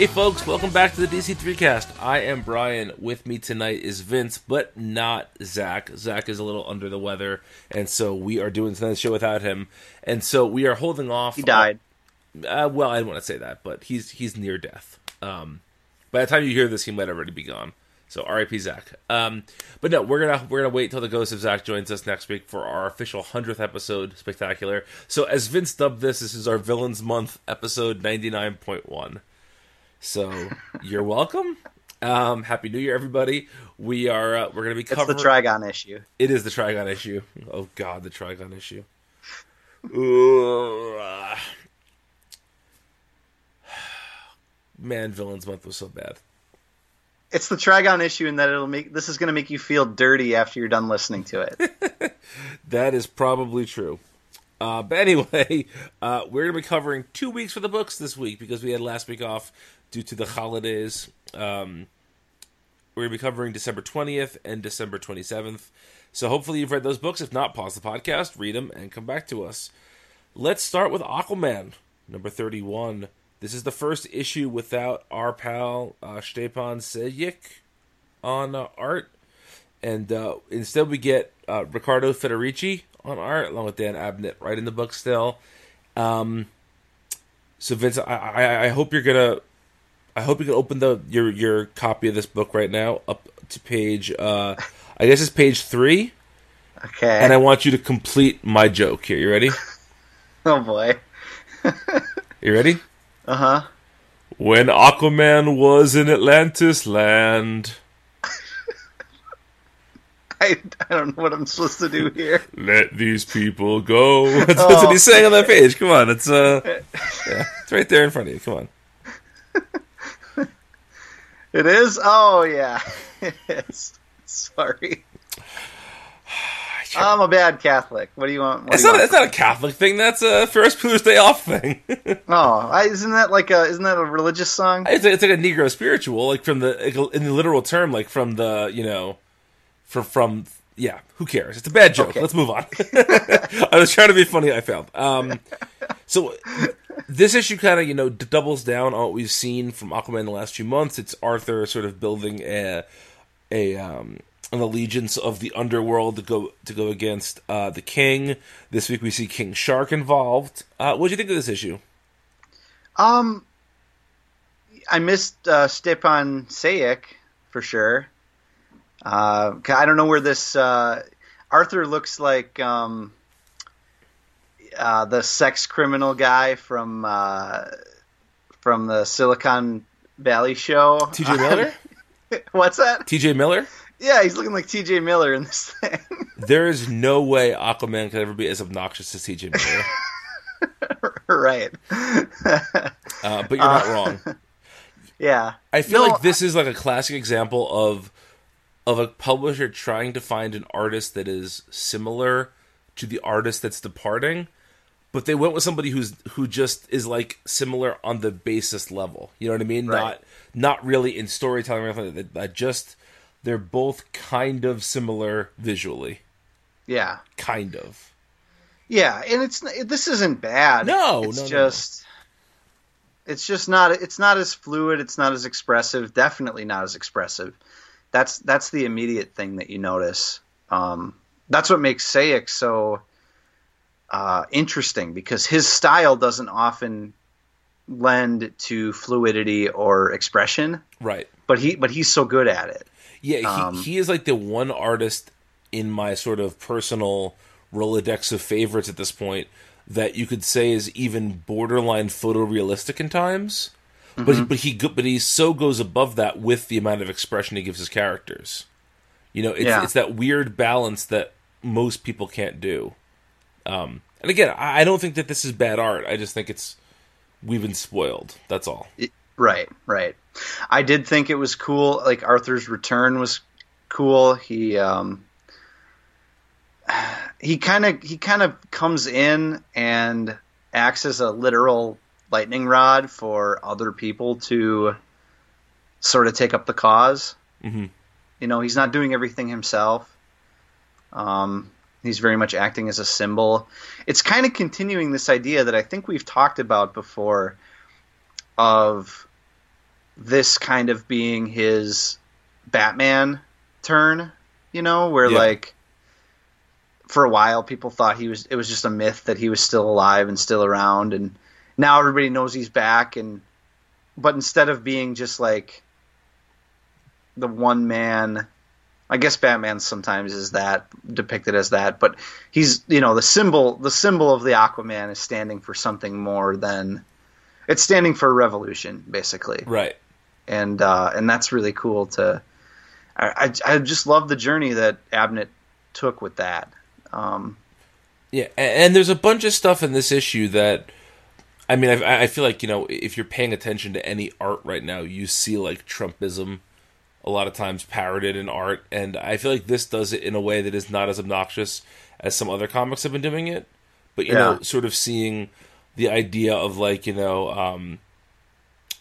Hey folks, welcome back to the DC3 cast. I am Brian. With me tonight is Vince, but not Zach. Zach is a little under the weather, and so we are doing tonight's show without him. And so we are holding off. He died. Uh, well, I didn't want to say that, but he's he's near death. Um, by the time you hear this, he might already be gone. So R.I.P. Zach. Um, but no, we're gonna we're gonna wait till the ghost of Zach joins us next week for our official hundredth episode, spectacular. So as Vince dubbed this, this is our Villains Month episode ninety nine point one. So you're welcome. Um, Happy New Year, everybody. We are uh, we're gonna be It's covering. the Trigon issue. It is the Trigon issue. Oh God, the Trigon issue. Ooh, ah. Man, Villains Month was so bad. It's the Trigon issue in that it'll make this is going to make you feel dirty after you're done listening to it. That is probably true. Uh, but anyway, uh, we're going to be covering two weeks for the books this week because we had last week off due to the holidays. Um, we're going to be covering December 20th and December 27th. So hopefully you've read those books. If not, pause the podcast, read them, and come back to us. Let's start with Aquaman, number 31. This is the first issue without our pal uh, Stepan Sejic on uh, art. And uh, instead, we get uh, Riccardo Federici on art, along with Dan Abnett writing the book still. Um, so, Vince, I, I, I hope you're gonna, I hope you can open the your your copy of this book right now up to page, uh, I guess it's page three, Okay. and I want you to complete my joke here. You ready? oh boy. You ready? Uh huh. When Aquaman was in Atlantis land, I, I don't know what I'm supposed to do here. let these people go. That's, that's what he's saying on that page. Come on, it's uh, yeah, it's right there in front of you. Come on. It is. Oh yeah. It is. Sorry. I'm a bad Catholic. What do you want? It's do you not. want? It's not a Catholic thing. That's a Ferris Bueller's Day Off thing. Oh, I, isn't that like a isn't that a religious song? a, it's like a Negro spiritual, like from the in the literal term, like from the you know, from from yeah. Who cares? It's a bad joke. Okay. Let's move on. I was trying to be funny. I failed. Um, so this issue kind of you know d- doubles down on what we've seen from Aquaman in the last few months. It's Arthur sort of building a a um, an allegiance of the underworld to go to go against uh, the king. This week we see King Shark involved. Uh, what do you think of this issue? Um, I missed uh, Stepan Sejic for sure. Uh, I don't know where this uh, Arthur looks like. Um, uh, the sex criminal guy from uh, from the Silicon Valley show. T.J. Miller. What's that? T.J. Miller. Yeah, he's looking like T.J. Miller in this thing. There is no way Aquaman could ever be as obnoxious as T.J. Miller. right. Uh, but you're not wrong. yeah. I feel No, like this is like a classic example of of a publisher trying to find an artist that is similar to the artist that's departing, but they went with somebody who's who just is like similar on the basis level. You know what I mean? Right. Not not really in storytelling or anything. like that. Just they're both kind of similar visually, Yeah. kind of. Yeah, and it's this isn't bad. No, it's no, no, just it's just not it's not as fluid. It's not as expressive. Definitely not as expressive. That's that's the immediate thing that you notice. Um, that's what makes Sejic so uh, interesting because his style doesn't often lend to fluidity or expression, Right. but he but he's so good at it. Yeah, he, Um, he is like the one artist in my sort of personal Rolodex of favorites at this point that you could say is even borderline photorealistic in times. But he, but he but he so goes above that with the amount of expression he gives his characters. You know, it's Yeah. it's that weird balance that most people can't do. Um, and again, I, I don't think that this is bad art. I just think it's we've been spoiled. That's all. Right, right. I did think it was cool. Like Arthur's return was cool. He um, he kind of he kind of comes in and acts as a literal lightning rod for other people to sort of take up the because Mhm. You know, he's not doing everything himself. Um, he's very much acting as a symbol. It's kind of continuing this idea that I think we've talked about before of this kind of being his Batman turn, you know, where Yeah. like for a while people thought he was it was just a myth that he was still alive and still around and now everybody knows he's back and but instead of being just like the one man I guess Batman sometimes is that depicted as that, but he's you know the symbol the symbol of the Aquaman is standing for something more than it's standing for a revolution basically, Right. and uh, and that's really cool to. I, I I just love the journey that Abnett took with that. Um, Yeah, and there's a bunch of stuff in this issue that, I mean, I, I feel like you know, if you're paying attention to any art right now, you see like Trumpism, a lot of times parroted in art, and I feel like this does it in a way that is not as obnoxious as some other comics have been doing it. But you know, sort of seeing the idea of like you know, um,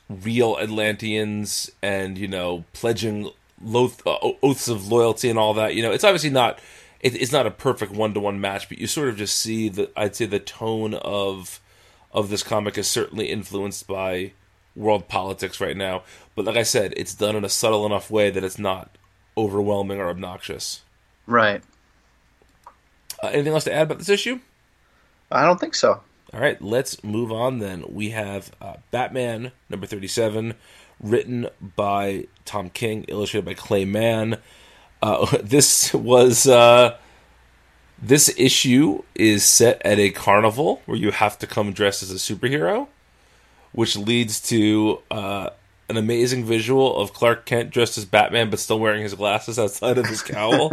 real Atlanteans and you know, pledging loath, uh, oaths of loyalty and all that. You know, it's obviously not it, it's not a perfect one to one match, but you sort of just see the I'd say the tone of of this comic is certainly influenced by world politics right now. But like I said, it's done in a subtle enough way that it's not overwhelming or obnoxious. right. Uh, anything else to add about this issue? I don't think so. All right, let's move on then. We have uh, Batman number 37, written by Tom King, illustrated by Clay Mann. Uh, this was. Uh, this issue is set at a carnival where you have to come dressed as a superhero, which leads to uh, an amazing visual of Clark Kent dressed as Batman but still wearing his glasses outside of his cowl.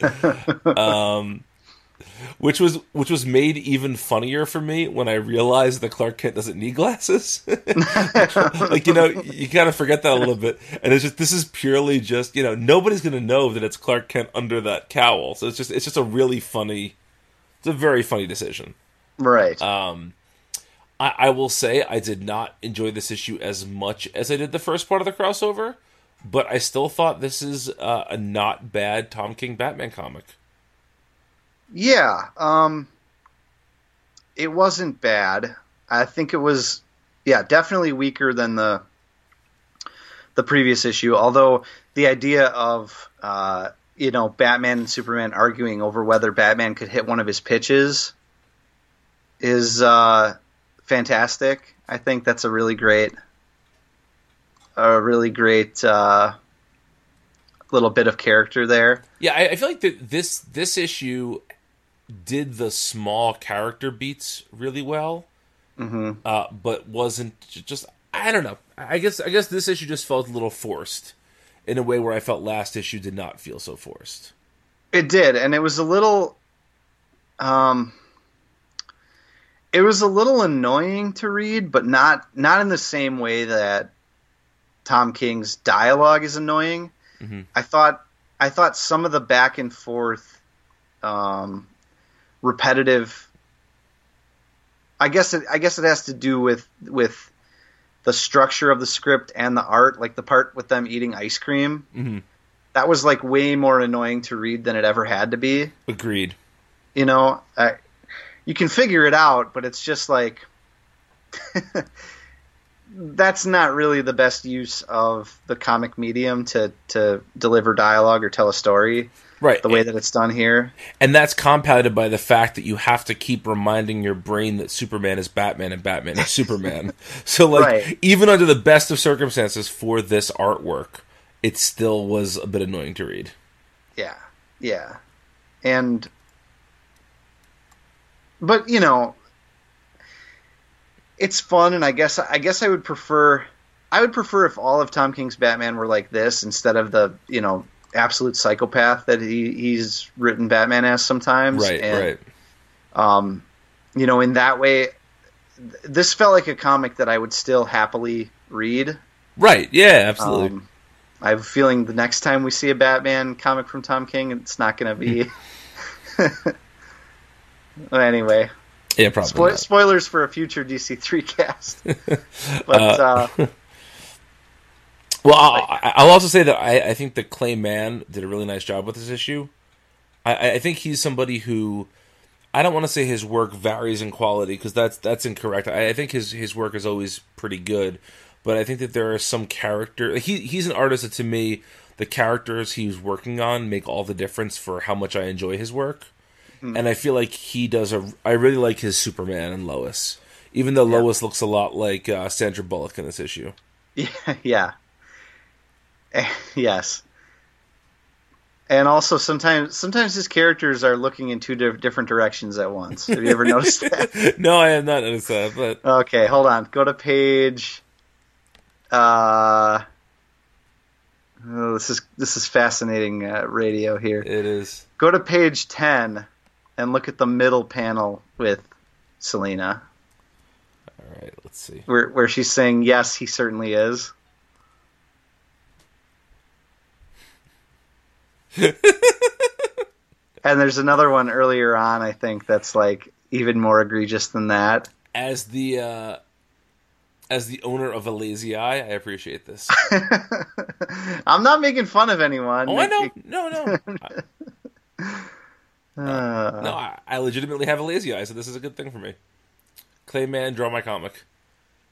um, which was which was made even funnier for me when I realized that Clark Kent doesn't need glasses. like you know, you kind of forget that a little bit, and it's just this is purely just you know nobody's gonna know that it's Clark Kent under that cowl, so it's just it's just a really funny, it's a very funny decision. Right. Um, I, I will say I did not enjoy this issue as much as I did the first part of the crossover, but I still thought this is uh, a not bad Tom King Batman comic. Yeah, um, it wasn't bad. I think it was, yeah, definitely weaker than the the previous issue. Although the idea of uh, you know Batman and Superman arguing over whether Batman could hit one of his pitches is uh, fantastic. I think that's a really great, a really great uh, little bit of character there. Yeah, I, I feel like that this this issue did the small character beats really well, hmm uh, but wasn't just. I don't know. I guess I guess this issue just felt a little forced, in a way where I felt last issue did not feel so forced. It did, and it was a little, um, it was a little annoying to read, but not not in the same way that Tom King's dialogue is annoying. Mhm. I thought I thought some of the back and forth, um, repetitive. I guess it, I guess it has to do with with the structure of the script and the art, like the part with them eating ice cream hmm that was like way more annoying to read than it ever had to be. Agreed. You know, I, you can figure it out, but it's just like that's not really the best use of the comic medium to to deliver dialogue or tell a story Right. the way that it's done here. and that's compounded by the fact that you have to keep reminding your brain that Superman is Batman and Batman is Superman. So like Right. even under the best of circumstances for this artwork, it still was a bit annoying to read. Yeah, yeah, and but you know, it's fun, and I guess I guess I would prefer I would prefer if all of Tom King's Batman were like this instead of the you know absolute psychopath that he he's written Batman as sometimes. Right, And, right. Um, you know, in that way, th- this felt like a comic that I would still happily read. Right. Yeah, absolutely. Um, I have a feeling the next time we see a Batman comic from Tom King, it's not going to be. anyway, yeah, probably. spo- not. spoilers for a future DC three cast. but uh, Well, I'll, I'll also say that I, I think that Clay Mann did a really nice job with this issue. I, I think he's somebody who I don't want to say his work varies in quality because that's that's incorrect. I, I, think his his work is always pretty good, but I think that there are some character. He he's an artist that to me the characters he's working on make all the difference for how much I enjoy his work. Mm-hmm. And I feel like he does a. I really like his Superman and Lois, even though yeah. Lois looks a lot like uh, Sandra Bullock in this issue. Yeah, yeah, yes and also sometimes sometimes his characters are looking in two different directions at once. Have you ever noticed that? no, I have not noticed that. But okay, hold on. Go to page. Uh, oh, this is this is fascinating uh, radio here. It is. Go to page ten and look at the middle panel with Selina. All right, let's see. Where where she's saying yes, he certainly is. and there's another one earlier on, I think, that's like even more egregious than that. As the uh, as the owner of a lazy eye, I appreciate this. I'm not making fun of anyone. Oh, I know. No, no. uh, no, I, I, legitimately have a lazy eye, so this is a good thing for me. Clay Mann, draw my comic,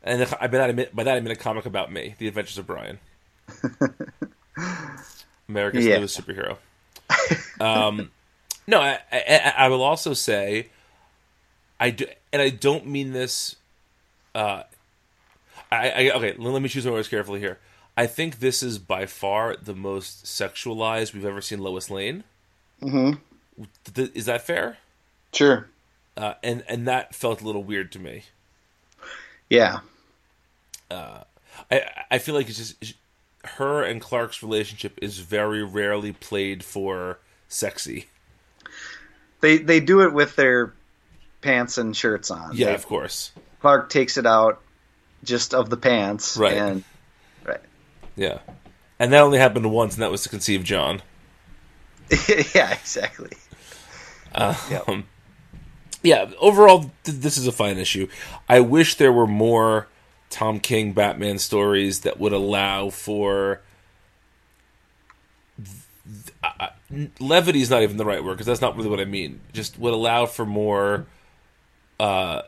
and I bet by that I mean a comic about me, The Adventures of Brian. America's yeah. newest superhero. Um, no, I, I, I, will also say, I do, and I don't mean this. Uh, I, I okay. Let me choose my words carefully here. I think this is by far the most sexualized we've ever seen Lois Lane. Mm-hmm. Is that fair? Sure. Uh, and and that felt a little weird to me. Yeah. Uh, I I feel like it's just her and Clark's relationship is very rarely played for sexy. They they do it with their pants and shirts on. Yeah, they, of course. Clark takes it out just of the pants. Right. And, right. Yeah. And that only happened once, and that was to conceive John. yeah, exactly. Um, yep. Yeah, overall, th- this is a fine issue. I wish there were more Tom King Batman stories that would allow for uh, levity is not even the right word because that's not really what I mean. Just would allow for more uh,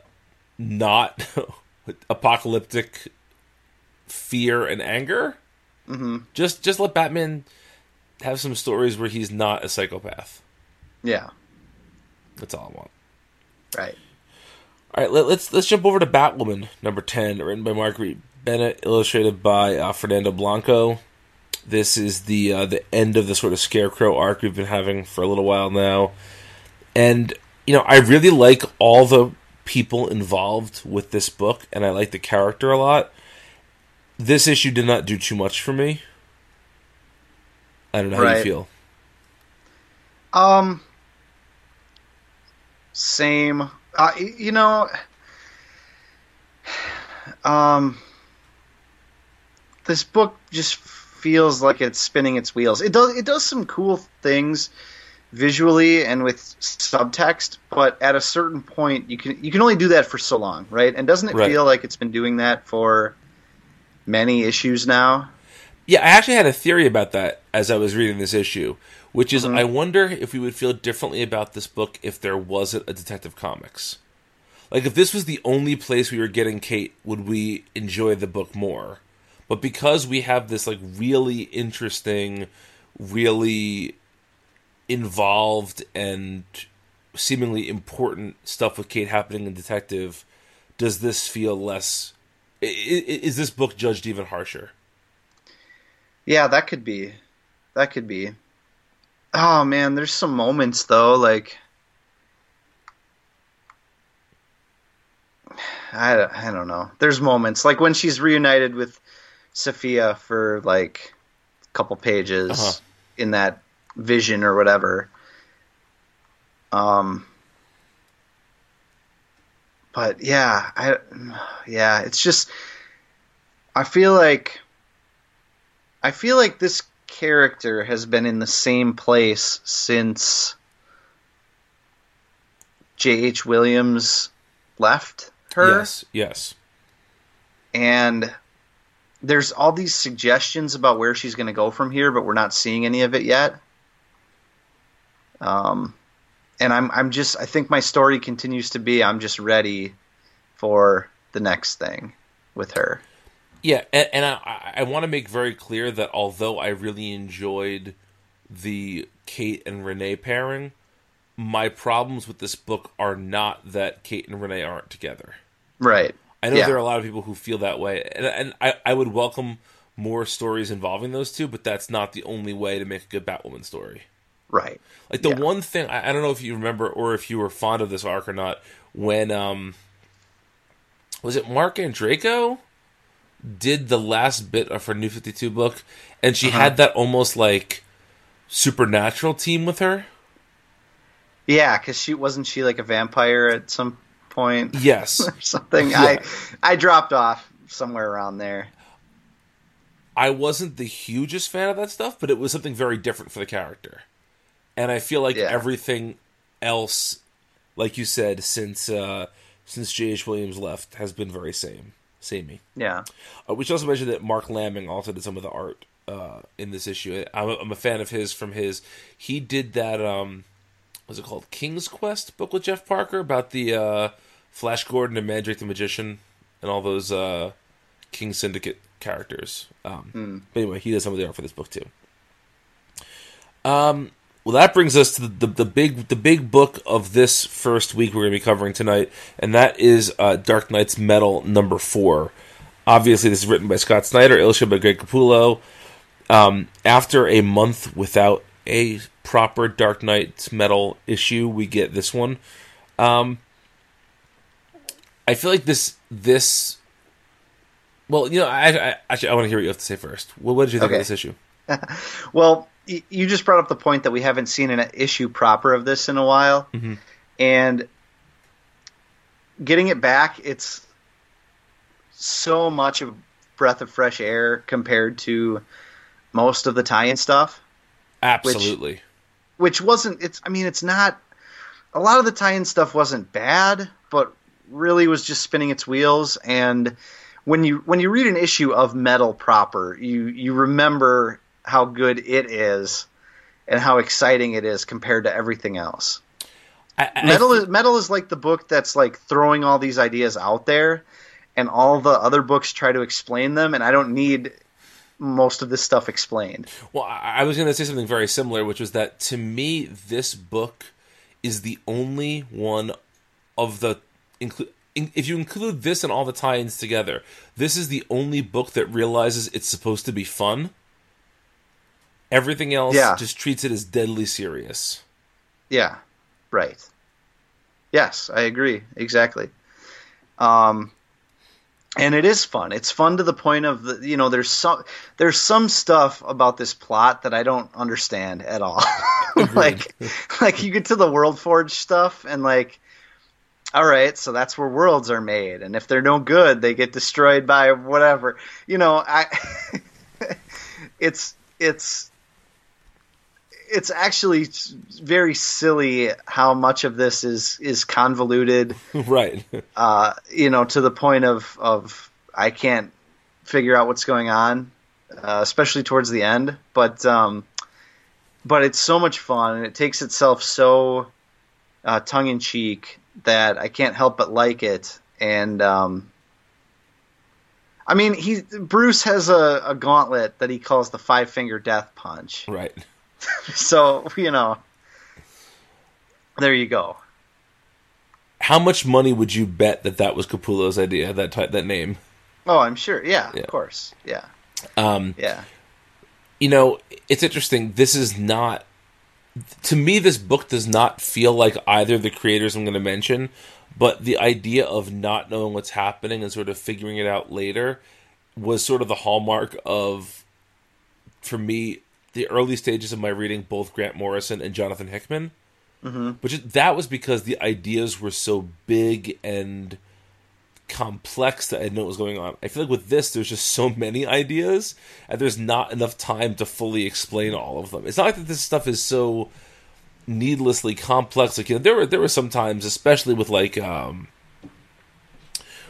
not apocalyptic fear and anger. Mm-hmm. Just just let Batman have some stories where he's not a psychopath. Yeah, that's all I want. Right. All right, let, us let's, let's jump over to Batwoman number ten, written by Marguerite Bennett, illustrated by uh, Fernando Blanco. This is the uh, the end of the sort of Scarecrow arc we've been having for a little while now, and you know I really like all the people involved with this book, and I like the character a lot. This issue did not do too much for me. I don't know how right. you feel. Um, same. Uh, you know, um, this book just feels like it's spinning its wheels. It does it does some cool things visually and with subtext, but at a certain point you can you can only do that for so long, right? And doesn't it right. feel like it's been doing that for many issues now? Yeah, I actually had a theory about that as I was reading this issue, which is mm-hmm. I wonder if we would feel differently about this book if there wasn't a Detective Comics. Like if this was the only place we were getting Kate, would we enjoy the book more? But because we have this like really interesting, really involved and seemingly important stuff with Kate happening in Detective, does this feel less? Is this book judged even harsher? Yeah, that could be. That could be. Oh man, there's some moments though, like I, I don't know. There's moments like when she's reunited with Sophia for like a couple pages uh-huh. in that vision or whatever. Um but yeah, I yeah, it's just I feel like I feel like this character has been in the same place since J.H. Williams left her. Yes, yes. And there's all these suggestions about where she's going to go from here, but we're not seeing any of it yet. Um, and I'm I'm just I think my story continues to be I'm just ready for the next thing with her. Yeah, and, and I, I want to make very clear that although I really enjoyed the Kate and Renee pairing, my problems with this book are not that Kate and Renee aren't together. Right. I know Yeah. there are a lot of people who feel that way, and, and I, I would welcome more stories involving those two, but that's not the only way to make a good Batwoman story. Right. Like the Yeah. one thing I, I don't know if you remember or if you were fond of this arc or not, when um was it Marc Andreyko did the last bit of her new fifty two book and she Uh-huh. had that almost like supernatural team with her? Yeah, because she wasn't she like a vampire at some point Yes. or something. Yeah. I I dropped off somewhere around there. I wasn't the hugest fan of that stuff, but it was something very different for the character. And I feel like Yeah. everything else, like you said, since uh, since J.H. Williams left, has been very same, samey. Yeah. Uh, we should also mention that Marc Laming also did some of the art uh, in this issue. I'm a, I'm a fan of his from his. He did that. Um, was it called King's Quest book with Jeff Parker about the uh, Flash Gordon and Mandrake the Magician and all those uh, King Syndicate characters. Um, but anyway, he does some of the art for this book too. Um, well, that brings us to the, the, the big the big book of this first week we're going to be covering tonight, and that is uh, Dark Nights Metal number four. Obviously, this is written by Scott Snyder, illustrated by Greg Capullo. Um, after a month without a proper Dark Nights Metal issue, we get this one. Um, I feel like this this. Well, you know, I, I actually I want to hear what you have to say first. Well, what did you think Okay. of this issue? Well, you just brought up the point that we haven't seen an issue proper of this in a while, Mhm. and getting it back, it's so much of breath of fresh air compared to most of the tie-in stuff. Absolutely. which wasn't it's i mean it's not a lot of the tie-in stuff wasn't bad but really was just spinning its wheels and when you when you read an issue of metal proper you you remember how good it is and how exciting it is compared to everything else I, I- metal is metal is like the book that's like throwing all these ideas out there and all the other books try to explain them and i don't need most of this stuff explained Well, I was going to say something very similar, which was that to me, this book is the only one of the. Inclu- in, if you include this and all the tie ins together, this is the only book that realizes it's supposed to be fun. Everything else Yeah. just treats it as deadly serious. Yeah, right. Yes, I agree exactly. Um, and it is fun. It's fun to the point of the, you know there's some there's some stuff about this plot that I don't understand at all. like like you get to the World Forge stuff and like all right, so that's where worlds are made and if they're no good, they get destroyed by whatever. You know, I it's it's it's actually very silly how much of this is is convoluted right. uh, you know, to the point of of I can't figure out what's going on, uh, especially towards the end. But um, but it's so much fun, and it takes itself so uh, tongue in cheek that I can't help but like it. And um, I mean, he Bruce has a, a gauntlet that he calls the five finger death punch. right. So you know, there you go. How much money would you bet that that was Capullo's idea? That type, that name. Oh, I'm sure. Yeah, Yeah. of course. Yeah, Um, yeah. you know, it's interesting. This is not to me. This book does not feel like either of the creators I'm going to mention, but the idea of not knowing what's happening and sort of figuring it out later was sort of the hallmark of, for me, the early stages of my reading both Grant Morrison and Jonathan Hickman. Mm-hmm. Which is, that was because the ideas were so big and complex that I didn't know what was going on. I feel like with this, there's just so many ideas, and there's not enough time to fully explain all of them. It's not like that this stuff is so needlessly complex. Like you know, there were there were some times, especially with like um,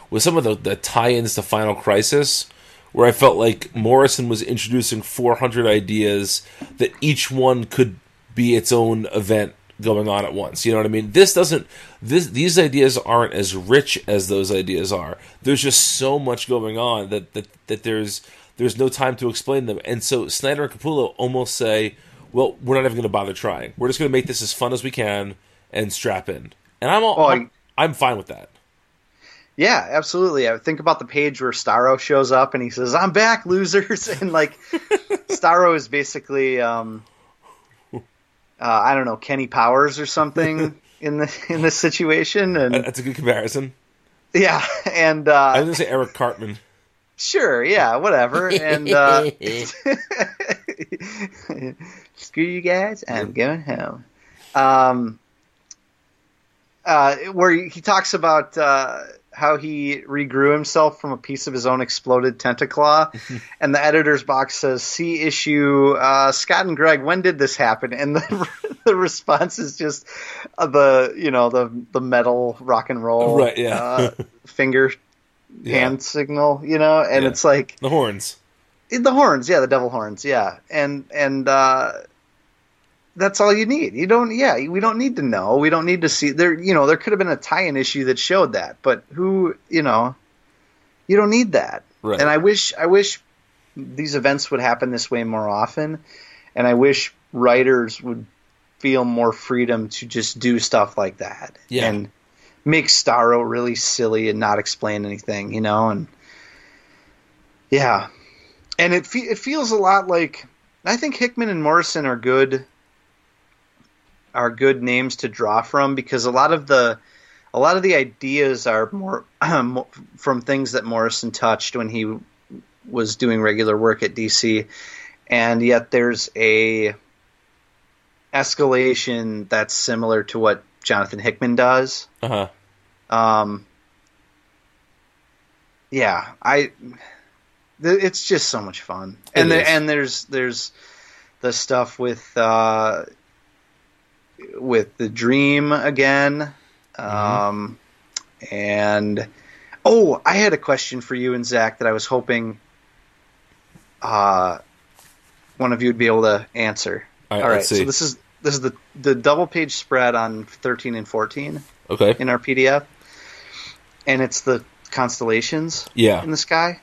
with some of the, the tie-ins to Final Crisis, where I felt like Morrison was introducing 400 ideas that each one could be its own event going on at once. You know what I mean? This doesn't this these ideas aren't as rich as those ideas are. There's just so much going on that that, that there's there's no time to explain them. And so Snyder and Capullo almost say, "Well, we're not even going to bother trying. We're just going to make this as fun as we can and strap in." And I'm all, Oh, I'm, I'm fine with that. Yeah, absolutely. I think about the page where Starro shows up and he says, "I'm back, losers," and like Starro is basically, um, uh, I don't know, Kenny Powers or something in the in this situation, and That's a good comparison. yeah, and I uh, was going to say Eric Cartman. sure, yeah, whatever, and uh, screw you guys, I'm going home. Um, uh, where he he talks about uh, how he regrew himself from a piece of his own exploded tentaclaw, and the editor's box says, "See issue uh, Scott and Greg. When did this happen?" And the the response is just uh, the you know the the metal rock and roll Right, yeah. uh, finger Yeah. hand signal, you know, and Yeah. it's like The horns. the horns, yeah, the devil horns, yeah, and and uh, that's all you need. You don't, yeah, we don't need to know. We don't need to see there. You know, there could have been a tie-in issue that showed that, but who, you know, you don't need that. Right. And I wish, I wish these events would happen this way more often, and I wish writers would feel more freedom to just do stuff like that Yeah. and make Starro really silly and not explain anything, you know, and yeah, and it fe- it feels a lot like I think Hickman and Morrison are good are good names to draw from because a lot of the a lot of the ideas are more from things that Morrison touched when he was doing regular work at DC, and yet there's a escalation that's similar to what Jonathan Hickman does. Uh huh. Um, yeah, I. th- It's just so much fun, and It there, is. and there's there's the stuff with uh, with the dream again, um, and oh, I had a question for you and Zach that I was hoping uh, one of you would be able to answer. All right, All right, so this is this is the the double page spread on thirteen and fourteen Okay. in our PDF, and it's the constellations Yeah. in the sky.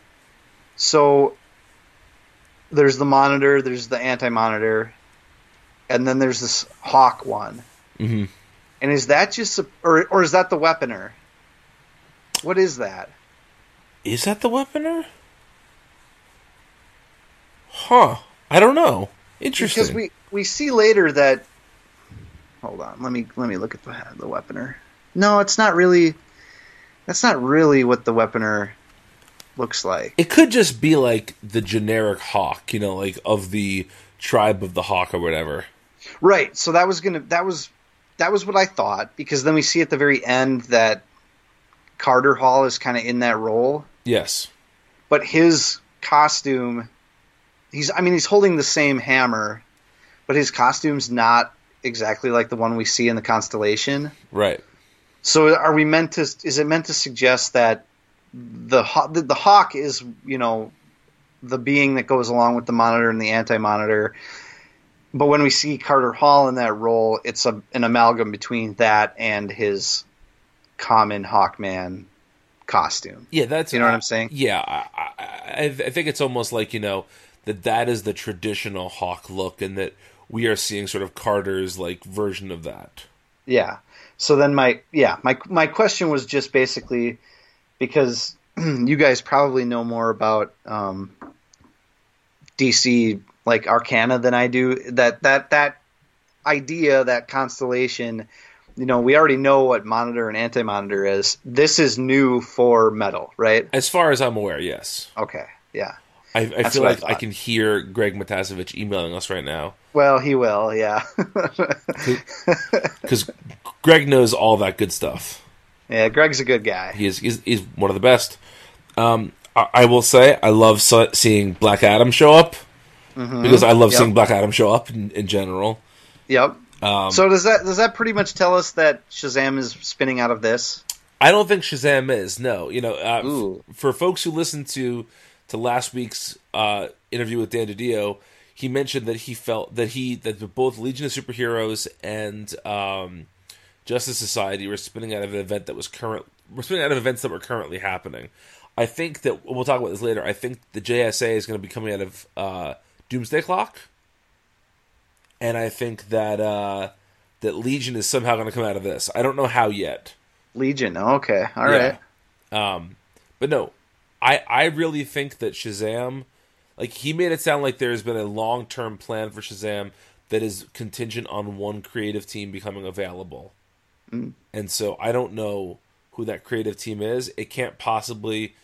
So there's the monitor, there's the anti-monitor, and then there's this hawk one. hmm And is that just a, or or is that the weaponer? What is that? Is that the weaponer? Huh. I don't know. Interesting. Because we we see later that. Hold on, let me let me look at the the weaponer. No, it's not really. That's not really what the weaponer looks like. it could just be like the generic hawk, you know, like of the tribe of the hawk or whatever. Right. So that was gonna that was that was what I thought because then we see at the very end that Carter Hall is kind of in that role, Yes. but his costume he's I mean he's holding the same hammer, but his costume's not exactly like the one we see in the constellation. Right. So are we meant to is it meant to suggest that the the, the hawk is, you know, the being that goes along with the monitor and the anti-monitor but when we see Carter Hall in that role, it's a, an amalgam between that and his common Hawkman costume. Yeah, that's You know what I'm saying? Yeah, I, I, I I think it's almost like you know that that is the traditional hawk look, and that we are seeing sort of Carter's like version of that. Yeah. So then my yeah my my question was just basically because you guys probably know more about um, DC like Arcana than I do. That that that idea that constellation. You know, we already know what monitor and anti-monitor is. This is new for metal, right? As far as I'm aware, yes. Okay, yeah. I, I feel what I like I, can hear Greg Matasevich emailing us right now Well, he will, yeah. because Greg knows all that good stuff. yeah, Greg's a good guy. He is he's, he's one of the best. Um, I, I will say I love seeing Black Adam show up because I love Yep. seeing Black Adam show up in, in general. Yep. Um, So does that does that pretty much tell us that Shazam is spinning out of this? I don't think Shazam is. No, you know, uh, f- for folks who listened to to last week's uh, interview with Dan DiDio, he mentioned that he felt that he that both Legion of Superheroes and um, Justice Society were spinning out of an event that was current. We're spinning out of events that were currently happening. I think that we'll talk about this later. I think the JSA is going to be coming out of uh, Doomsday Clock, and I think that uh, that Legion is somehow going to come out of this. I don't know how yet. Legion. Okay. All right. Yeah. Um, but no, I I really think that Shazam, like he made it sound like there's been a long term plan for Shazam that is contingent on one creative team becoming available. Mm. And so I don't know who that creative team is. It can't possibly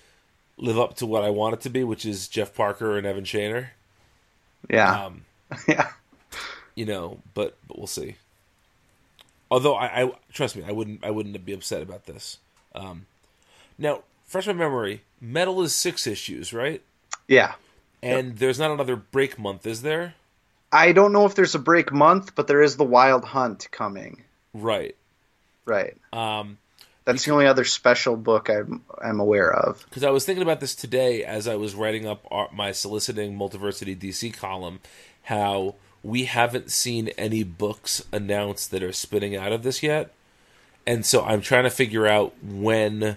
live up to what I want it to be, which is Jeff Parker and Evan Shaner. Yeah. Um, yeah. you know, but but we'll see. Although I, I trust me, I wouldn't I wouldn't be upset about this. Um, now, fresh my memory, Metal is six issues, right? Yeah. And there's not another break month, is there? I don't know if there's a break month, but there is the Wild Hunt coming. Right. Right. Um, That's the only other special book I'm I'm aware of. because I was thinking about this today as I was writing up our, my soliciting Multiversity DC column, how we haven't seen any books announced that are spinning out of this yet, and so I'm trying to figure out when,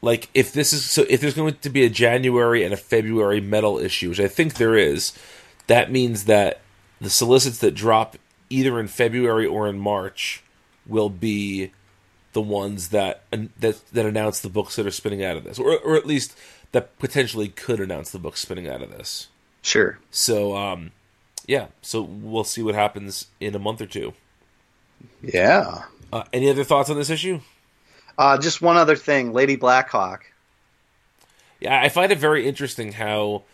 like, if this is so if there's going to be a January and a February metal issue, which I think there is, that means that the solicits that drop either in February or in March will be the ones that that that announce the books that are spinning out of this, or or at least that potentially could announce the books spinning out of this. Sure. So, um, yeah, so we'll see what happens in a month or two. Yeah. Uh, any other thoughts on this issue? Uh, just one other thing, Lady Blackhawk. Yeah, I find it very interesting how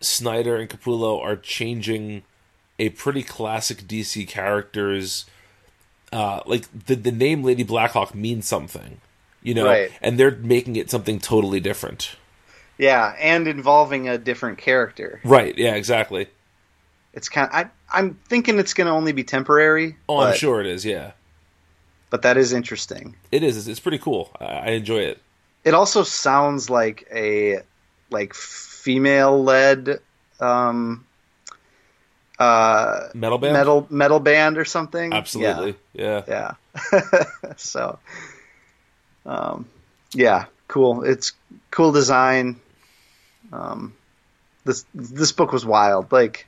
Snyder and Capullo are changing a pretty classic DC character's uh, like the the name Lady Blackhawk means something, you know, Right. and they're making it something totally different. Yeah, and involving a different character. Right? Yeah, exactly. It's kind. Of, I I'm thinking it's going to only be temporary. Oh, I'm sure it is. Yeah, But that is interesting. it is. It's, it's pretty cool. I, I enjoy it. It also sounds like a like female led um uh Metal band. metal metal band or something. Absolutely. Yeah. Yeah. yeah. so um yeah, cool. It's cool design. Um this this book was wild. Like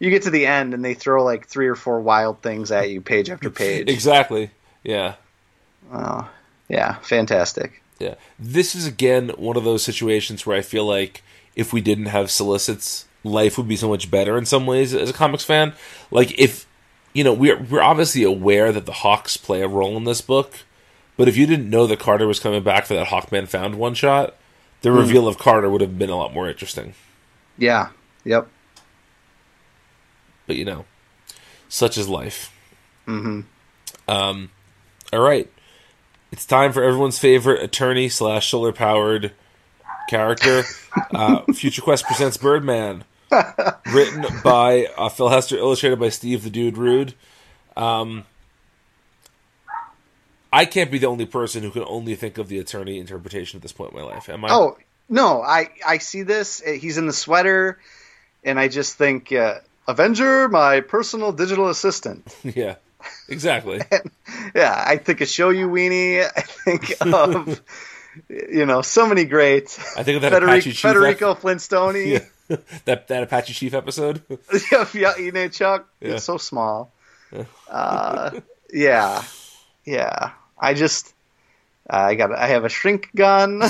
you get to the end and they throw like three or four wild things at you page after page. Exactly. Yeah. Oh, yeah, fantastic. Yeah. This is again one of those situations where I feel like if we didn't have solicits, life would be so much better in some ways as a comics fan. Like if you know, we're we're obviously aware that the Hawks play a role in this book, but if you didn't know that Carter was coming back for that Hawkman found one shot, the reveal of Carter would have been a lot more interesting. Yeah. Yep. But you know, such is life. hmm Um, all right, it's time for everyone's favorite attorney slash solar powered character. uh, Future Quest presents Birdman, written by uh, Phil Hester, illustrated by Steve the Dude Rude. Um, I can't be the only person who can only think of the attorney interpretation at this point in my life. Am I? Oh no, I I see this. Uh, He's in the sweater, and I just think uh, Avenger, my personal digital assistant. yeah, exactly. Yeah, I think of Shoyu Weenie. I think of you know so many great I think of that Federico, Apache Chief. Federico Flintstone. yeah. that that Apache Chief episode. yeah, yeah, you know, Chuck. Yeah. It's so small. Uh, yeah, yeah. I just, I got, I have a shrink gun.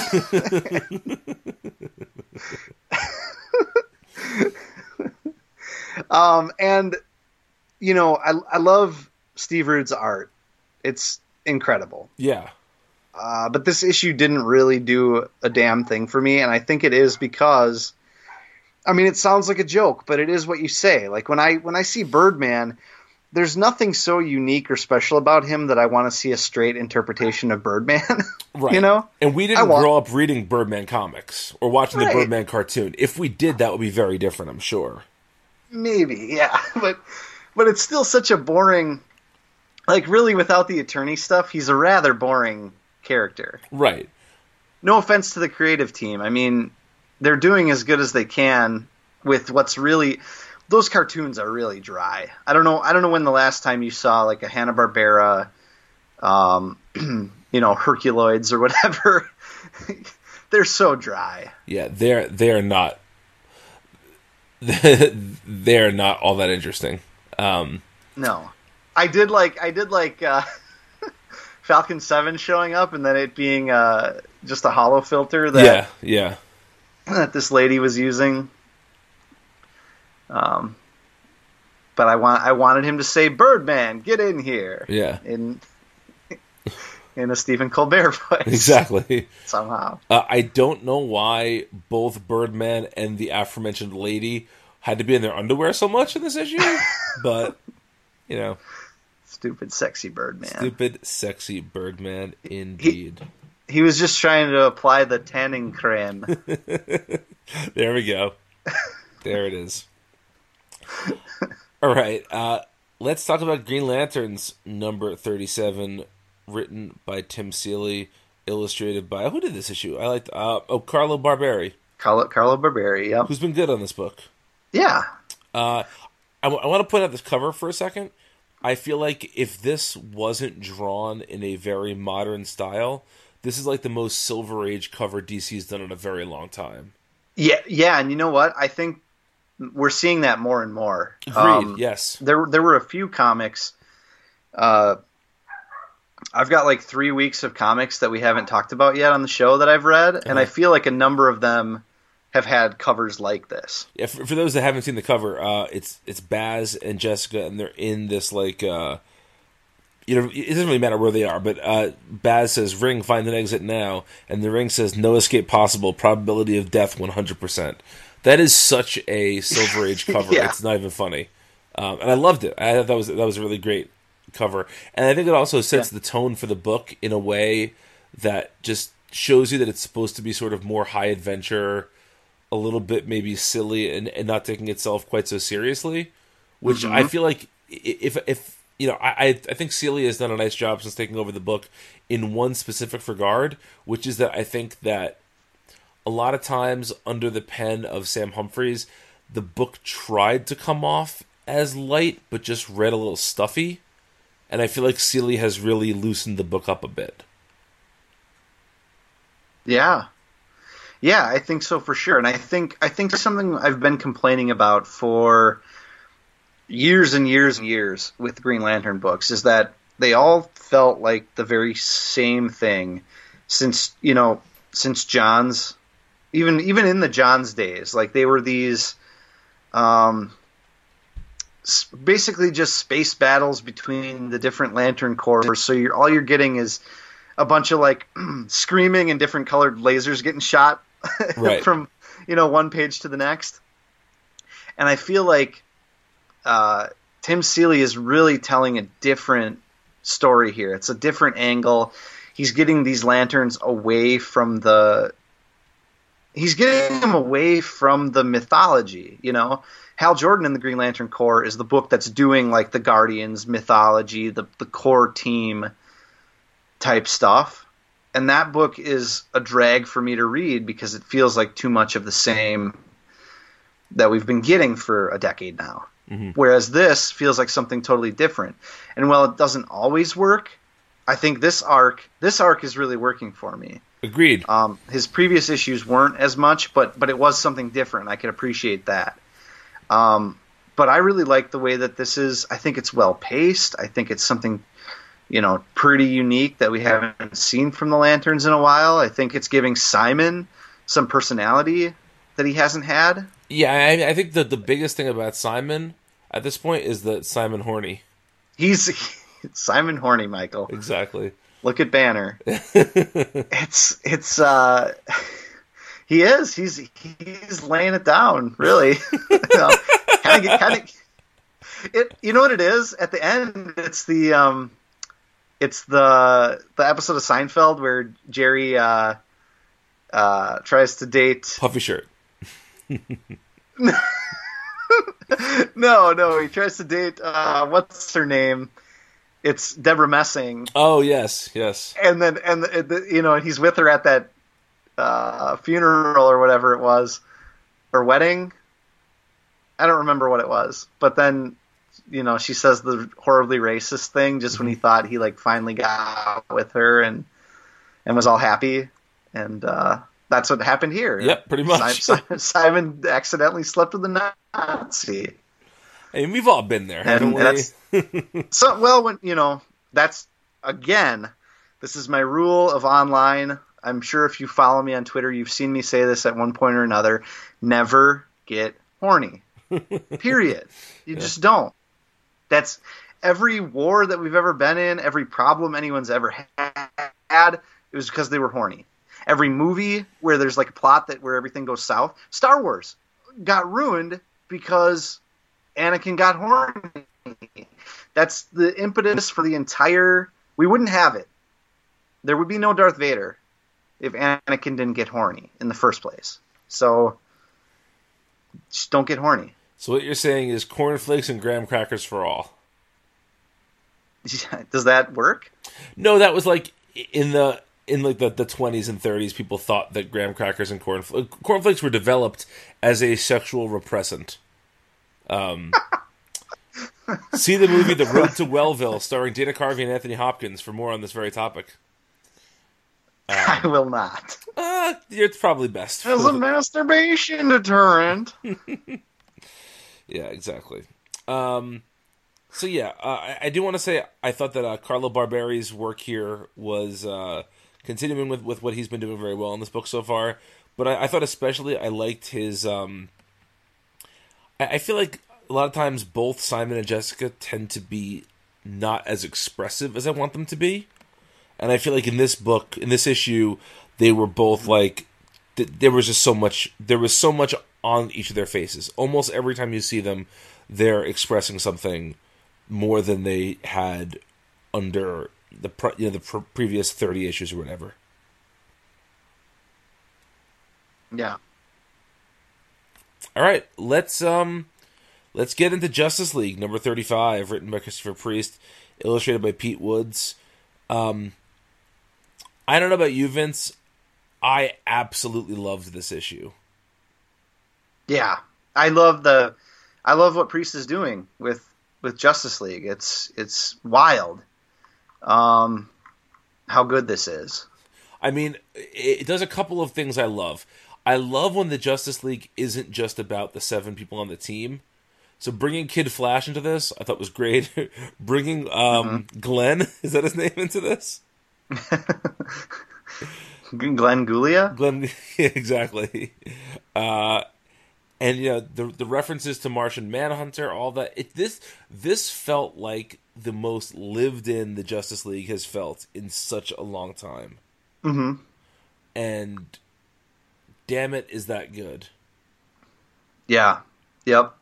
um, and you know, I, I love Steve Rude's art. It's incredible. yeah. Uh, but this issue didn't really do a damn thing for me, and I think it is because, I mean, it sounds like a joke, but it is what you say. Like when I when I see Birdman, there's nothing so unique or special about him that I want to see a straight interpretation of Birdman. Right. You know, And we didn't grow up reading Birdman comics or watching the Birdman cartoon. If we did, that would be very different, I'm sure. maybe, yeah, but but it's still such a boring. Like really, without the attorney stuff, he's a rather boring character. Right. no offense to the creative team. I mean, they're doing as good as they can with what's really those cartoons are really dry. I don't know. I don't know when the last time you saw like a Hanna Barbera, um, you know, Herculoids or whatever. they're so dry. Yeah, they're they're not they're not all that interesting. Um, no, I did like I did like uh, Falcon Seven showing up and then it being uh, just a hollow filter that yeah, yeah. that this lady was using. Um, but I want I wanted him to say Birdman, get in here. Yeah. In in a Stephen Colbert voice. Exactly. Somehow. Uh, I don't know why both Birdman and the aforementioned lady had to be in their underwear so much in this issue, but you know, Stupid sexy Birdman. stupid, sexy Birdman indeed. He was just trying to apply the tanning creme. There we go. there it is. All right. Uh, let's talk about Green Lanterns number 37, written by Tim Seeley, illustrated by who did this issue? I liked uh, oh Carlo Barberi, Carlo, Carlo Barberi, yep. who's been good on this book. Yeah. Uh, I, w- I want to point out this cover for a second. I feel like if this wasn't drawn in a very modern style, this is like the most Silver Age cover DC's done in a very long time. Yeah, yeah, and you know what? I think we're seeing that more and more. Agreed. Um, yes. there there were a few comics. Uh, I've got like three weeks of comics that we haven't talked about yet on the show that I've read, and I Uh-huh. feel like a number of them have had covers like this. Yeah, for, for those that haven't seen the cover, uh, it's it's Baz and Jessica, and they're in this like, uh, you know, it doesn't really matter where they are, but uh, Baz says, "Ring, find an exit now," and the ring says, "No escape possible. Probability of death one hundred percent." That is such a Silver Age cover. Yeah. It's not even funny, um, and I loved it. I thought that was that was a really great cover, and I think it also sets the tone for the book in a way that just shows you that it's supposed to be sort of more high adventure a little bit maybe silly and, and not taking itself quite so seriously, which I feel like if if you know I I think Seeley has done a nice job since taking over the book in one specific regard, which is that I think that a lot of times under the pen of Sam Humphries, the book tried to come off as light but just read a little stuffy, and I feel like Seeley has really loosened the book up a bit. Yeah. Yeah, I think so for sure. And I think I think something I've been complaining about for years and years and years with Green Lantern books is that they all felt like the very same thing since, you know, since Johns even even in the Johns days, like they were these um basically just space battles between the different lantern corps so you're all you're getting is a bunch of like screaming and different colored lasers getting shot Right. from you know one page to the next and i feel like uh, tim seeley is really telling a different story here. It's a different angle. He's getting these lanterns away from the he's getting them away from the mythology you know? Hal jordan in the green lantern corps is the book that's doing like the guardians mythology the, the core team type stuff. And that book is a drag for me to read because it feels like too much of the same that we've been getting for a decade now. Whereas this feels like something totally different. And while it doesn't always work, I think this arc this arc is really working for me. Agreed. Um, his previous issues weren't as much, but but it was something different. I can appreciate that. Um, but I really like the way that this is. I think it's well paced. I think it's something you know pretty unique that we haven't seen from the Lanterns in a while. I think it's giving Simon some personality that he hasn't had. Yeah, I, I think that the biggest thing about Simon at this point is that Simon Horny. He's Simon Horny, Michael. Exactly. Look at Banner. it's it's uh he is. He's he's laying it down, really. kind of kind of it you know what it is? At the end it's the um it's the the episode of Seinfeld where Jerry uh uh tries to date Puffy shirt. No, no, he tries to date uh what's her name? It's Deborah Messing. Oh yes, yes. and then and the, the, you know he's with her at that uh, funeral or whatever it was or wedding I don't remember what it was, but then you know she says the horribly racist thing just when he thought he like finally got with her and and was all happy, and uh, that's what happened here. Yep, pretty much. Simon, Simon accidentally slept with a Nazi. Hey, we've all been there, haven't And we? So well, when you know that's again, this is my rule of online. I'm sure if you follow me on Twitter, you've seen me say this at one point or another. Never get horny. Period. You just don't. That's every war that we've ever been in, every problem anyone's ever had. It was because they were horny. Every movie where there's like a plot that where everything goes south, Star Wars got ruined because Anakin got horny. That's the impetus for the entire. We wouldn't have it. There would be no Darth Vader if Anakin didn't get horny in the first place. So just don't get horny. so what you're saying is cornflakes and graham crackers for all. Does that work? No, that was like in the in like the, the 20s and 30s people thought that graham crackers and corn cornflakes were developed as a sexual repressant. Um See the movie The Road to Wellville starring Dana Carvey and Anthony Hopkins for more on this very topic. I will not. Uh, it's probably best. As a masturbation deterrent. Yeah, exactly. Um, so yeah, uh, I, I do want to say I thought that uh, Carlo Barberi's work here was uh, continuing with, with what he's been doing very well in this book so far. But I, I thought especially I liked his. Um, I, I feel like a lot of times both Simon and Jessica tend to be not as expressive as I want them to be, and I feel like in this book, in this issue, they were both like th- there was just so much there was so much on each of their faces almost every time you see them they're expressing something more than they had under the pre- you know the pr- previous 30 issues or whatever Yeah. all right let's um let's get into justice league number 35 written by christopher priest illustrated by pete woods um i don't know about you vince i absolutely loved this issue Yeah. I love the I love what Priest is doing with with Justice League. It's it's wild. Um how good this is. I mean, it does a couple of things I love. I love when the Justice League isn't just about the seven people on the team. So bringing Kid Flash into this, I thought was great. bringing um, Glenn, is that his name, into this? Glenn Gulia? Glenn, yeah, exactly. Uh, and you know the the references to Martian Manhunter, all that. It, this this felt like the most lived in the Justice League has felt in such a long time. Mhm. And damn it, is that good? Yeah. Yep.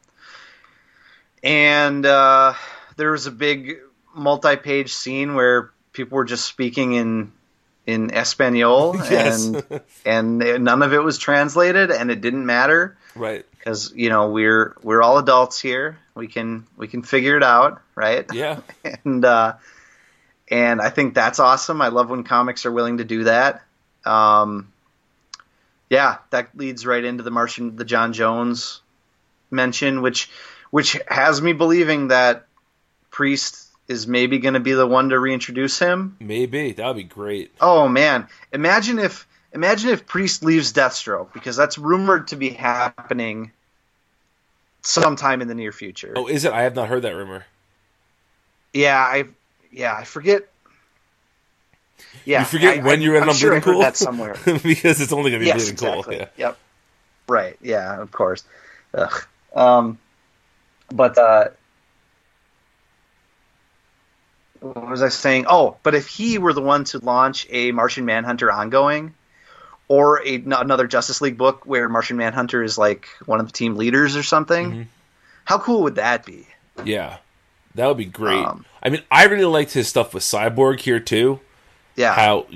And uh, there was a big multi-page scene where people were just speaking in in Espanol, Yes. and and none of it was translated, and it didn't matter Right? because you know we're we're all adults here. We can we can figure it out, right? Yeah. and uh, and I think that's awesome. I love when comics are willing to do that. Um, yeah, that leads right into the Martian, the J'onn J'onzz mention, which which has me believing that Priest is maybe going to be the one to reintroduce him. Maybe that would be great. Oh man, imagine if imagine if Priest leaves Deathstroke because that's rumored to be happening sometime in the near future. Oh, is it? I have not heard that rumor. Yeah, I yeah, I forget. Yeah, you forget I- when I- you're in I'm on sure Bleeding Cool that somewhere. because it's only going to be yes, Bleeding exactly. Cool. Yeah. Yep. Right. Yeah. Of course. Ugh. Um, but uh, what was I saying? Oh, but if he were the one to launch a Martian Manhunter ongoing, or a, another Justice League book where Martian Manhunter is like one of the team leaders or something, Mm-hmm. how cool would that be? Yeah, that would be great. Um, I mean, I really liked his stuff with Cyborg here too. Yeah. How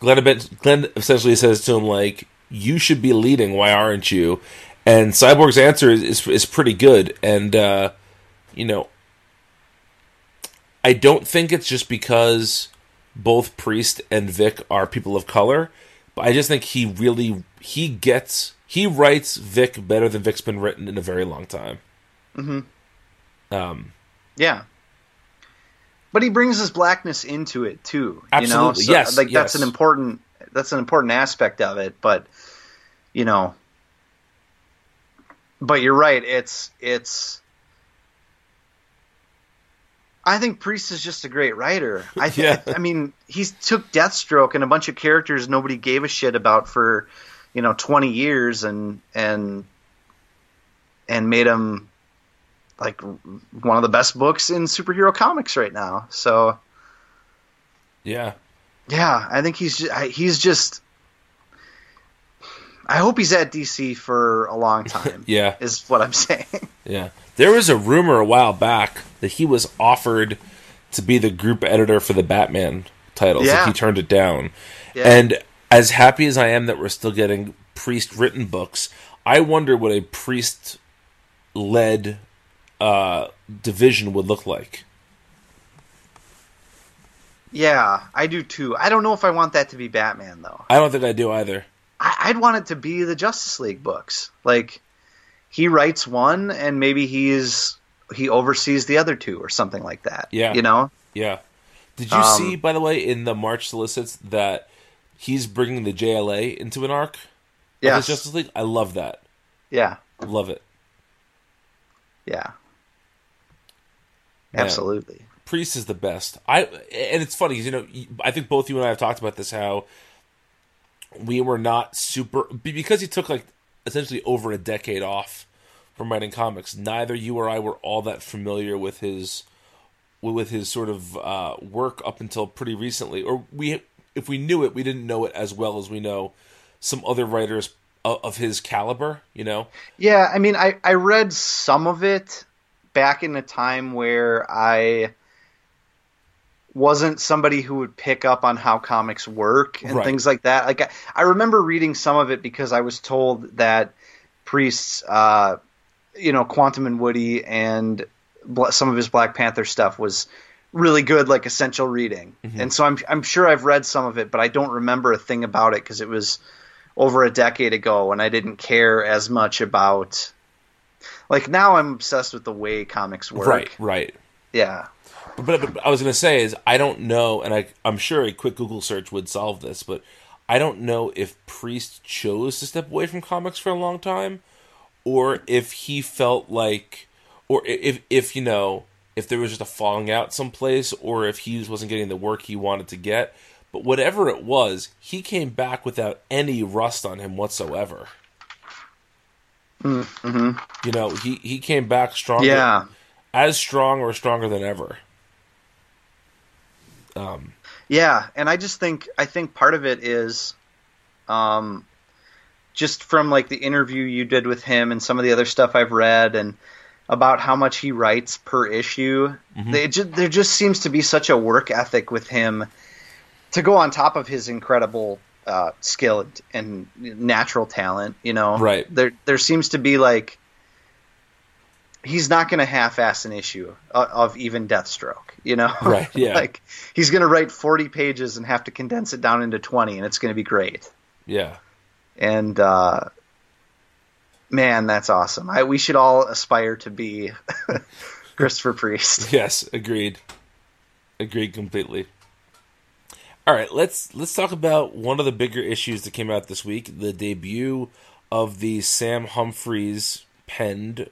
Glenn, Glenn essentially says to him like, "You should be leading. Why aren't you?" And Cyborg's answer is is, is pretty good. And uh, you know, I don't think it's just because both Priest and Vic are people of color, but I just think he really he gets he writes Vic better than Vic's been written in a very long time. Mm-hmm. Um, Yeah. But he brings his blackness into it too. You know? Absolutely. So, Yes, Like that's an important that's an important aspect of it. But you know But you're right, it's it's I think Priest is just a great writer. I th- Yeah. I mean, he took Deathstroke and a bunch of characters nobody gave a shit about for, you know, 20 years and and and made them like one of the best books in superhero comics right now. So yeah, yeah, I think he's ju- I- he's just. I hope he's at DC for a long time. yeah, is what I'm saying. yeah. There was a rumor a while back that he was offered to be the group editor for the Batman titles. Yeah. and he turned it down. Yeah. And as happy as I am that we're still getting priest written books, I wonder what a priest led uh, division would look like. yeah, I do too. I don't know if I want that to be Batman though. I don't think I do either. I, I'd want it to be the Justice League books. Like he writes one, and maybe he's he oversees the other two or something like that. Yeah. you know. Yeah. Did you Um, see, by the way, in the March solicits that he's bringing the JLA into an arc? Yeah, Justice League. I love that. Yeah. Love it. Yeah. Man. Absolutely. Priest is the best. I and it's funny you know I think both you and I have talked about this how we were not super because he took like essentially over a decade off from writing comics. Neither you or I were all that familiar with his with his sort of uh, work up until pretty recently, or we if we knew it, we didn't know it as well as we know some other writers of, of his caliber. You know, Yeah, I mean, I, I read some of it back in a time where I wasn't somebody who would pick up on how comics work and Right. things like that. Like I, I remember reading some of it because I was told that priests, uh, you know, Quantum and Woody and some of his Black Panther stuff was really good, like essential reading. And so I'm I'm sure I've read some of it, but I don't remember a thing about it because it was over a decade ago and I didn't care as much about like now I'm obsessed with the way comics work. right, right. Yeah. But, but, but I was going to say is I don't know, and I I'm sure a quick Google search would solve this, but I don't know if Priest chose to step away from comics for a long time, or if he felt like, or if if you know if there was just a falling out someplace, or if he wasn't getting the work he wanted to get. But whatever it was, he came back without any rust on him whatsoever. Mm-hmm. You know, he he came back stronger, Yeah. as strong or stronger than ever. Um, Yeah, and I just think I think part of it is um just from like the interview you did with him and some of the other stuff I've read and about how much he writes per issue. They ju- there just seems to be such a work ethic with him to go on top of his incredible uh, skill and, and natural talent. You know, Right. There there seems to be like he's not going to half-ass an issue of, of even Deathstroke. You know, Right, yeah. like he's going to write 40 pages and have to condense it down into 20 and it's going to be great yeah. and uh, man that's awesome I, we should all aspire to be christopher priest Yes, agreed. Agreed completely. All right, let's let's talk about one of the bigger issues that came out this week: the debut of the Sam Humphries penned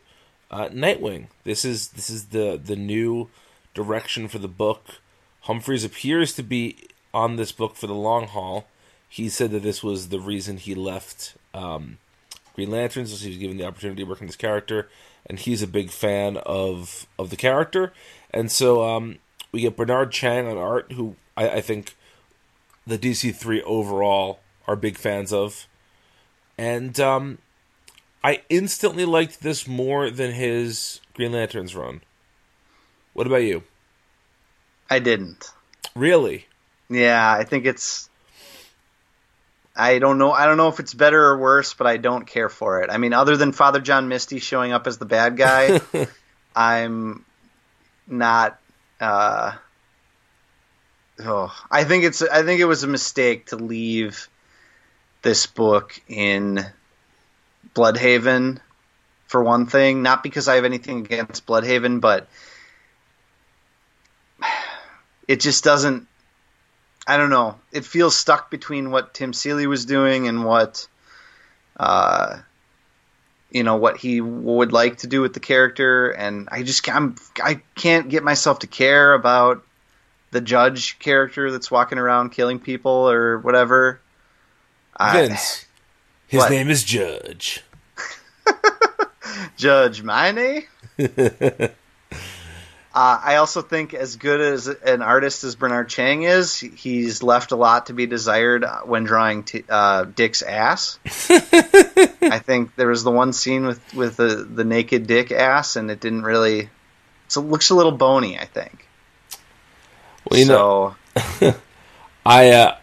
uh, Nightwing. This is this is the the new direction for the book. Humphries appears to be on this book for the long haul. He said that this was the reason he left um, Green Lanterns, was he was given the opportunity to work on this character, and he's a big fan of of the character. And so um, we get Bernard Chang on art, who I, I think the DC three overall are big fans of, and um, I instantly liked this more than his Green Lanterns run. What about you? i didn't Really? yeah i think it's i don't know i don't know if it's better or worse but i don't care for it i mean other than father john misty showing up as the bad guy i'm not uh oh i think it's i think it was a mistake to leave this book in Blüdhaven for one thing. Not because I have anything against Blüdhaven, but it just doesn't. I don't know. It feels stuck between what Tim Seeley was doing and what, uh, you know, what he would like to do with the character, and I just I'm, I can't get myself to care about the judge character that's walking around killing people or whatever. I- Vince. His What? name is Judge. Judge Mine. uh, I also think, as good as an artist as Bernard Chang is, he's left a lot to be desired when drawing t- uh, Dick's ass. I think there was the one scene with with the the naked Dick ass, and it didn't really. So it looks a little bony. I think. Well, you know, I uh,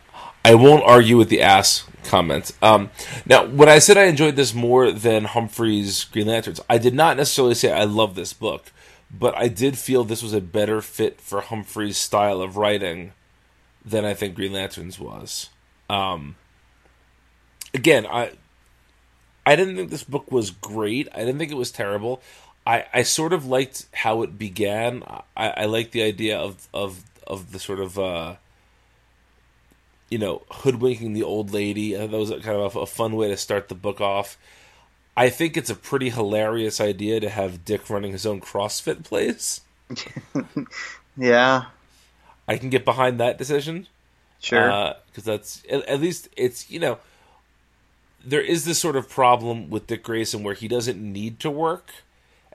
I won't argue with the ass comment. Um, now, when I said I enjoyed this more than Humphries' Green Lanterns, I did not necessarily say I love this book, but I did feel this was a better fit for Humphries' style of writing than I think Green Lanterns was. Um, again, I I didn't think this book was great. I didn't think it was terrible. I, I sort of liked how it began. I, I liked the idea of of of the sort of uh, you know hoodwinking the old lady. that was kind of a, fun way to start the book off. I think it's a pretty hilarious idea to have Dick running his own CrossFit place. yeah, I can get behind that decision. sure. Uh, because that's at, at least it's you know there is this sort of problem with Dick Grayson where he doesn't need to work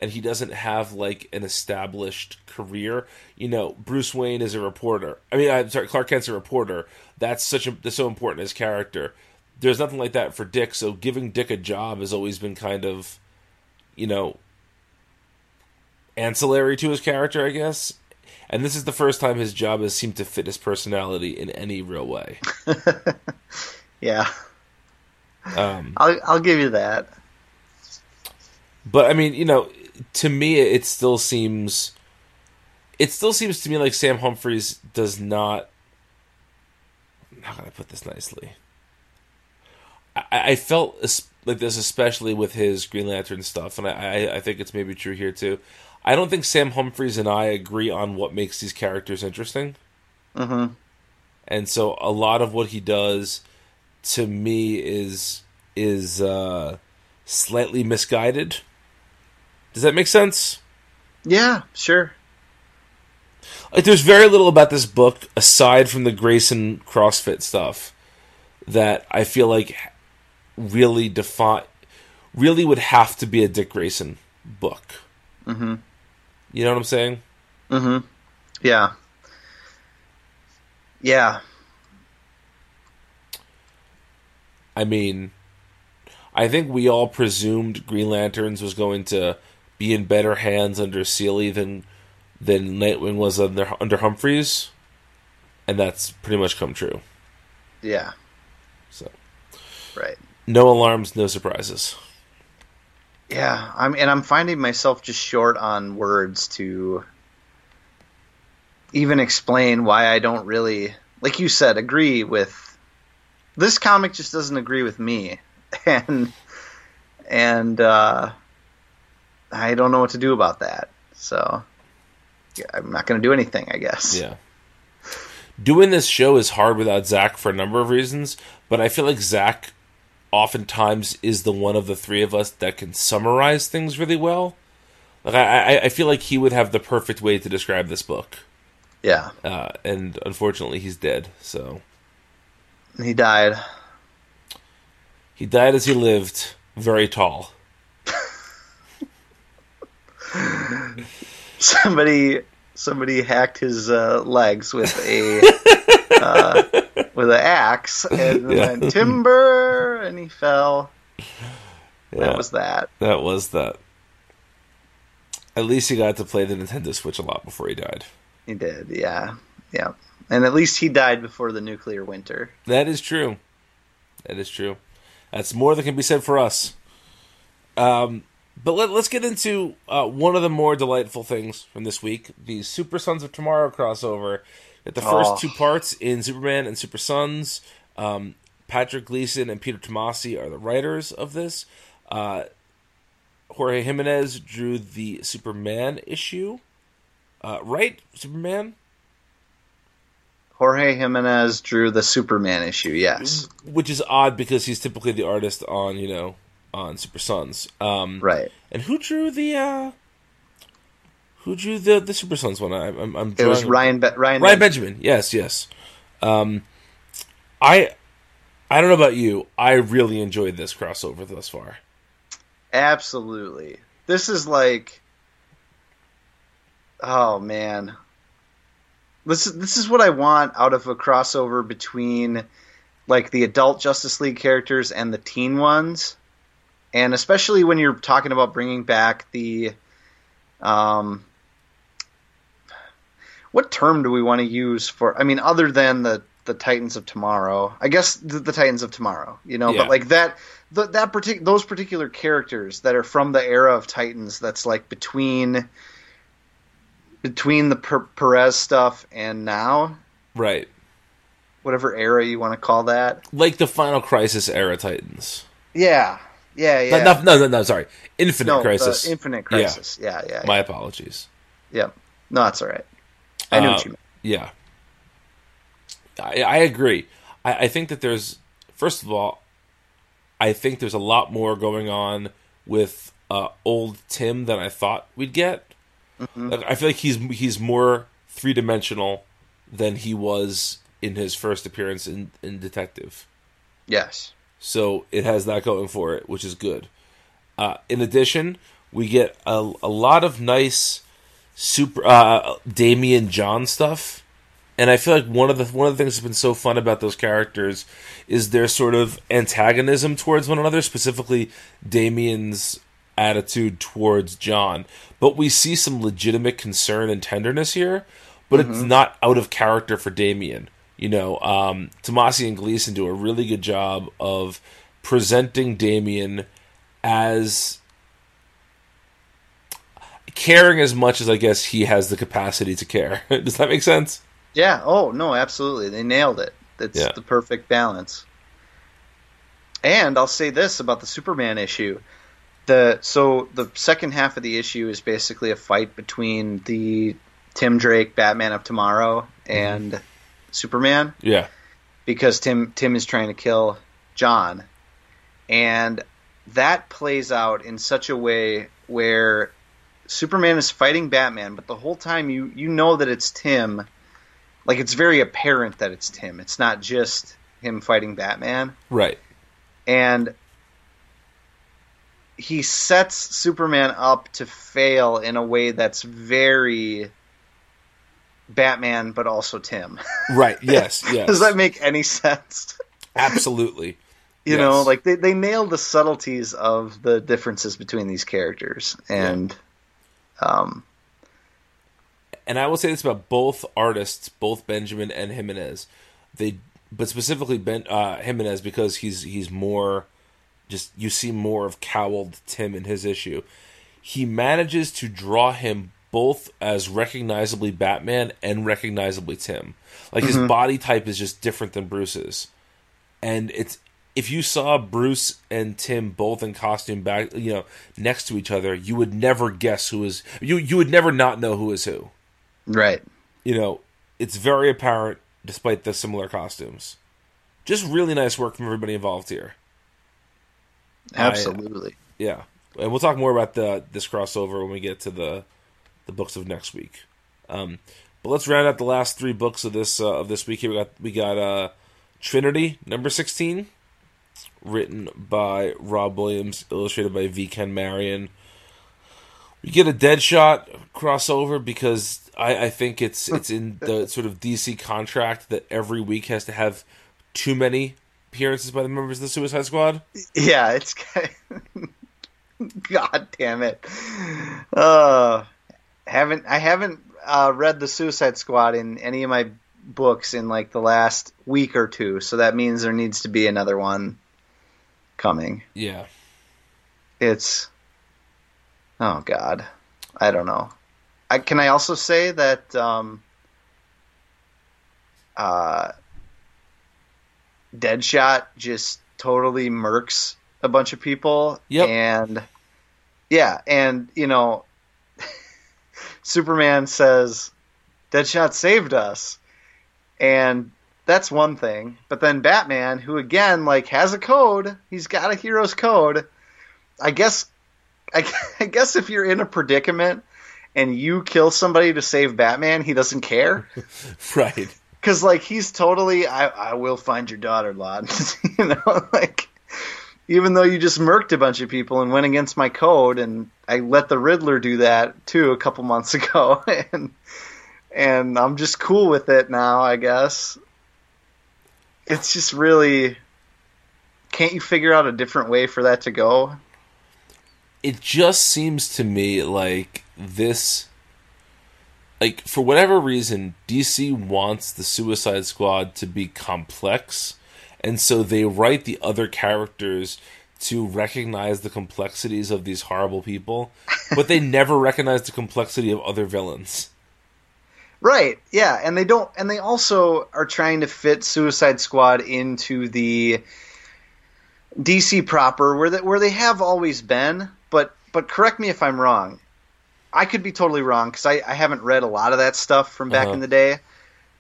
and he doesn't have like an established career. You know, Bruce Wayne is a reporter. I mean, I'm sorry, Clark Kent's a reporter. That's such a that's so important as character. There's nothing like that for Dick, so giving Dick a job has always been kind of, you know, ancillary to his character, I guess. And this is the first time his job has seemed to fit his personality in any real way. yeah, Um, I'll I'll give you that. but I mean, you know, to me, it still seems, it still seems to me like Sam Humphries does not. How can I put this nicely? I, I felt like this, especially with his Green Lantern stuff, and I, I, think it's maybe true here too. I don't think Sam Humphries and I agree on what makes these characters interesting. hmm and so a lot of what he does to me is is uh slightly misguided does that make sense Yeah, sure. like there's very little about this book aside from the grayson crossfit stuff that i feel like really define really would have to be a dick grayson book hmm you know what i'm saying hmm Yeah. Yeah. I mean, I think we all presumed Green Lanterns was going to be in better hands under Seeley than than Nightwing was under under Humphries, and that's pretty much come true. Yeah. So, Right. no alarms, no surprises. Yeah, I'm and I'm finding myself just short on words to even explain why I don't really like you said agree with this comic just doesn't agree with me and and uh I don't know what to do about that. So yeah, I'm not going to do anything, I guess. Yeah. Doing this show is hard without Zach for a number of reasons, but I feel like Zach oftentimes is the one of the three of us that can summarize things really well. Like I, I, I feel like he would have the perfect way to describe this book. Yeah. uh, and unfortunately he's dead. So He died. he died as he lived, very tall. Somebody somebody hacked his uh, legs with a uh, with an axe and Yeah. went timber and he fell. Yeah, That was that. that was that. At least he got to play the Nintendo Switch a lot before he died. He did, yeah, yeah. And at least he died before the nuclear winter. That is true. That is true. That's more than can be said for us. Um, but let, let's get into uh, one of the more delightful things from this week: the Super Sons of Tomorrow crossover. At the first Oh. two parts in Superman and Super Sons, um, Patrick Gleason and Peter Tomasi are the writers of this. Uh, Jorge Jimenez drew the Superman issue. Uh, right, Superman, Jorge Jimenez drew the Superman issue. Yes, which is odd because he's typically the artist on you know on Super Sons. Um, right. And who drew the uh, who drew the the Super Sons one? I, I'm, I'm It was Ryan. Be- Ryan. Ryan Benjamin. Yes, yes. Um, I I don't know about you. I really enjoyed this crossover thus far. Absolutely. This is like Oh man. This is this is what I want out of a crossover between like the adult Justice League characters and the teen ones. And especially when you're talking about bringing back the um what term do we want to use for I mean other than the the Titans of Tomorrow. I guess the, the Titans of Tomorrow, you know, Yeah. but like that the, that partic- those particular characters that are from the era of Titans that's like between between the per- Perez stuff and now, Right. whatever era you want to call that. Like the Final Crisis era Titans. Yeah. Yeah, yeah. No, no, no, no, sorry. Infinite No, Crisis. Infinite Crisis. Yeah, yeah. yeah. My apologies. yeah. No, that's all right. I knew Uh, what you meant. Yeah. I, I agree. I, I think that there's, first of all, I think there's a lot more going on with uh, old Tim than I thought we'd get. Like, I feel like he's he's more three dimensional than he was in his first appearance in, in Detective. Yes. So it has that going for it, which is good. Uh, in addition, we get a, a lot of nice super uh, Damian Jon stuff, and I feel like one of the one of the things that's been so fun about those characters is their sort of antagonism towards one another, specifically Damian's attitude towards Jon. But we see some legitimate concern and tenderness here, but it's not out of character for Damian. You know, um, Tomasi and Gleason do a really good job of presenting Damian as caring as much as I guess he has the capacity to care. Does that make sense? Yeah. Oh no, absolutely. They nailed it. It's Yeah. the perfect balance. And I'll say this about the Superman issue: the so the second half of the issue is basically a fight between the Tim Drake Batman of Tomorrow and Superman Yeah. because Tim Tim is trying to kill Jon, and that plays out in such a way where Superman is fighting Batman, but the whole time you you know that it's Tim. Like it's very apparent that it's Tim. It's not just him fighting Batman, Right. and he sets Superman up to fail in a way that's very Batman, but also Tim. Right. Yes. Yes. Does that make any sense? Absolutely. you Yes. know like they, they nailed the subtleties of the differences between these characters and um and I will say this about both artists, both Benjamin and Jimenez. They, but specifically Ben uh, Jimenez because he's he's more, just you see more of cowled Tim in his issue. He manages to draw him both as recognizably Batman and recognizably Tim. Like his mm-hmm. body type is just different than Bruce's, and it's if you saw Bruce and Tim both in costume back, you know, next to each other, you would never guess who is you. You would never not know who is who right you know, it's very apparent despite the similar costumes. Just really nice work from everybody involved here. absolutely Yeah, and we'll talk more about the this crossover when we get to the the books of next week. Um, but let's round out the last three books of this uh, of this week. Here we got we got uh, Trinity number sixteen, written by Rob Williams, illustrated by V. Ken Marion. We get a Deadshot crossover because I, I think it's it's in the sort of DC contract that every week has to have too many appearances by the members of the Suicide Squad. yeah it's god damn it uh haven't i haven't uh read the suicide squad in any of my books in like the last week or two so that means there needs to be another one coming Yeah. it's oh god i don't know I, can i also say that um uh deadshot just totally murks a bunch of people. Yep. And yeah, and you know, Superman says, "Deadshot saved us," and that's one thing. But then Batman, who again like has a code, he's got a hero's code. I guess, I, I guess if you're in a predicament and you kill somebody to save Batman, he doesn't care Right. because like he's totally I, I will find your daughter lad you know like even though you just murked a bunch of people and went against my code and i let the riddler do that too a couple months ago and and i'm just cool with it now i guess. It's just really can't you figure out a different way for that to go? It just seems to me like this like for whatever reason DC wants the Suicide Squad to be complex and so they write the other characters to recognize the complexities of these horrible people but they never recognize the complexity of other villains Right. Yeah, and they don't and they also are trying to fit Suicide Squad into the DC proper where that where they have always been, but but correct me if I'm wrong. I could be totally wrong because I, I haven't read a lot of that stuff from back Uh-huh. in the day.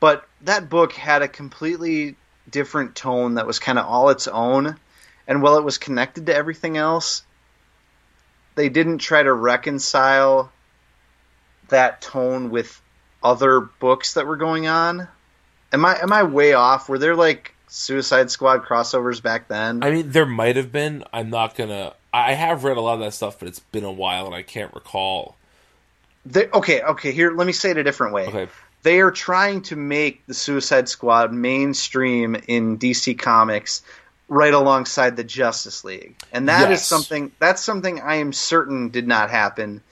But that book had a completely different tone that was kind of all its own. And while it was connected to everything else, they didn't try to reconcile that tone with other books that were going on. Am I am I way off? Were there like Suicide Squad crossovers back then? I mean there might have been I'm not gonna I have read a lot of that stuff but it's been a while and I can't recall They- okay, okay. Here, let me say it a different way. okay They are trying to make the Suicide Squad mainstream in DC Comics, right alongside the Justice League, and that is Yes. something that's something I am certain did not happen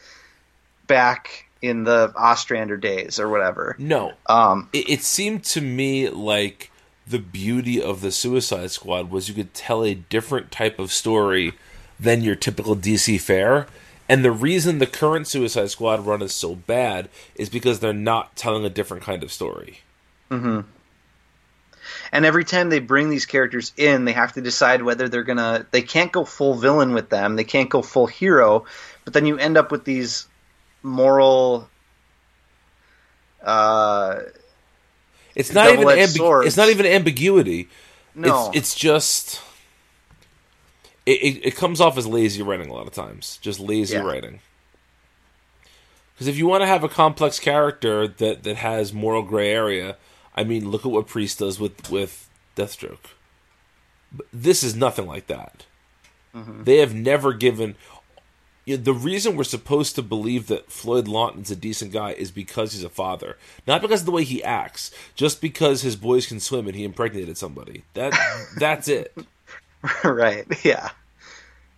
back in the Ostrander days or whatever. no Um, it, it seemed to me like the beauty of the Suicide Squad was you could tell a different type of story than your typical DC fare. And the reason the current Suicide Squad run is so bad is because they're not telling a different kind of story. and every time they bring these characters in, they have to decide whether they're gonna. They can't go full villain with them. They can't go full hero. But then you end up with these moral. Uh, It's not even ambi- it's not even ambiguity. no, It's it's just it, it it comes off as lazy writing a lot of times. Just lazy Yeah. writing. Because if you want to have a complex character that that has moral gray area, I mean, look at what Priest does with with Deathstroke. But this is nothing like that. Mm-hmm. They have never given. You know, the reason we're supposed to believe that Floyd Lawton's a decent guy is because he's a father, not because of the way he acts. Just because his boys can swim and he impregnated somebody. That that's it. right? Yeah.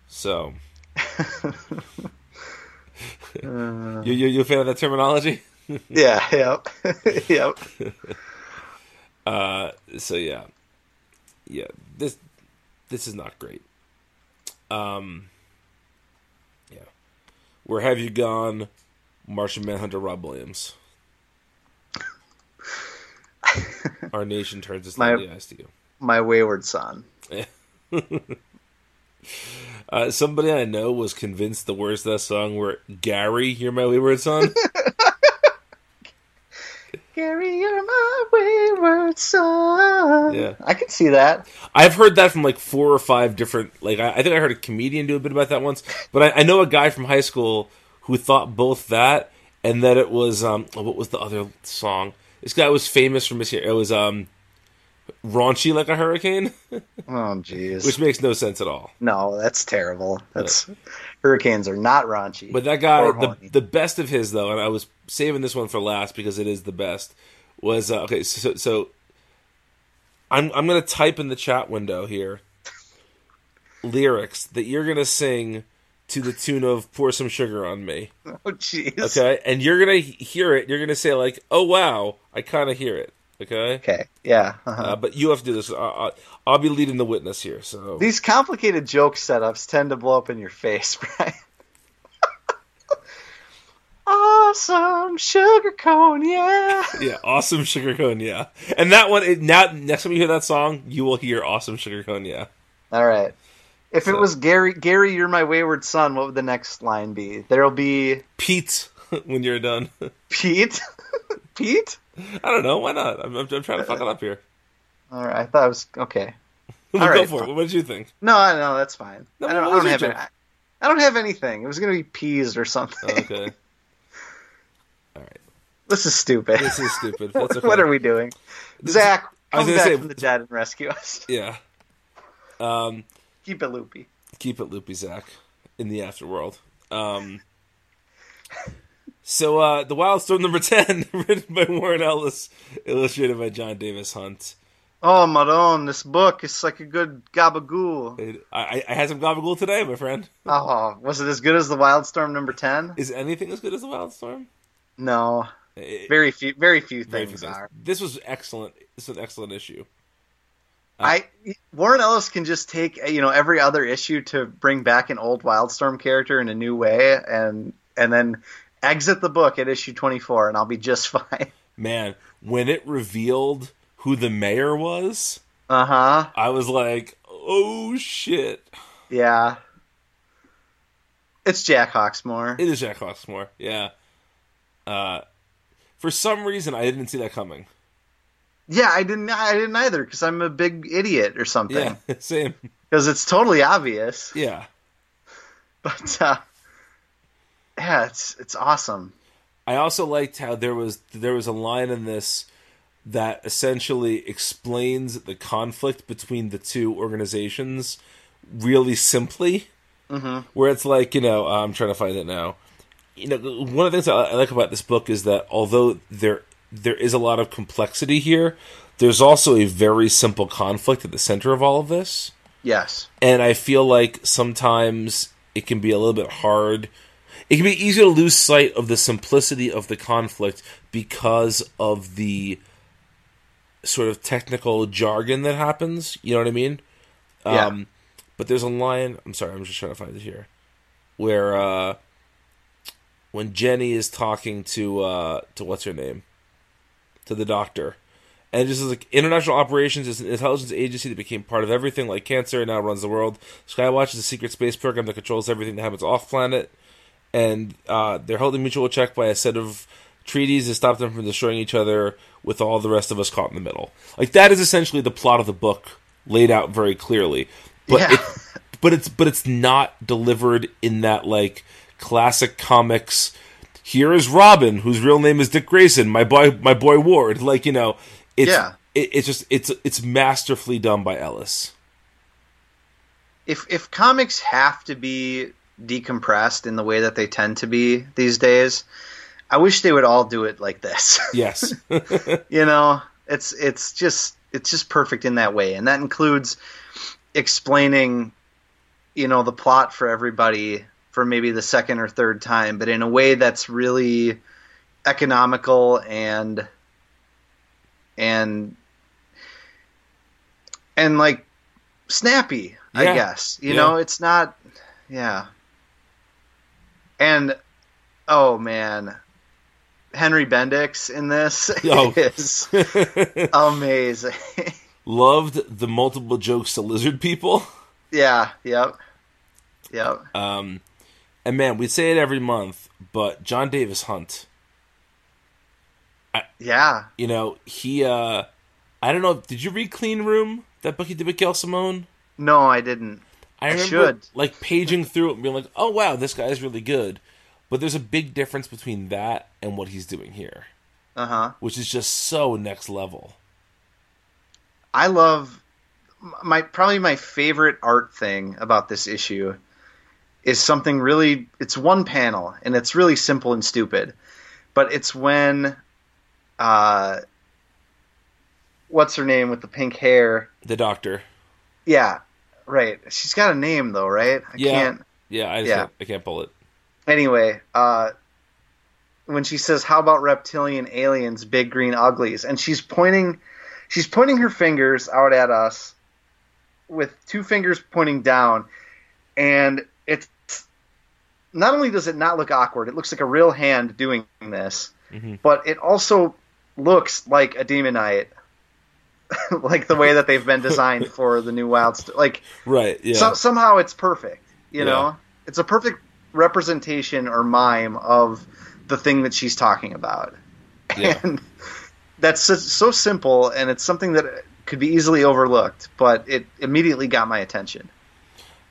So, you, you you a fan of that terminology? Yeah. Yep. yep. Uh, so yeah, yeah. This this is not great. Um, yeah. Where have you gone, Martian Manhunter? Rob Williams. Our nation turns its My- eyes to you. My wayward son. Uh, somebody I know was convinced the words of that song were Gary, you're my wayward son. Gary, you're my wayward son. Yeah. I can see that. I've heard that from like four or five different. Like I, I think I heard a comedian do a bit about that once, but I, I know a guy from high school who thought both that and that it was um oh, what was the other song? This guy was famous from his here. It was um raunchy like a hurricane, Oh, jeez. which makes no sense at all. No, that's terrible. That's hurricanes are not raunchy. But that guy, the the best of his though, and I was saving this one for last because it is the best. Was uh, okay. So, so I'm I'm gonna type in the chat window here lyrics that you're gonna sing to the tune of "Pour Some Sugar on Me." oh, jeez. Okay, and you're gonna hear it. You're gonna say like, "Oh wow, I kind of hear it." Okay, Okay. Yeah. uh-huh. uh, but you have to do this. I'll be leading the witness here. So These complicated joke setups tend to blow up in your face, Brian. awesome sugar cone, yeah. yeah, awesome sugar cone. Yeah, and that one it, now next time you hear that song, you will hear awesome sugar cone. Yeah. All right. If it was Gary, Gary, you're my wayward son. What would the next line be? There'll be Pete, when you're done. Pete. Pete. I don't know. Why not? I'm, I'm, I'm trying to fuck it up here. All right, I thought it was okay. Go All right, for it. What did you think? No, I no, that's fine. No, I don't, I don't have any, I don't have anything. It was gonna be peas or something. Okay. All right. this is stupid. This is stupid. Okay. what are we doing? Zach, I was come back say- from the dead and rescue us. Yeah. Um, Keep it loopy. keep it loopy, Zach, in the afterworld. Um, so, uh, The Wild Storm number 10, written by Warren Ellis, illustrated by Jon Davis Hunt. Oh, Maron, this book is like a good gabagool. It, I, I had some gabagool today, my friend. Oh, was it as good as the Wildstorm number ten? Is anything as good as The Wildstorm? No, It- very few. Very few very things few are. This was excellent. This is an excellent issue. I Warren Ellis can just take you know every other issue to bring back an old Wildstorm character in a new way, and and then exit the book at issue twenty four, and I'll be just fine. Man, when it revealed who the mayor was, Uh huh. I was like, oh shit. Yeah. It's Jack Hawksmoor. It is Jack Hawksmoor, yeah. Uh, for some reason, I didn't see that coming. Yeah, I didn't. I didn't either because I'm a big idiot or something. Yeah, same. Because it's totally obvious. Yeah. But uh, yeah, it's it's awesome. I also liked how there was there was a line in this that essentially explains the conflict between the two organizations really simply. Mm-hmm. Where it's like, you know, I'm trying to find it now. You know, one of the things I I like about this book is that although there there is a lot of complexity here, there's also a very simple conflict at the center of all of this. Yes. and I feel like sometimes it can be a little bit hard. It can be easy to lose sight of the simplicity of the conflict because of the sort of technical jargon that happens. You know what I mean? Yeah. Um, but there's a line. I'm sorry. I'm just trying to find it here, where uh, when Jenny is talking to uh, to what's her name, to the doctor, and just is like international operations is an intelligence agency that became part of everything, like cancer, and now runs the world. Skywatch is a secret space program that controls everything that happens off planet, and uh, they're held in mutual check by a set of treaties that stop them from destroying each other, with all the rest of us caught in the middle. Like that is essentially the plot of the book laid out very clearly. But Yeah. it, but it's but it's not delivered in that like classic comics. Here is Robin, whose real name is Dick Grayson, my boy, my boy Ward. Like you know, it's Yeah. it, it's just it's it's masterfully done by Ellis. if if comics have to be decompressed in the way that they tend to be these days, I wish they would all do it like this. Yes, you know, it's it's just it's just perfect in that way, and that includes explaining, you know, the plot for everybody for maybe the second or third time, but in a way that's really economical and and and like snappy, I guess. You Yeah. know, it's not yeah. And oh man, Henry Bendix in this Oh. is amazing. loved the multiple jokes to lizard people. yeah, yep. Yep. Um, and man, we say it every month, but Jon Davis Hunt, Yeah. you know, he, uh, I don't know, did you read Clean Room, that book he did with Gail Simone? No, I didn't. I remember, should. like, paging through it and being like, oh, wow, this guy's really good. But there's a big difference between that and what he's doing here, Uh huh. which is just so next level. I love my probably my favorite art thing about this issue is something really it's one panel and it's really simple and stupid. But it's when uh what's her name with the pink hair? The Doctor. Yeah. Right. She's got a name though, right? I Yeah. can't Yeah, I just Yeah. Can't, I can't pull it. anyway, uh, when she says, "How about reptilian aliens, big green uglies?" and she's pointing, she's pointing her fingers out at us, with two fingers pointing down, and it's not only does it not look awkward, it looks like a real hand doing this, Mhm. but it also looks like a Daemonite. like the way that they've been designed for the new Wild. St- like Right. Yeah. so, somehow it's perfect. You Yeah. know, it's a perfect representation or mime of the thing that she's talking about, Yeah. and that's so, so simple, and it's something that could be easily overlooked, but it immediately got my attention.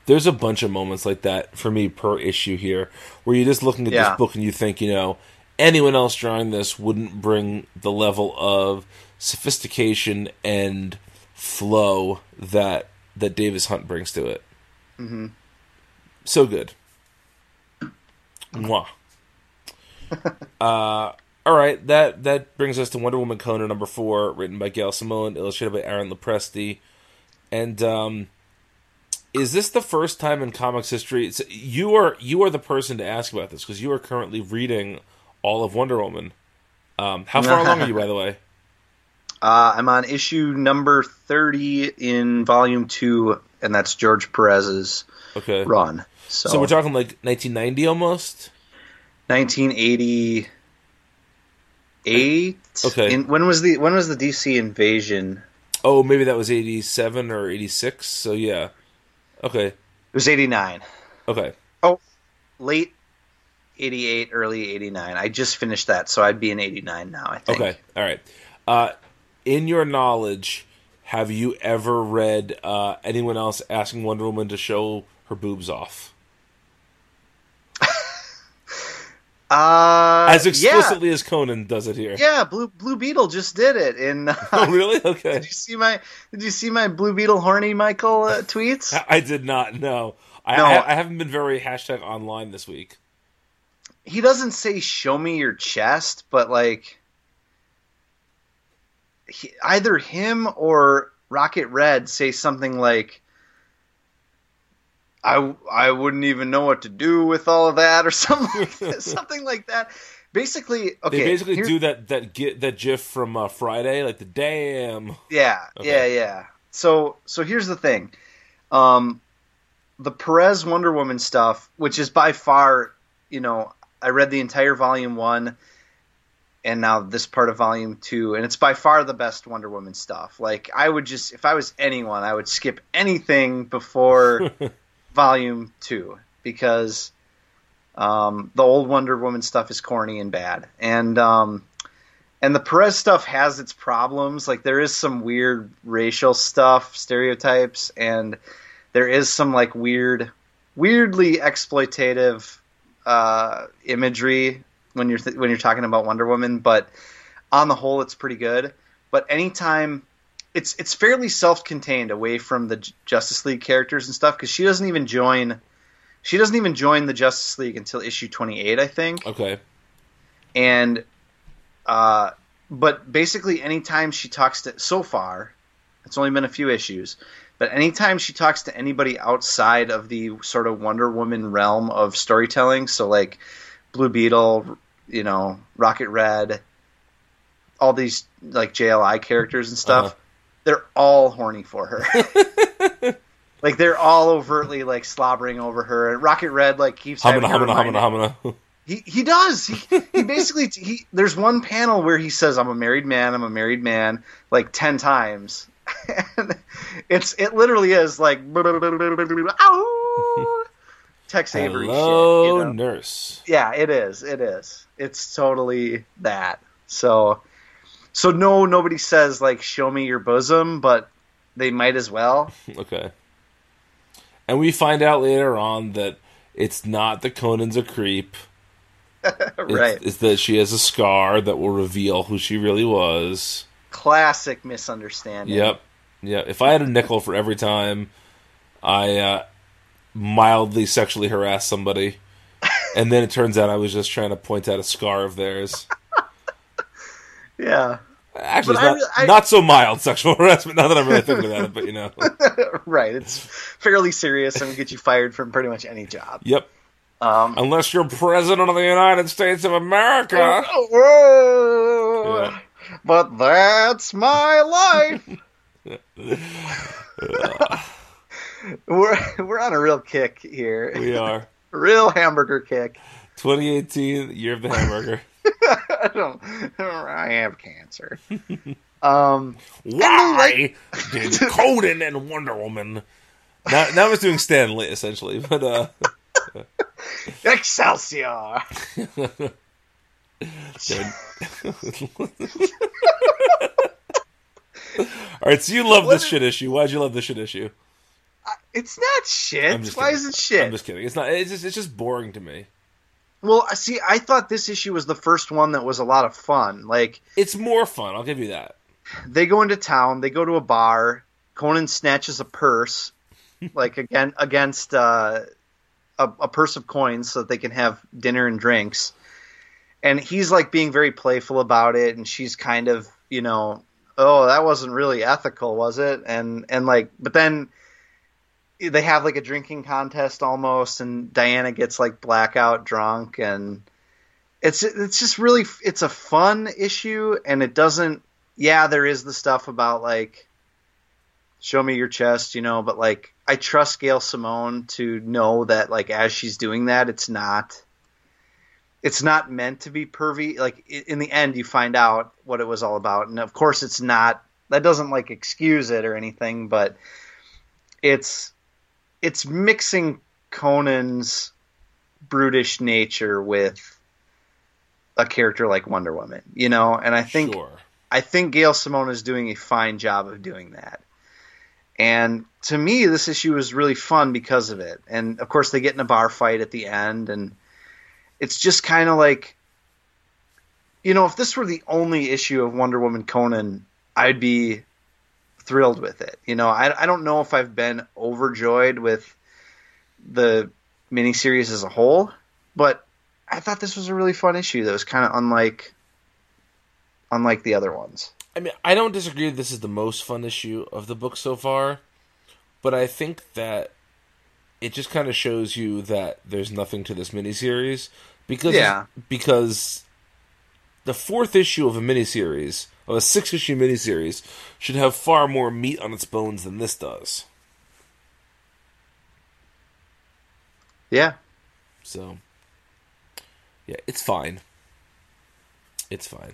There's a bunch of moments like that for me per issue here, where you're just looking at Yeah. this book and you think, you know, anyone else drawing this wouldn't bring the level of sophistication and flow that that Davis Hunt brings to it. Mm-hmm. So good. Mwah. uh, all right, that that brings us to Wonder Woman Conan number four, written by Gail Simone, illustrated by Aaron Lopresti, and um, is this the first time in comics history? It's, you are you are the person to ask about this because you are currently reading all of Wonder Woman. Um, how far along are you, by the way? Uh, I'm on issue number thirty in volume two, and that's George Perez's Okay, run. So, so we're talking like 1990 almost. 1988. Okay. In, when was the when was the DC invasion? Oh, maybe that was 87 or 86. So yeah. Okay. It was 89. Okay. Oh, late 88, early 89. I just finished that, so I'd be in 89 now. I think. Okay. All right. Uh, in your knowledge, have you ever read uh, anyone else asking Wonder Woman to show her boobs off? Uh, As explicitly as Conan does it here. Yeah, yeah. Blue Blue Beetle just did it. In uh, Oh, really? Okay. did you see my Did you see my Blue Beetle horny Michael uh, tweets? I did not know. I, No. I, I haven't been very hashtag online this week. he doesn't say "show me your chest," but like he, either him or Rocket Red say something like, "I I wouldn't even know what to do with all of that" or something like that, something like that. Basically, okay, They basically here- do that that get that GIF from uh, Friday, like the damn. Yeah, Okay. yeah, yeah. So so here's the thing. Um the Perez Wonder Woman stuff, which is by far, you know, I read the entire volume 1 and now this part of volume 2 and it's by far the best Wonder Woman stuff. Like I would just if I was anyone, I would skip anything before volume 2 because um, the old Wonder Woman stuff is corny and bad. And um, and the Perez stuff has its problems. Like there is some weird racial stuff, stereotypes, and there is some like weird, weirdly exploitative uh, imagery when you're th- when you're talking about Wonder Woman. But on the whole, it's pretty good. But anytime it's it's fairly self-contained away from the J- Justice League characters and stuff because she doesn't even join. She doesn't even join the Justice League until issue 28, I think Okay. and uh, but basically anytime she talks to so far it's only been a few issues but anytime she talks to anybody outside of the sort of wonder woman realm of storytelling so like blue beetle you know rocket red all these like jli characters and stuff Uh-huh. they're all horny for her like they're all overtly like slobbering over her and rocket red like keeps Humana, humana, humana, humana. he he does. He he basically he there's one panel where he says I'm a married man, I'm a married man like 10 times. and it's it literally is like ow, Tex Avery Hello, shit, you know? nurse. Yeah, it is. It is. It's totally that. So so no nobody says like show me your bosom, but they might as well. Okay. And we find out later on that it's not that Conan's a creep. It's, right. It's that she has a scar that will reveal who she really was. Classic misunderstanding. Yep. Yeah. If I had a nickel for every time I uh, mildly sexually harass somebody, and then it turns out I was just trying to point out a scar of theirs. Yeah. Actually, not, I- not so mild sexual harassment. Now that I'm really thinking about it, but you know. right. It's fairly serious and get you fired from pretty much any job. Yep. Um, Unless you're president of the United States of America. Whoa. Yeah. But that's my life. we're we're on a real kick here. We are. Real hamburger kick. 2018, year of the hamburger. I don't. I have cancer. Um, Why did Conan and Wonder Woman? Now, now I was doing Stanley essentially, but uh, Excelsior. all right. So you love What this is- shit issue. Why'd you love this shit issue? It's not shit. Why kidding. is it shit? I'm just kidding. It's not. It's just. It's just boring to me. Well, see. I thought this issue was the first one that was a lot of fun. Like It's more fun. I'll give you that. they go into town, they go to a bar. Conan snatches a purse, like again against uh, a, a purse of coins, so that they can have dinner and drinks. And he's like being very playful about it, and she's kind of, you know, oh, that wasn't really ethical, was it? And and like, but then they have like a drinking contest almost, and Diana gets like blackout drunk, and it's it's just really it's a fun issue, and it doesn't. Yeah, there is the stuff about like show me your chest, you know, but like I trust Gail Simone to know that like as she's doing that, it's not it's not meant to be pervy. Like in the end, you find out what it was all about, and of course, it's not. That doesn't like excuse it or anything, but it's it's mixing Conan's brutish nature with a character like Wonder Woman, you know. And I think sure. I think Gail Simone is doing a fine job of doing that. And to me, this issue was really fun because of it. And of course, they get in a bar fight at the end, and it's just kind of like, you know, if this were the only issue of Wonder Woman Conan, I'd be thrilled with it. You know, I, I don't know if I've been overjoyed with the miniseries as a whole, but I thought this was a really fun issue that was kind of unlike unlike the other ones. I mean, I don't disagree. This is the most fun issue of the book so far, but I think that it just kind of shows you that there's nothing to this miniseries because Yeah. because the fourth issue of a miniseries of a six issue miniseries should have far more meat on its bones than this does. Yeah. So, yeah, it's fine. It's fine.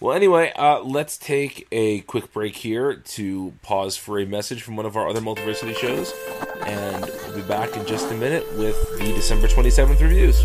Well, anyway, uh, let's take a quick break here to pause for a message from one of our other Multiversity shows, and we'll be back in just a minute with the December 27th reviews.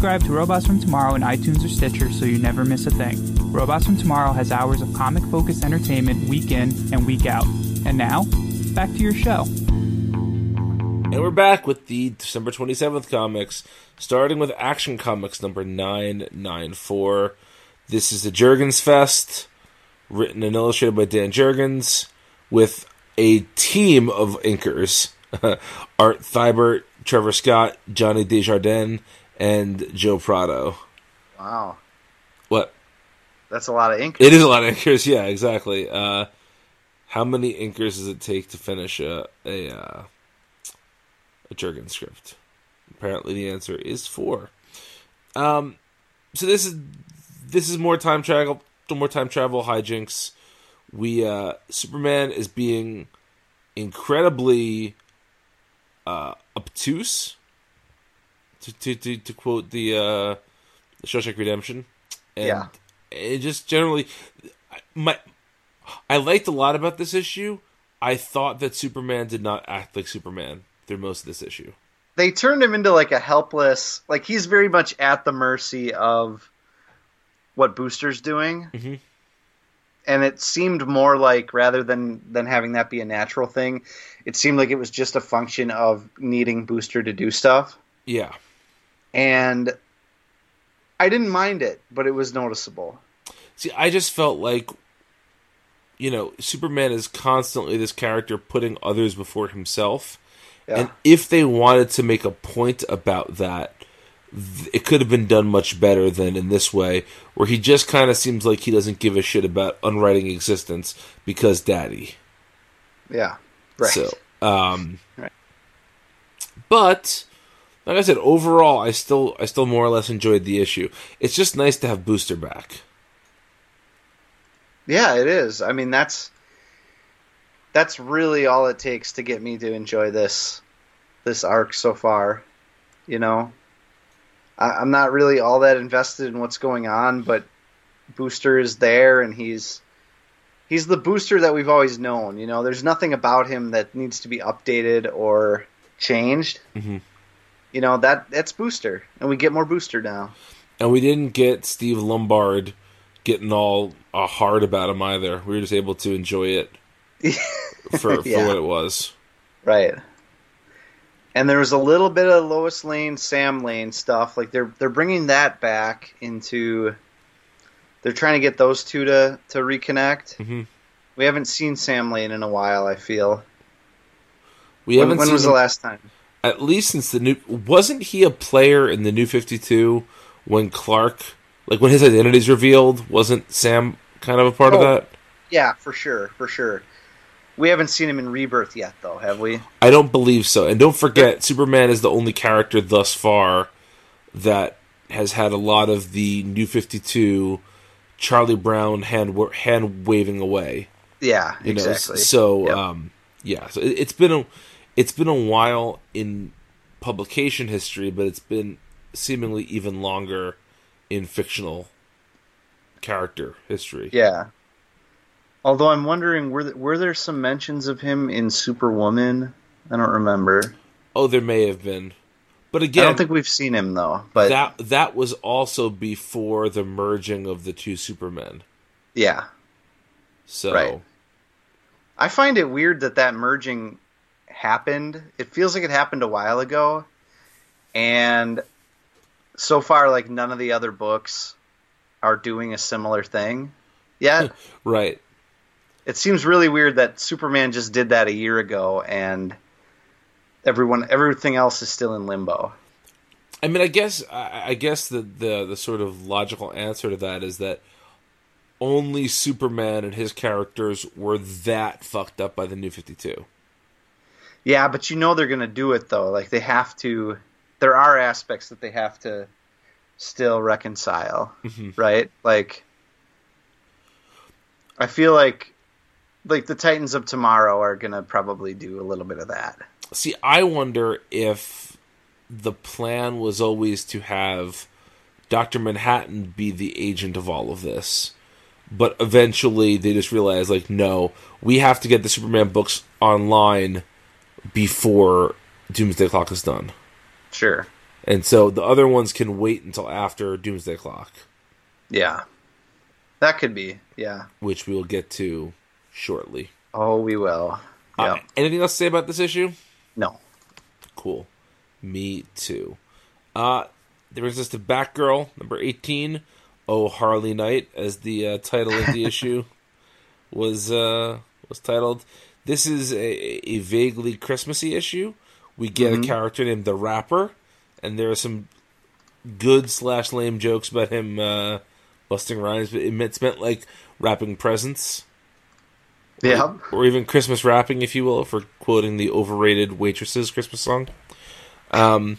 to Robots from Tomorrow in iTunes or Stitcher so you never miss a thing. Robots from Tomorrow has hours of comic focused entertainment week in and week out. And now, back to your show. And we're back with the December 27th comics, starting with Action Comics number 994. This is the Jurgens Fest, written and illustrated by Dan Jurgens, with a team of inkers Art Thibert, Trevor Scott, Johnny Desjardins, and Joe Prado. Wow. What? That's a lot of ink. It is a lot of inkers, yeah, exactly. Uh, how many inkers does it take to finish a a, uh, a Jurgen script? Apparently, the answer is four. Um, so this is this is more time travel, more time travel hijinks. We uh, Superman is being incredibly uh, obtuse, to to to, to quote the uh, Shawshank Redemption, and Yeah. it just generally my I liked a lot about this issue. I thought that Superman did not act like Superman through most of this issue. They turned him into like a helpless, like he's very much at the mercy of what Booster's doing. Mhm. And it seemed more like rather than than having that be a natural thing, it seemed like it was just a function of needing Booster to do stuff. Yeah. And I didn't mind it, but it was noticeable. See, I just felt like you know, Superman is constantly this character putting others before himself. Yeah. And if they wanted to make a point about that, it could have been done much better than in this way, where he just kind of seems like he doesn't give a shit about unwriting existence because daddy. Yeah. Right. So, um, Right. but like I said, overall, I still I still more or less enjoyed the issue. It's just nice to have Booster back. Yeah, it is. I mean, that's that's really all it takes to get me to enjoy this this arc so far. You know, I, I'm not really all that invested in what's going on, but Booster is there, and he's he's the Booster that we've always known. You know, there's nothing about him that needs to be updated or changed. Mhm. You know that that's Booster, and we get more Booster now. And we didn't get Steve Lombard getting all uh, hard about him either. We were just able to enjoy it for, for Yeah. what it was. Right. And there was a little bit of Lois Lane, Sam Lane stuff. Like they're they're bringing that back into. They're trying to get those two to to reconnect. Mhm. We haven't seen Sam Lane in a while. I feel. We When, haven't when seen was him, the last time? At least since the new. Wasn't he a player in the New Fifty Two when Clark, like when his identity's revealed? Wasn't Sam kind of a part of Oh. that? Yeah, for sure, for sure. We haven't seen him in Rebirth yet, though, have we? I don't believe so. And don't forget, Superman is the only character thus far that has had a lot of the New Fifty Two, Charlie Brown hand hand waving away. Yeah, You know, exactly. so Yep. um, yeah, so it, it's been a it's been a while in publication history, but it's been seemingly even longer in fictional character history. yeah. Although I'm wondering, were there, were there some mentions of him in Superwoman? I don't remember. Oh, there may have been, but again, I don't think we've seen him though. But that that was also before the merging of the two Supermen. yeah, So Right. I find it weird that that merging happened. It feels like it happened a while ago, and so far, like none of the other books are doing a similar thing yet. right, it seems really weird that Superman just did that a year ago, and everyone, everything else is still in limbo. I mean, I guess I, I guess the, the the sort of logical answer to that is that only Superman and his characters were that fucked up by the New Fifty Two. Yeah, but you know they're gonna do it though. Like they have to. There are aspects that they have to still reconcile, mm-hmm. right? Like, I feel like like the Titans of Tomorrow are gonna probably do a little bit of that. See, I wonder if the plan was always to have Doctor Manhattan be the agent of all of this, but eventually they just realized, like, no, we have to get the Superman books online before Doomsday Clock is done. Sure. And so the other ones can wait until after Doomsday Clock, Yeah. That could be. Yeah. which we will get to shortly. Oh, we will. Uh, Yeah. anything else to say about this issue? no. Cool. Me too. Uh, there brings us to Batgirl, number 18. Oh, Harley Knight, as the uh, title of the issue was uh, was titled. This is a, a vaguely Christmassy issue. We get a character named the Rapper, and there are some good slash lame jokes about him uh, busting rhymes, but it meant, it's meant like wrapping presents Yeah. or even Christmas rapping, if you will, for quoting the overrated waitresses Christmas song. Um,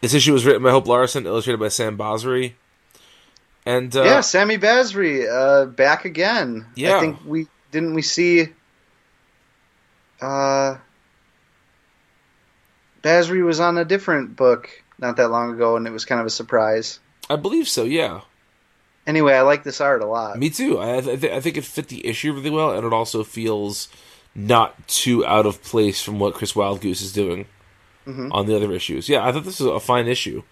this issue was written by Hope Larson, illustrated by Sam Basri, and uh, yeah, Sami Basri, uh, back again. Yeah. I think we didn't we see uh Basri was on a different book not that long ago and it was kind of a surprise. I believe so. Yeah, Anyway, I like this art a lot. me too. I, I, th- I think it fit the issue really well, and it also feels not too out of place from what Chris Wildgoose is doing on the other issues. Yeah, I thought this was a fine issue.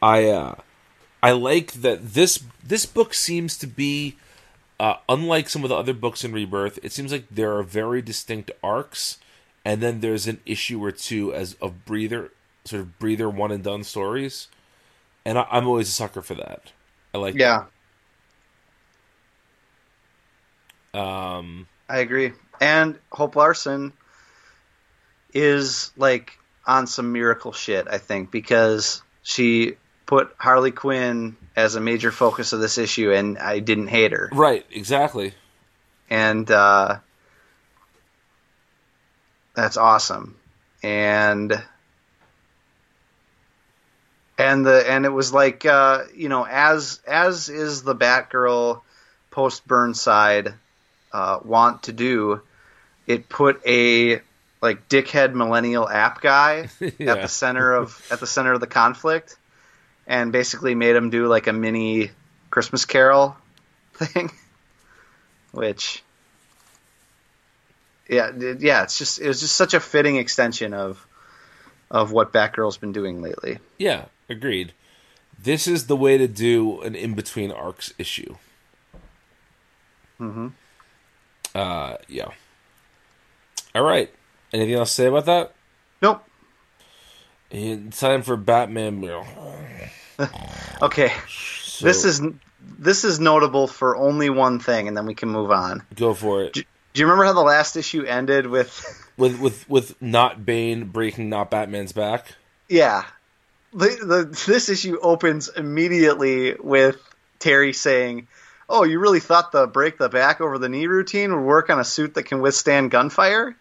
I uh, I like that this this book seems to be uh, unlike some of the other books in Rebirth. It seems like there are very distinct arcs, and then there's an issue or two as of breather sort of breather one and done stories, and I, I'm always a sucker for that. I like Yeah, that. Um, I agree. And Hope Larson is like on some miracle shit, I think, because she put Harley Quinn as a major focus of this issue, and I didn't hate her. Right, exactly. and uh, that's awesome. And and the and it was like uh, you know as as is the Batgirl post Burnside uh, want to do, it put a like dickhead millennial app guy at the center of at the center of the conflict, and basically made him do like a mini Christmas Carol thing, which yeah, yeah, it's just it was just such a fitting extension of of what Batgirl's been doing lately. Yeah, agreed. This is the way to do an in between arcs issue. Mhm. Uh, yeah. All right. Anything else to say about that? Nope. And time for Batman. Okay, So, this is this is notable for only one thing, and then we can move on. go for it. Do you remember how the last issue ended with? With with with not Bane breaking not Batman's back. Yeah, the, the this issue opens immediately with Terry saying, "Oh, you really thought the break the back over the knee routine would work on a suit that can withstand gunfire?"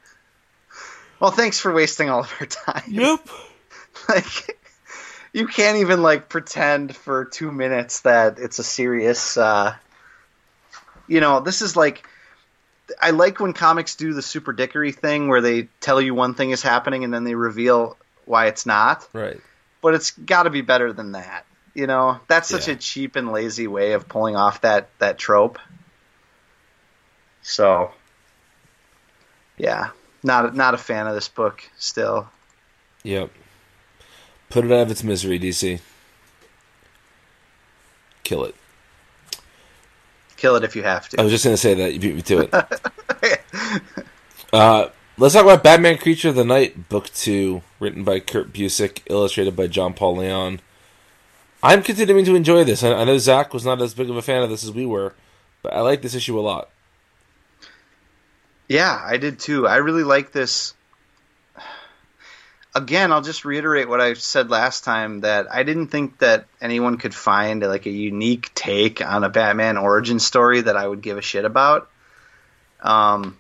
Well, thanks for wasting all of our time. Yep. like you can't even like pretend for two minutes that it's a serious uh you know this is like i like when comics do the super dickery thing where they tell you one thing is happening and then they reveal why it's not Right. but it's got to be better than that you know that's such Yeah. a cheap and lazy way of pulling off that that trope so yeah not not a fan of this book still Yep. Put it out of its misery, DC. Kill it. kill it if you have to I was just gonna say that you beat me to it. uh, let's talk about Batman: Creature of the Night, Book Two, written by Kurt Busiek, illustrated by John Paul Leon. I'm continuing to enjoy this. I, I know Zach was not as big of a fan of this as we were, but I like this issue a lot. Yeah, I did too. I really like this. Again, I'll just reiterate what I said last time that I didn't think that anyone could find like a unique take on a Batman origin story that I would give a shit about. Um,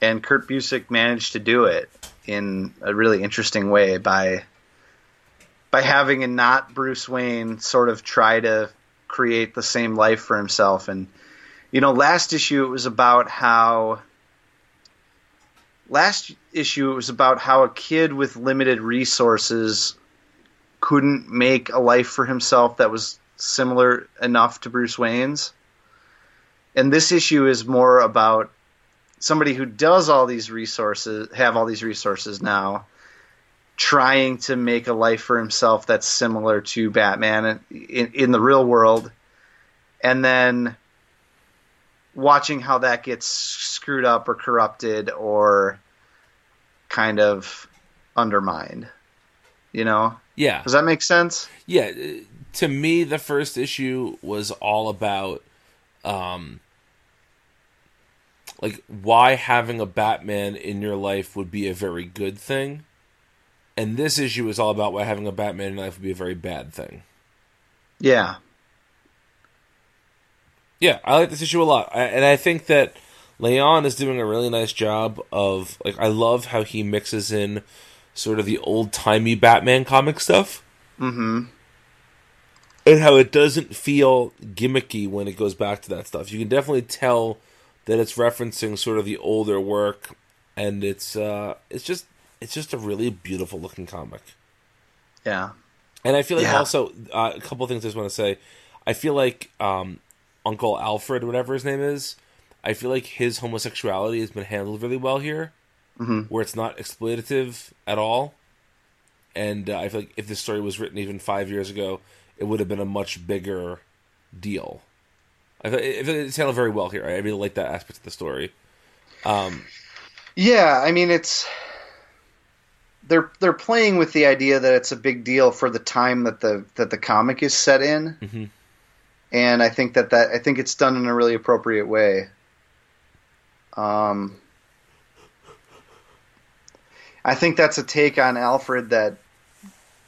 and Kurt Busiek managed to do it in a really interesting way by by having a not Bruce Wayne sort of try to create the same life for himself and you know last issue it was about how last issue it was about how a kid with limited resources couldn't make a life for himself that was similar enough to Bruce Wayne's. And this issue is more about somebody who does all these resources, have all these resources now, trying to make a life for himself that's similar to Batman in, in the real world. And then watching how that gets screwed up or corrupted or kind of undermined. You know? Yeah, Does that make sense? yeah. uh, To me, the first issue was all about, um, like why having a Batman in your life would be a very good thing, and this issue is all about why having a Batman in your life would be a very bad thing. Yeah. Yeah, I like this issue a lot, I, and I think that Leon is doing a really nice job of like. I love how he mixes in sort of the old timey Batman comic stuff, Mm-hmm. and how it doesn't feel gimmicky when it goes back to that stuff. You can definitely tell that it's referencing sort of the older work, and it's uh, it's just it's just a really beautiful looking comic. Yeah. And I feel like Yeah. also uh, a couple of things I just want to say. I feel like um, Uncle Alfred, whatever his name is, I feel like his homosexuality has been handled really well here, Mhm. where it's not exploitative at all. And uh, I feel like if this story was written even five years ago, it would have been a much bigger deal. I it, it's handled very well here. I really like that aspect of the story. Um, Yeah, I mean it's they're they're playing with the idea that it's a big deal for the time that the that the comic is set in, Mhm. And I think that that I think it's done in a really appropriate way. Um, I think that's a take on Alfred that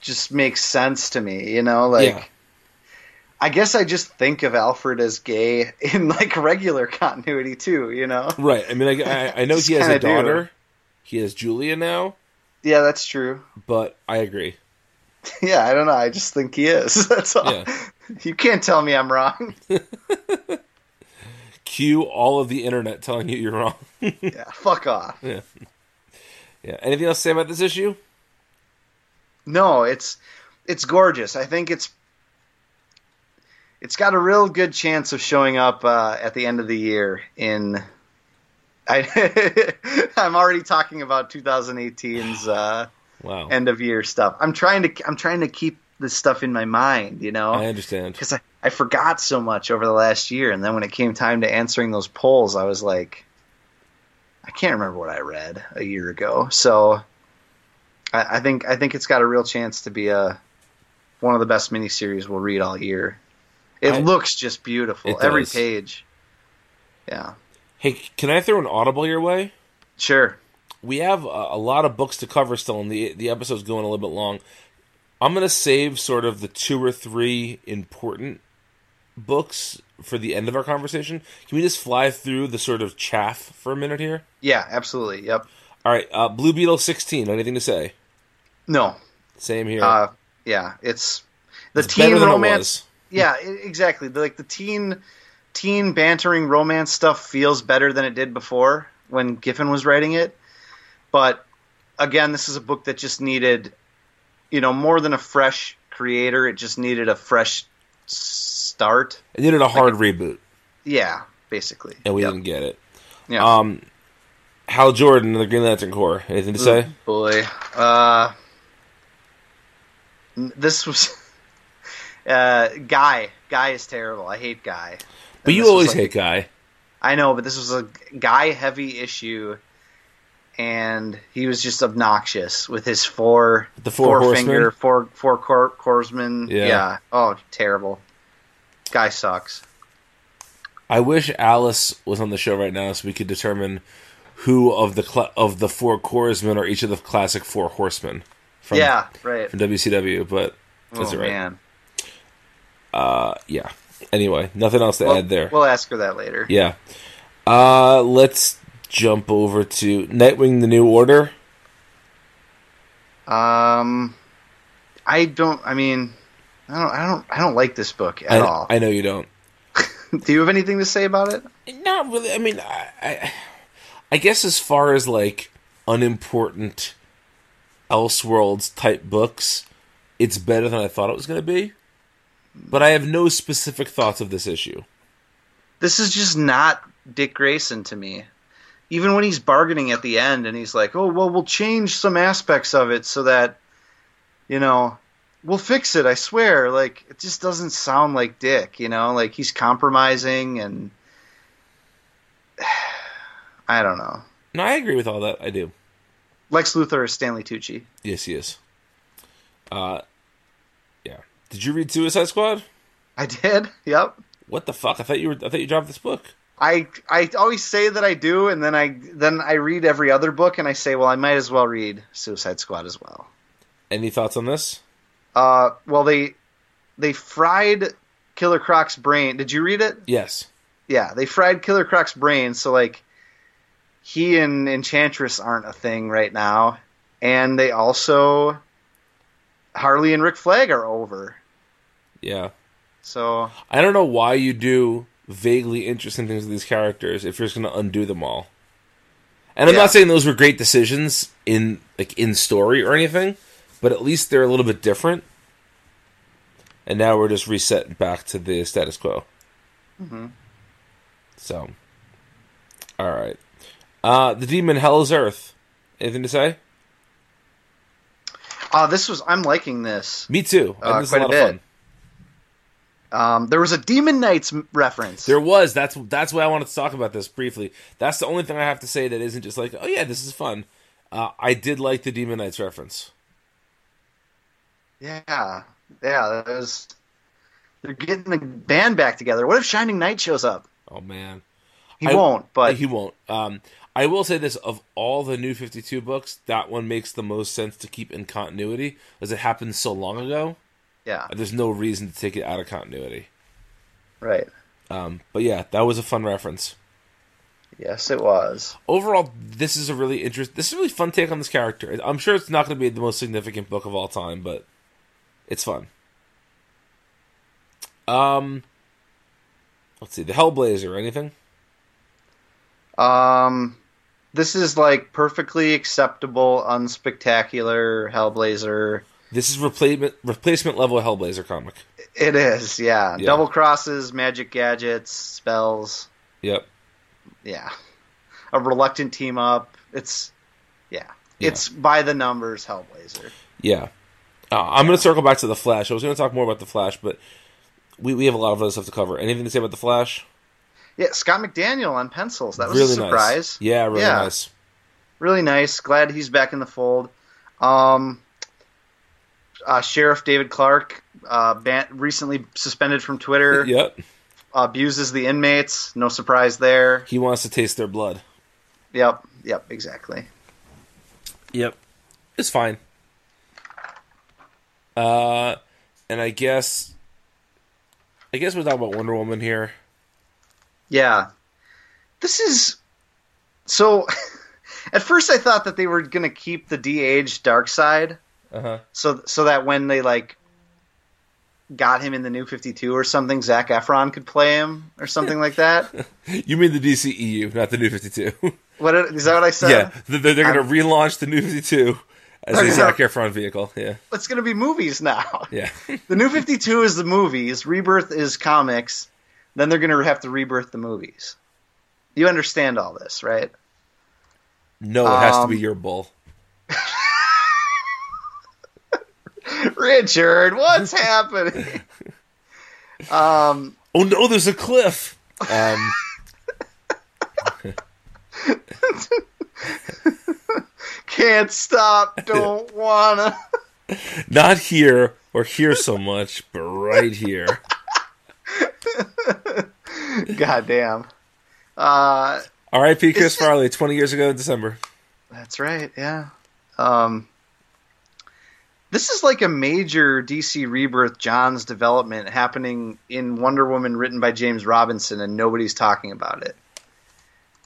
just makes sense to me. You know, like Yeah. I guess I just think of Alfred as gay in like regular continuity too. You know? Right. I mean, I, I, I know he has a kinda do. daughter. He has Julia now, Yeah, that's true. but I agree. Yeah, I don't know. I just think he is. That's all. Yeah. You can't tell me I'm wrong. Cue all of the internet telling you you're wrong. yeah, fuck off. yeah. Yeah. Anything else to say about this issue? No, it's it's gorgeous. I think it's it's got a real good chance of showing up uh, at the end of the year in. I, I'm already talking about 2018's uh, Wow. end of year stuff. I'm trying to I'm trying to keep this stuff in my mind, you know, I understand. because I, I forgot so much over the last year, and then when it came time to answering those polls, I was like, I can't remember what I read a year ago. So I, I think I think it's got a real chance to be a one of the best miniseries we'll read all year. It I- looks just beautiful, every does. page. Yeah, Hey, can I throw an audible your way? sure. we have a, a lot of books to cover still, and the the episode's going a little bit long. I'm gonna save sort of the two or three important books for the end of our conversation. Can we just fly through the sort of chaff for a minute here? Yeah, absolutely. Yep. All right, uh, Blue Beetle 16. Anything to say? No. Same here. Uh, yeah, it's the It's teen romance. Yeah, exactly. The- Like the teen teen bantering romance stuff feels better than it did before when Giffen was writing it. But again, this is a book that just needed, you know, more than a fresh creator. It just needed a fresh start. It needed a hard reboot, Yeah, basically. and we Yep. didn't get it. Yeah. Um, Hal Jordan the Green Lantern Corps. Anything to say? boy. Uh, this was uh, Guy. Guy is terrible. I hate Guy. But And you always like- hate Guy. I know, but this was a guy heavy issue, and he was just obnoxious with his four The four horsemen? finger four four cor- corpsmen. Yeah. Yeah. Oh, terrible. Guy sucks. I wish Alice was on the show right now so we could determine who of the cl- of the four corpsmen are each of the classic four horsemen from yeah, right. from WCW. But that's oh all right. man. Uh, yeah. Anyway, nothing else to We'll, add there. we'll ask her that later. yeah. Uh, let's jump over to Nightwing: The New Order. Um, I don't. I mean, I don't. I don't. I don't like this book at I, all. I know you don't. Do you have anything to say about it? Not really. I mean, I, I, I guess as far as like unimportant Elseworlds type books, it's better than I thought it was going to be. But I have no specific thoughts of this issue. this is just not Dick Grayson to me. Even when he's bargaining at the end and he's like, "Oh, well, we'll change some aspects of it so that you know, we'll fix it, I swear." Like it just doesn't sound like Dick, you know? Like he's compromising and I don't know. No, I agree with all that. I do. Lex Luthor is Stanley Tucci. Yes, he is. Uh, yeah. Did you read Suicide Squad? I did. Yep. What the fuck? I thought you were. I thought you dropped this book. I I always say that I do, and then I then I read every other book, and I say, well, I might as well read Suicide Squad as well. Any thoughts on this? Uh, well, they they fried Killer Croc's brain. Did you read it? Yes. Yeah, they fried Killer Croc's brain, so like he and Enchantress aren't a thing right now, and they also Harley and Rick Flag are over. Yeah. So I don't know why you do vaguely interesting things with these characters if you're just going to undo them all. And I'm Yeah. not saying those were great decisions in like in story or anything, but at least they're a little bit different. And now we're just reset back to the status quo. So, all right. Uh, the demon hell is earth. Anything to say? uh, this was I'm liking this. Me too. Uh, this quite a a bit. fun. Um, there was a Demon Knights reference. There was. That's that's why I wanted to talk about this briefly. That's the only thing I have to say that isn't just like, oh yeah, this is fun. Uh, I did like the Demon Knights reference. Yeah, yeah. That was. They're getting the band back together. What if Shining Knight shows up? Oh man, He I- won't, but he won't. Um, I will say this: of all the new Fifty Two books, that one makes the most sense to keep in continuity, as it happened so long ago. Yeah, There's no reason to take it out of continuity. right. Um, but yeah, that was a fun reference. Yes, it was. Overall, this is a really interest. This is a really fun take on this character. I'm sure it's not going to be the most significant book of all time, but it's fun. Um, let's see, the Hellblazer. Anything? Um, this is like perfectly acceptable, unspectacular Hellblazer. This is replacement replacement level Hellblazer comic. It is, yeah. Yeah. Double crosses, magic gadgets, spells. Yep. Yeah. A reluctant team up. It's, yeah. Yeah. It's by the numbers Hellblazer. Yeah. Uh, I'm going to circle back to the Flash. I was going to talk more about the Flash, but we we have a lot of other stuff to cover. Anything to say about the Flash? Yeah, Scott McDaniel on pencils. That was really a surprise. nice. Yeah, really Yeah. nice. Really nice. Glad he's back in the fold. Um, uh, Sheriff David Clark, uh, ban- recently suspended from Twitter, Yep. abuses the inmates. No surprise there. He wants to taste their blood. Yep, yep, exactly. Yep. It's fine. Uh, and I guess, I guess we're talking about Wonder Woman here. Yeah. This is so at first I thought that they were going to keep the de-aged Darkseid Uh huh. so so that when they like got him in the new 52 or something Zac Efron could play him or something like that. You mean the DCEU, not the New Fifty Two? What is that what I said? yeah, they're, they're going to relaunch the New Fifty Two as They're a Zac Efron vehicle. Yeah, It's going to be movies now. yeah. The new 52 is the movies, Rebirth is comics, then they're going to have to rebirth the movies. You understand all this, right? no, it has to Um, be your bull. Richard, what's happening? Um Oh no, there's a cliff. Um, can't stop, don't wanna. not here or here so much, but right here. Goddamn. Uh, R.I.P. Chris Farley, twenty years ago in December. that's right. Yeah. Um, this is like a major DC Rebirth Johns development happening in Wonder Woman, written by James Robinson, and nobody's talking about it.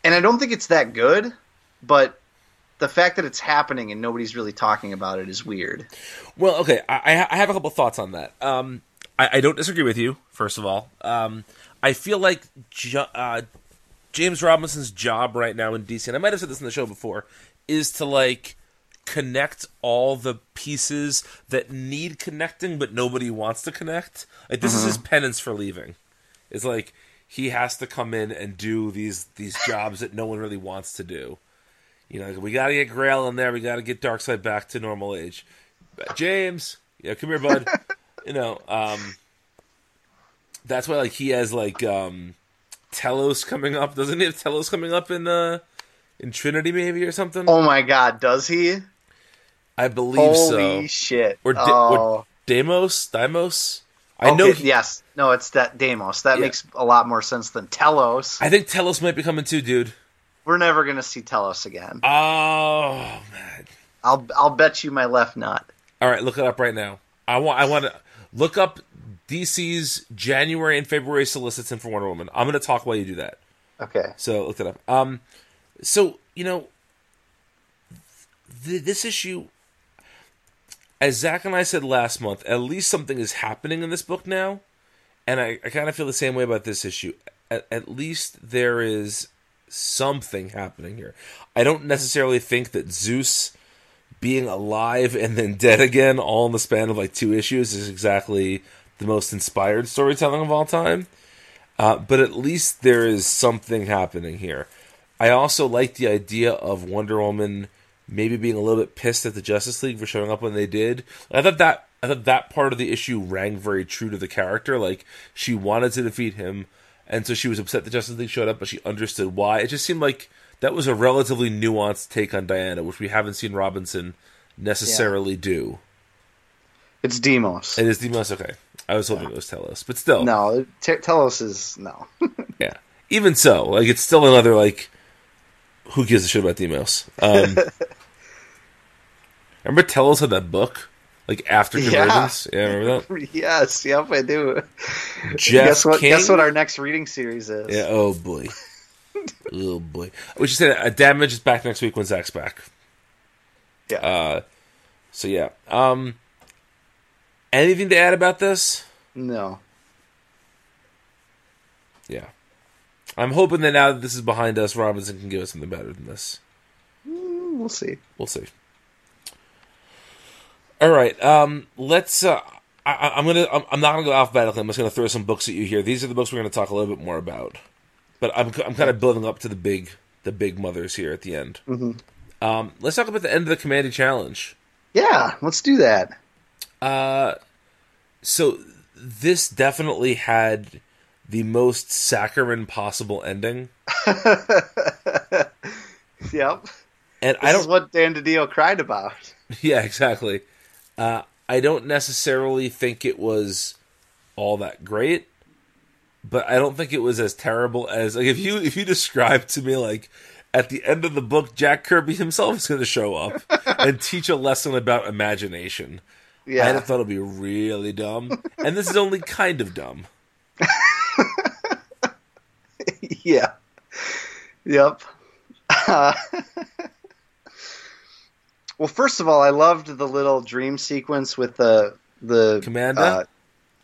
And I don't think it's that good, but the fact that it's happening and nobody's really talking about it is weird. Well, okay, I, I have a couple thoughts on that. Um, I, I don't disagree with you. First of all, um, I feel like jo- uh, James Robinson's job right now in DC, and I might have said this in the show before, is to like connect all the pieces that need connecting, but nobody wants to connect. Like this is his penance for leaving. It's like he has to come in and do these these jobs that no one really wants to do. You know, we got to get Grail in there. We got to get Darkseid back to normal age. James, yeah, come here, bud. you know, um, that's why like he has like um, Telos coming up. Doesn't he have Telos coming up in uh, in Trinity maybe or something? Oh my god, does he? I believe Holy so. Holy shit. Or, Di- oh. or Deimos, Deimos. I Okay, know. he- yes. No, it's that Deimos. That Yeah. makes a lot more sense than Telos. I think Telos might be coming too, dude. We're never gonna see Telos again. Oh man. I'll I'll bet you my left nut. All right, look it up right now. I want I want to look up DC's January and February solicits in for Wonder Woman. I'm going to talk while you do that. Okay. So look it up. Um, so you know, th- this issue, as Zach and I said last month, at least something is happening in this book now, and I, I kind of feel the same way about this issue. At, at least there is something happening here. I don't necessarily think that Zeus being alive and then dead again, all in the span of like two issues, is exactly the most inspired storytelling of all time. Uh, but at least there is something happening here. I also like the idea of Wonder Woman maybe being a little bit pissed at the Justice League for showing up when they did. I thought that I thought that part of the issue rang very true to the character. Like she wanted to defeat him, and so she was upset the Justice League showed up, but she understood why. It just seemed like that was a relatively nuanced take on Diana, which we haven't seen Robinson necessarily do. It's Deimos. It is Deimos. okay. I was hoping it was Telos, but still, no, Te- Telos is no. Yeah. Even so, like it's still another like who gives a shit about emails? Um, remember Telos had that book, like after Yeah. convergence. Yeah, remember that? yes, yep, I do. Jeff guess what? King? Guess what our next reading series is? Yeah. Oh boy. oh boy. We should say uh, damage is back next week when Zach's back. Yeah. Uh, so yeah. Um, anything to add about this? no. Yeah. I'm hoping that now that this is behind us, Robinson can give us something better than this. We'll see. We'll see. All right. Um, let's. Uh, I, I'm gonna. I'm, I'm not gonna go alphabetically. I'm just gonna throw some books at you here. These are the books we're gonna talk a little bit more about. But I'm. I'm kind of building up to the big, the big mothers here at the end. Mm-hmm. Um, let's talk about the end of the Kamandi Challenge. Yeah, let's do that. Uh, so this definitely had the most saccharine possible ending, Yep. and This I don't. what Dan DiDio cried about. Yeah, exactly. Uh, I don't necessarily think it was all that great, but I don't think it was as terrible as like if you if you describe to me like at the end of the book Jack Kirby himself is going to show up and teach a lesson about imagination. I'd Yeah. have thought it'd be really dumb, and this is only kind of dumb. yeah. Yep. Uh, well, first of all, I loved the little dream sequence with the the Commanda? uh,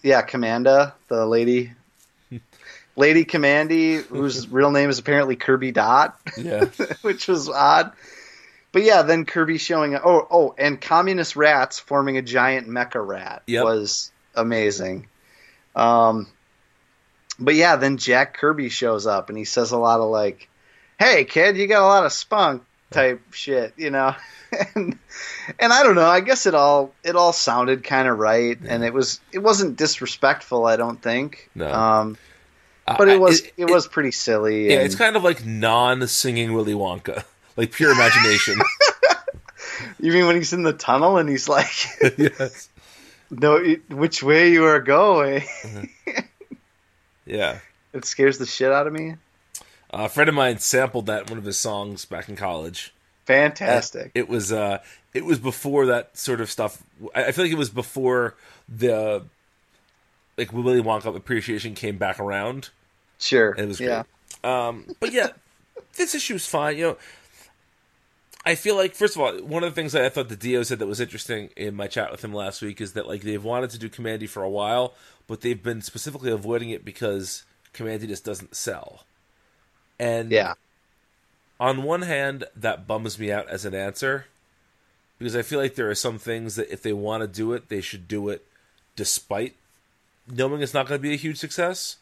yeah, Commanda, the lady, Lady Kamandi, whose real name is apparently Kirby Dot, Yeah, which was odd. But yeah, then Kirby showing up. Oh, oh, and communist rats forming a giant mecha rat Yep. was amazing. Um, but yeah, then Jack Kirby shows up and he says a lot of like, "Hey, kid, you got a lot of spunk." Type shit, you know, and and I don't know. I guess it all it all sounded kind of right, and it was it wasn't disrespectful. I don't think. No. Um, but it was it- it, was pretty silly. yeah. and- It's kind of like non-singing Willy Wonka, like pure imagination. You mean when he's in the tunnel and he's like, yes. "No, which way you are going?" Yeah. it scares the shit out of me. Uh, a friend of mine sampled that in one of his songs back in college. Fantastic. It was uh, it was before that sort of stuff. I feel like it was before the like Willy Wonka appreciation came back around. sure. and It was yeah. great. Um, but yeah, this issue is fine. You know, I feel like first of all, one of the things that I thought DiDio said that was interesting in my chat with him last week is that like they've wanted to do Kamandi for a while, but they've been specifically avoiding it because Kamandi just doesn't sell. And Yeah. On one hand, that bums me out as an answer because I feel like there are some things that if they want to do it, they should do it despite knowing it's not going to be a huge success.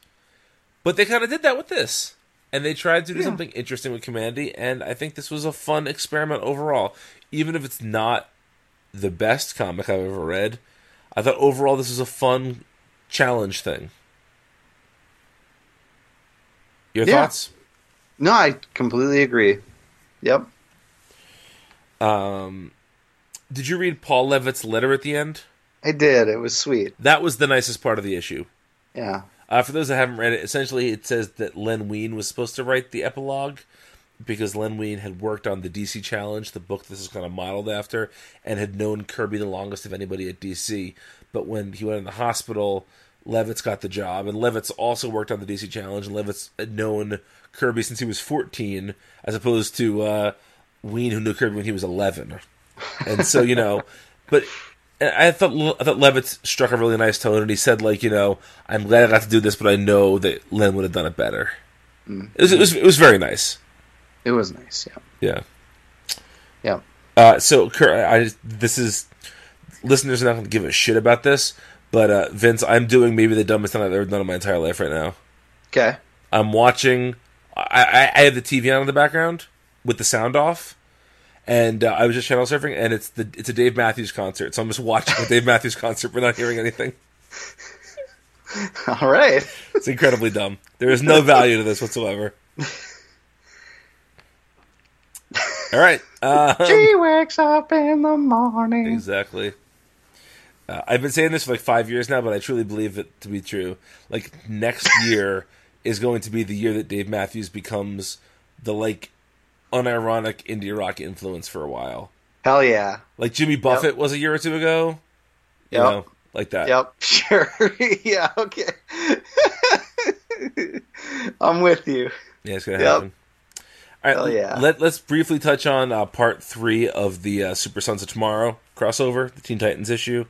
But they kind of did that with this. And they tried to do something interesting with Kamandi, and I think this was a fun experiment overall. Even if it's not the best comic I've ever read, I thought overall this was a fun challenge thing. Your Yeah. thoughts? No, I completely agree. Yep. Um, did you read Paul Levitz's letter at the end? I did. It was sweet. That was the nicest part of the issue. Yeah. Uh, for those that haven't read it, essentially it says that Len Wein was supposed to write the epilogue because Len Wein had worked on the DC Challenge, the book this is kind of modeled after, and had known Kirby the longest of anybody at DC. But when he went in the hospital, Levitz got the job, and Levitz also worked on the DC Challenge, and Levitz had known Kirby since he was 14, as opposed to uh, Wein, who knew Kirby when he was 11. And so, you know, but I thought I thought Levitz struck a really nice tone, and he said like, you know, I'm glad I got to do this, but I know that Len would have done it better. It, was, it was it was very nice. It was nice. Yeah. Yeah. Yeah. Uh, so, Kurt, I this is listeners are not going to give a shit about this, but uh, Vince, I'm doing maybe the dumbest thing I've ever done in my entire life right now. Okay. I'm watching. I, I, I have the TV on in the background with the sound off, and uh, I was just channel surfing, and it's the it's a Dave Matthews concert. So I'm just watching a Dave Matthews concert, but not hearing anything. All right. It's incredibly dumb. There is no value to this whatsoever. All right. Um, She wakes up in the morning. exactly. Uh, I've been saying this for like five years now, but I truly believe it to be true. Like next year is going to be the year that Dave Matthews becomes the like unironic indie rock influence for a while. Hell yeah. Like Jimmy Buffett was a year or two ago. You Yep. know, like that. Yep. Sure. yeah. Okay. I'm with you. Yeah, it's gonna Yep. happen. All right, Hell yeah. let let's briefly touch on uh, part three of the uh, Super Sons of Tomorrow crossover, the Teen Titans issue.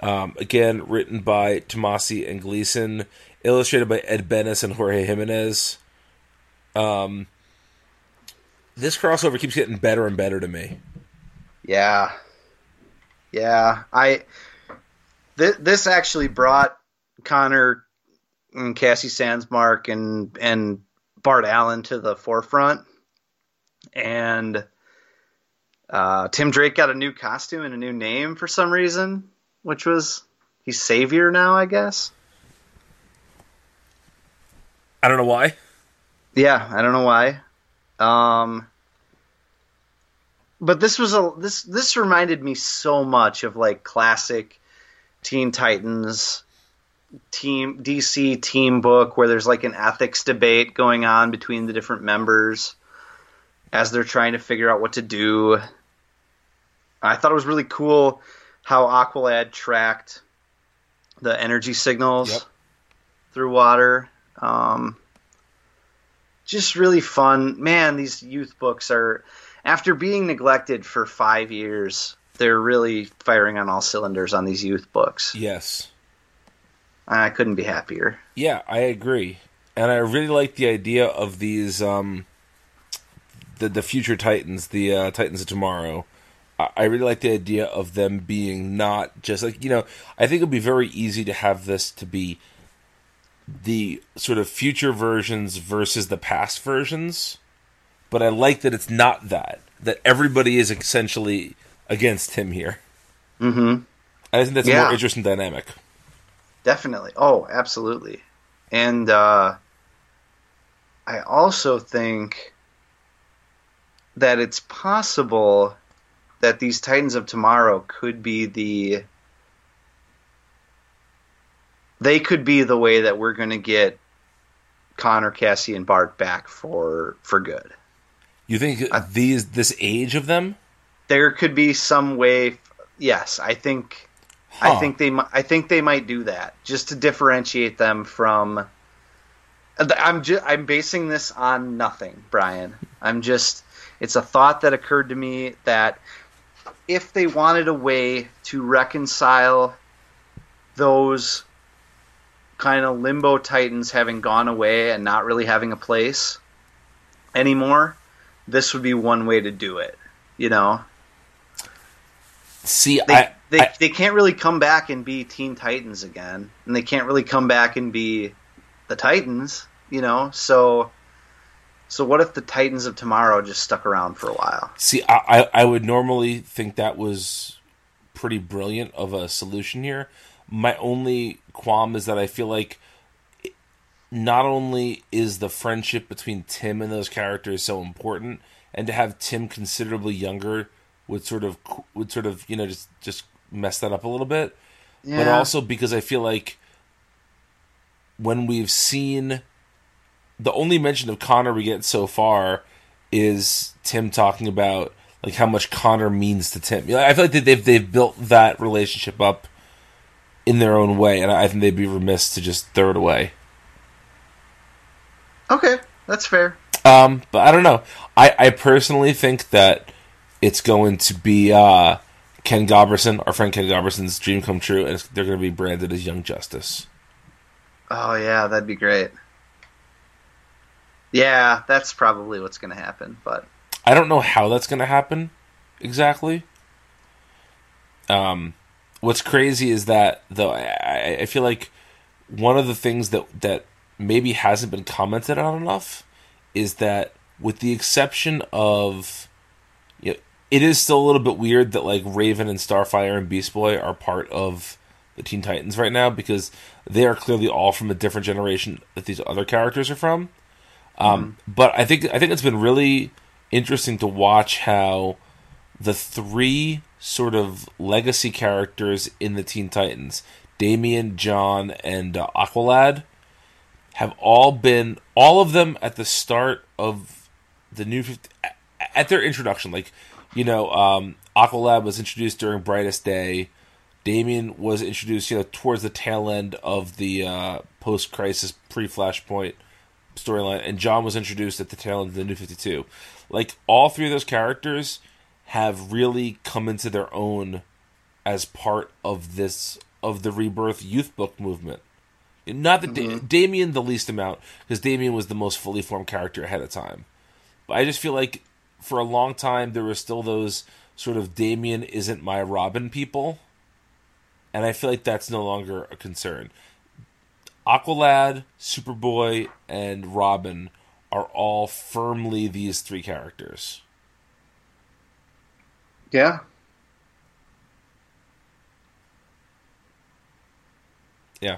Um, again, written by Tomasi and Gleason, illustrated by Ed Benes and Jorge Jimenez. Um, this crossover keeps getting better and better to me. Yeah. Yeah. I. Th- this actually brought Connor and Cassie Sandsmark and and Bart Allen to the forefront, and uh, Tim Drake got a new costume and a new name for some reason, which was he's Savior now, I guess. I don't know why. Yeah, I don't know why. Um, but this was a this this reminded me so much of like classic Teen Titans team DC team book where there's like an ethics debate going on between the different members as they're trying to figure out what to do. I thought it was really cool how Aqualad tracked the energy signals Yep. through water. Um, just really fun. Man, these youth books are, after being neglected for five years, they're really firing on all cylinders on these youth books. Yes. I couldn't be happier. Yeah, I agree, and I really like the idea of these um, the the future Titans, the uh, Titans of tomorrow. I, really like the idea of them being not just like you know. I think it'd be very easy to have this to be the sort of future versions versus the past versions, but I like that it's not that. That everybody is essentially against him here. Mm-hmm. I think that's a more interesting dynamic. Definitely. Oh, absolutely. And uh, I also think that it's possible that these Titans of Tomorrow could be the they could be the way that we're going to get Connor, Cassie, and Bart back for for good. You think these this age of them? There could be some way. Yes, I think Huh. I think they I think they might do that just to differentiate them from. I'm just I'm basing this on nothing, Brian. I'm just it's a thought that occurred to me that if they wanted a way to reconcile those kind of limbo titans having gone away and not really having a place anymore, this would be one way to do it. You know, See, they I, they, I they can't really come back and be Teen Titans again, and they can't really come back and be the Titans, you know. So, so what if the Titans of tomorrow just stuck around for a while? see. I, I I would normally think that was pretty brilliant of a solution here. My only qualm is that I feel like not only is the friendship between Tim and those characters so important, and to have Tim considerably younger would sort of would sort of you know just just mess that up a little bit. but also because I feel like when we've seen the only mention of Connor we get so far is Tim talking about like how much Connor means to Tim. I feel like they've they've built that relationship up in their own way, and I think they'd be remiss to just throw it away. okay, that's fair. Um, but I don't know. I, I personally think that it's going to be uh, Ken Goberson, our friend Ken Goberson's dream come true, and it's, they're going to be branded as Young Justice. Oh yeah, that'd be great. Yeah, that's probably what's going to happen. But I don't know how that's going to happen exactly. Um, what's crazy is that though I, I- feel like one of the things that that maybe hasn't been commented on enough is that with the exception of you know, it is still a little bit weird that like Raven and Starfire and Beast Boy are part of the Teen Titans right now because they are clearly all from a different generation that these other characters are from. Um, But I think I think it's been really interesting to watch how the three sort of legacy characters in the Teen Titans, Damian, Jon, and uh, Aqualad, have all been all of them at the start of the new 50, at their introduction, like you know, um, Aqualad was introduced during Brightest Day. Damian was introduced, you know, towards the tail end of the uh, post-crisis, pre-Flashpoint storyline, and Jon was introduced at the tail end of the New Fifty Two. Like all three of those characters have really come into their own as part of this of the rebirth youth book movement. Not that da- mm-hmm. Damian the least amount because Damian was the most fully formed character ahead of time. But I just feel like for a long time there were still those sort of Damian isn't my Robin people, and I feel like that's no longer a concern. Aqualad, Superboy, and Robin are all firmly these three characters. Yeah. Yeah.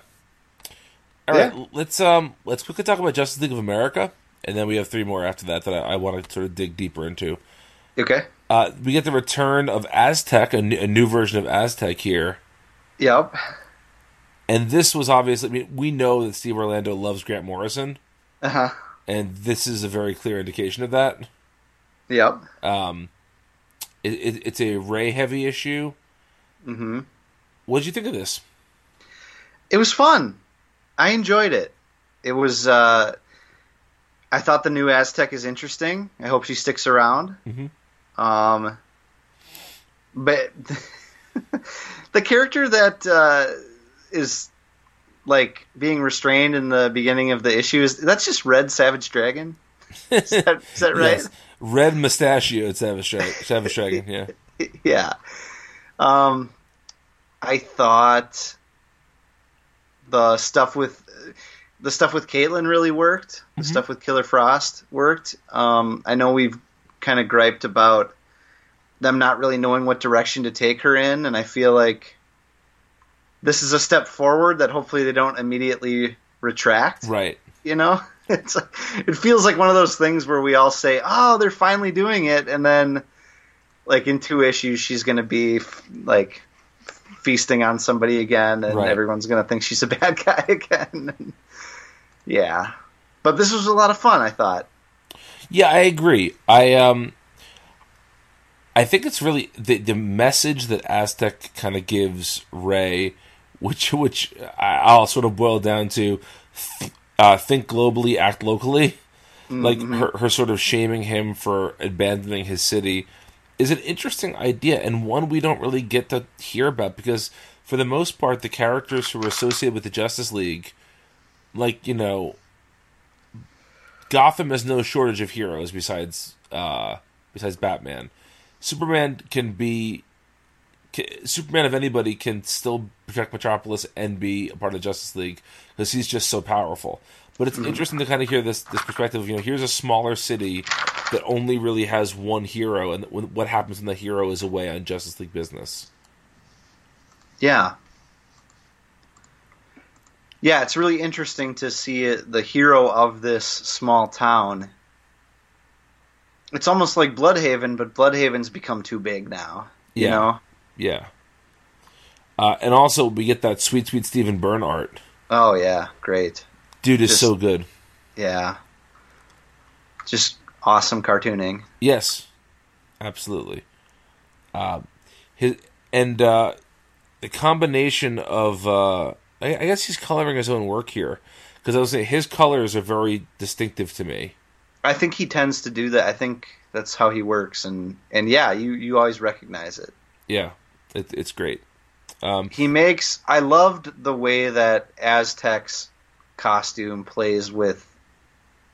All right, Yeah. let's um let's quickly talk about Justice League of America, and then we have three more after that that I, I want to sort of dig deeper into. Okay. Uh, we get the return of Aztec, a new, a new version of Aztec here, Yep. And this was obviously. I mean, we know that Steve Orlando loves Grant Morrison, Uh huh. and this is a very clear indication of that. Yep. Um, it, it, it's a Ray heavy issue. Mm-hmm. What did you think of this? It was fun. I enjoyed it. It was. uh I thought the new Aztec is interesting. I hope she sticks around. Mhm. Um, but the character that uh, is like being restrained in the beginning of the issue is that's just Red Savage Dragon. Is that, is that right? Yes. Red mustachioed Savage, Dra- Savage Dragon. Yeah. yeah. Um, I thought the stuff with the stuff with Caitlin really worked. The stuff with Killer Frost worked. Um, I know we've kind of griped about them not really knowing what direction to take her in, and I feel like this is a step forward that hopefully they don't immediately retract. Right. You know, it's like, it feels like one of those things where we all say, "Oh, they're finally doing it," and then like in two issues, she's going to be like feasting on somebody again, and Right. everyone's going to think she's a bad guy again. yeah, but this was a lot of fun. I thought. Yeah, I agree. I um I think it's really the the message that Aztec kind of gives Ray, which which I- I'll sort of boil down to th- uh, think globally, act locally. Like her her sort of shaming him for abandoning his city is an interesting idea and one we don't really get to hear about because for the most part the characters who are associated with the Justice League like, you know, Gotham has no shortage of heroes besides uh, besides Batman. Superman can be Superman of anybody can still protect Metropolis and be a part of the Justice League because he's just so powerful. But it's hmm. interesting to kind of hear this this perspective. of, You know, here's a smaller city that only really has one hero, and what happens when the hero is away on Justice League business. Yeah. Yeah, it's really interesting to see it, the hero of this small town. It's almost like Blüdhaven, but Blüdhaven's become too big now. You Yeah. know? Yeah. Uh, and also, we get that sweet, sweet Stephen Byrne art. Oh yeah, great. Dude is Just- so good. Yeah. Just awesome cartooning. Yes, absolutely. Uh, his and uh, the combination of uh, I, I guess he's coloring his own work here because I was saying his colors are very distinctive to me. I think he tends to do that. I think that's how he works and and yeah, you you always recognize it. Yeah, it, it's great. He makes I loved the way that Aztec's costume plays with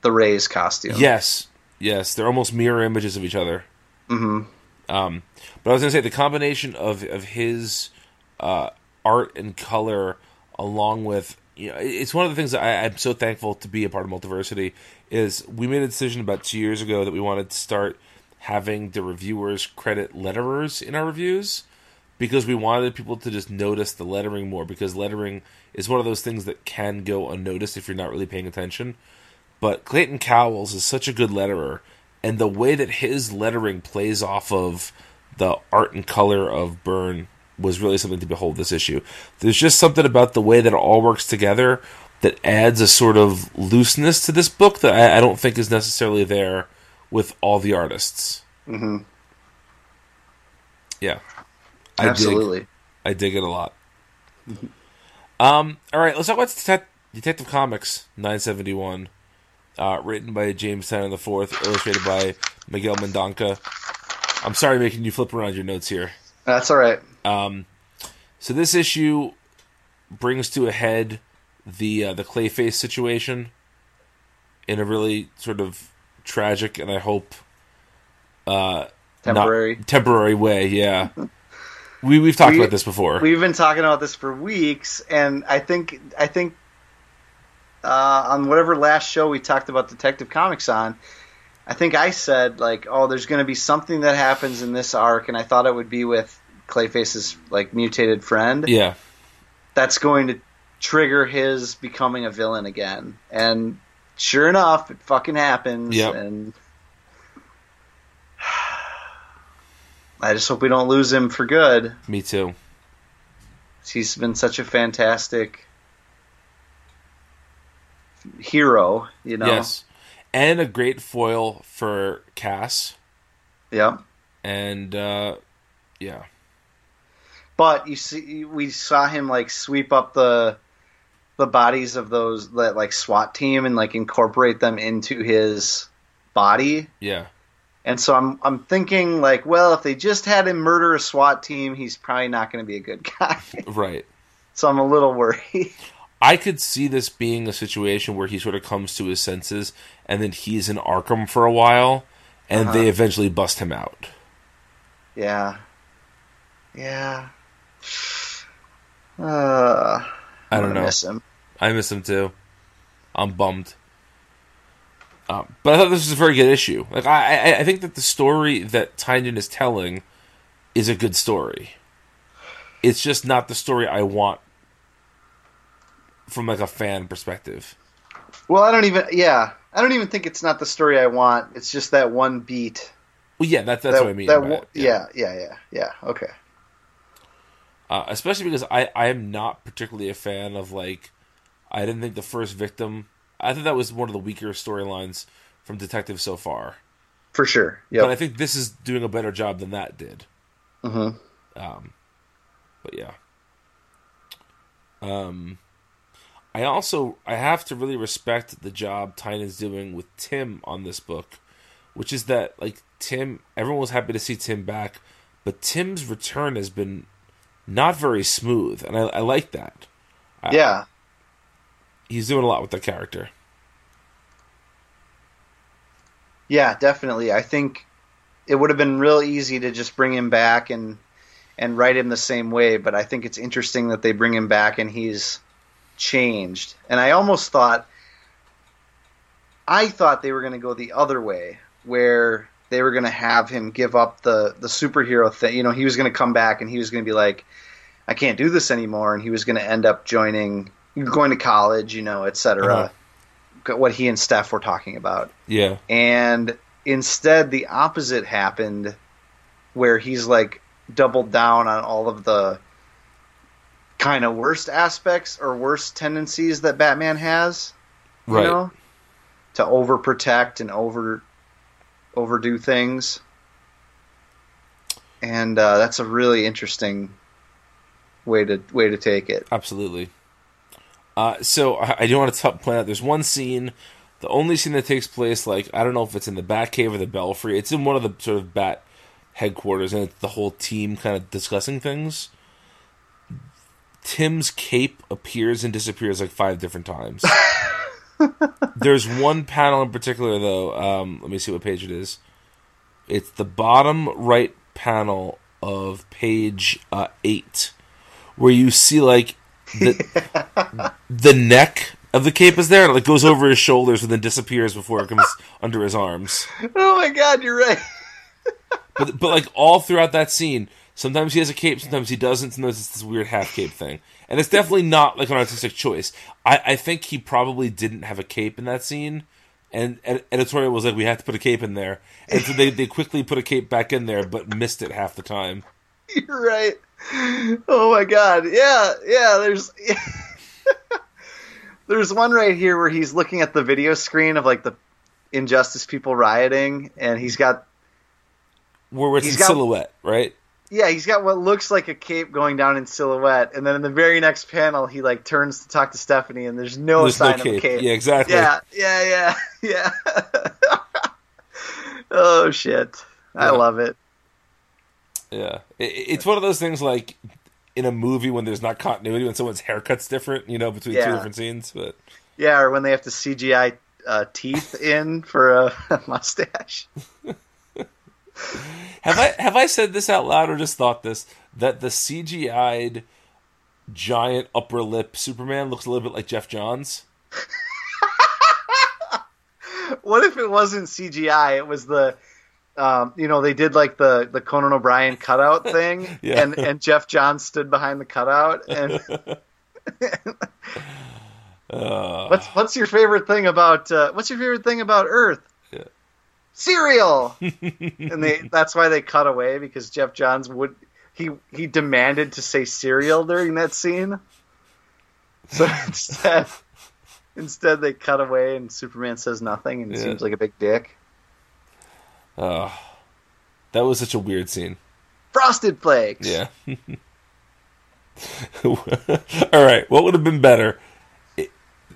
the Ray's costume. Yes, yes, they're almost mirror images of each other. Mhm. Um, but I was going to say the combination of of his uh, art and color, along with you know, it's one of the things that I, I'm so thankful to be a part of Multiversity. Is we made a decision about two years ago that we wanted to start having the reviewers credit letterers in our reviews because we wanted people to just notice the lettering more because lettering is one of those things that can go unnoticed if you're not really paying attention. But Clayton Cowles is such a good letterer, and the way that his lettering plays off of the art and color of Byrne was really something to behold this issue. There's just something about the way that it all works together that adds a sort of looseness to this book that I, I don't think is necessarily there with all the artists. hmm Yeah, I dig, Absolutely. I dig it a lot. um, all right, let's talk about Det- Detective Comics 971, uh, written by James Tynion the Fourth, illustrated by Miguel Mendonca. I'm sorry, making you flip around your notes here. That's all right. Um, so this issue brings to a head the uh, the Clayface situation in a really sort of tragic and I hope uh, Temporary. temporary way. Yeah, we we've talked We- about this before. We've been talking about this for weeks, and I think I think uh, on whatever last show we talked about Detective Comics on, I think I said like, oh, there's going to be something that happens in this arc, and I thought it would be with Clayface's like mutated friend. yeah, That's going to trigger his becoming a villain again, and sure enough, it fucking happens. Yep. And I just hope we don't lose him for good. me too. He's been such a fantastic hero, you know. Yes, and a great foil for Cass. Yeah. And uh, yeah, But you see, we saw him like sweep up the the bodies of those that like SWAT team and like incorporate them into his body. yeah, And so I'm I'm thinking like, well, if they just had him murder a SWAT team, he's probably not going to be a good guy. right. so I'm a little worried. I could see this being a situation where he sort of comes to his senses, and then he's in Arkham for a while, and Uh-huh. they eventually bust him out. yeah. Yeah. Uh, I don't know. Miss him. I miss him too. I'm bummed. Um, but I thought this was a very good issue. Like I, I, I think that the story that Tynion is telling is a good story. It's just not the story I want from like a fan perspective. Well, I don't even. Yeah, I don't even think it's not the story I want. It's just that one beat. Well, yeah, that, that's that, what I mean. that one- it, yeah, yeah, yeah, yeah. Okay. Uh, especially because I, I am not particularly a fan of like I didn't think the first victim I thought that was one of the weaker storylines from Detective so far. For sure. Yeah. But I think this is doing a better job than that did. hmm Um, but yeah. Um, I also I have to really respect the job Tynion's doing with Tim on this book, which is that like Tim, everyone was happy to see Tim back, but Tim's return has been not very smooth, and I, I like that. Yeah. He's doing a lot with the character. Yeah, definitely. I think it would have been real easy to just bring him back and and write him the same way, but I think it's interesting that they bring him back and he's changed. And I almost thought I thought they were going to go the other way where they were going to have him give up the the superhero thing. You know, he was going to come back and he was going to be like I can't do this anymore and he was going to end up joining going to college, you know, et cetera. What he and Steph were talking about Yeah, and instead the opposite happened where he's like doubled down on all of the kind of worst aspects or worst tendencies that Batman has you right. know to overprotect and over overdo things and uh, that's a really interesting way to way to take it Absolutely. Uh, so I, I do want to t- point out there's one scene, the only scene that takes place like I don't know if it's in the Batcave or the Belfry. It's in one of the sort of Bat headquarters, and it's the whole team kind of discussing things. Tim's cape appears and disappears like five different times. There's one panel in particular, though. Um, let me see what page it is. It's the bottom right panel of page uh, eight, where you see like the, the neck of the cape is there, and it like, goes over his shoulders and then disappears before it comes under his arms. oh my god you're right But but like all throughout that scene, sometimes he has a cape, sometimes he doesn't. Sometimes it's this weird half cape thing, and it's definitely not like an artistic choice. I, I think he probably didn't have a cape in that scene, and, and editorial was like, we have to put a cape in there, and so they they quickly put a cape back in there, but missed it half the time. You're right. Oh my god. Yeah, yeah, there's There's one right here where he's looking at the video screen of like the injustice people rioting and he's got where it's He's in got- silhouette, right? Yeah, he's got what looks like a cape going down in silhouette, and then in the very next panel, he like turns to talk to Stephanie, and there's no There's no sign of a cape. cape. Yeah, exactly. Yeah, yeah, yeah, yeah. oh shit, I love it. Yeah, it, it's one of those things like in a movie when there's not continuity when someone's haircut's different, you know, between two different scenes. But Yeah, or when they have to CGI uh, teeth in for a mustache. have I have I said this out loud or just thought this that the CGI'd giant upper lip Superman looks a little bit like Geoff Johns? What if it wasn't CGI? It was the, um, you know, they did like the the Conan O'Brien cutout thing, Yeah. and and Geoff Johns stood behind the cutout. And Uh, what's what's your favorite thing about uh, what's your favorite thing about Earth? Yeah. Cereal. and they that's why they cut away because Geoff Johns would he he demanded to say cereal during that scene. So instead. Instead, they cut away and Superman says nothing and Yeah. seems like a big dick. Uh, that was such a weird scene. Frosted Flakes. Yeah. All right. What would have been better, I-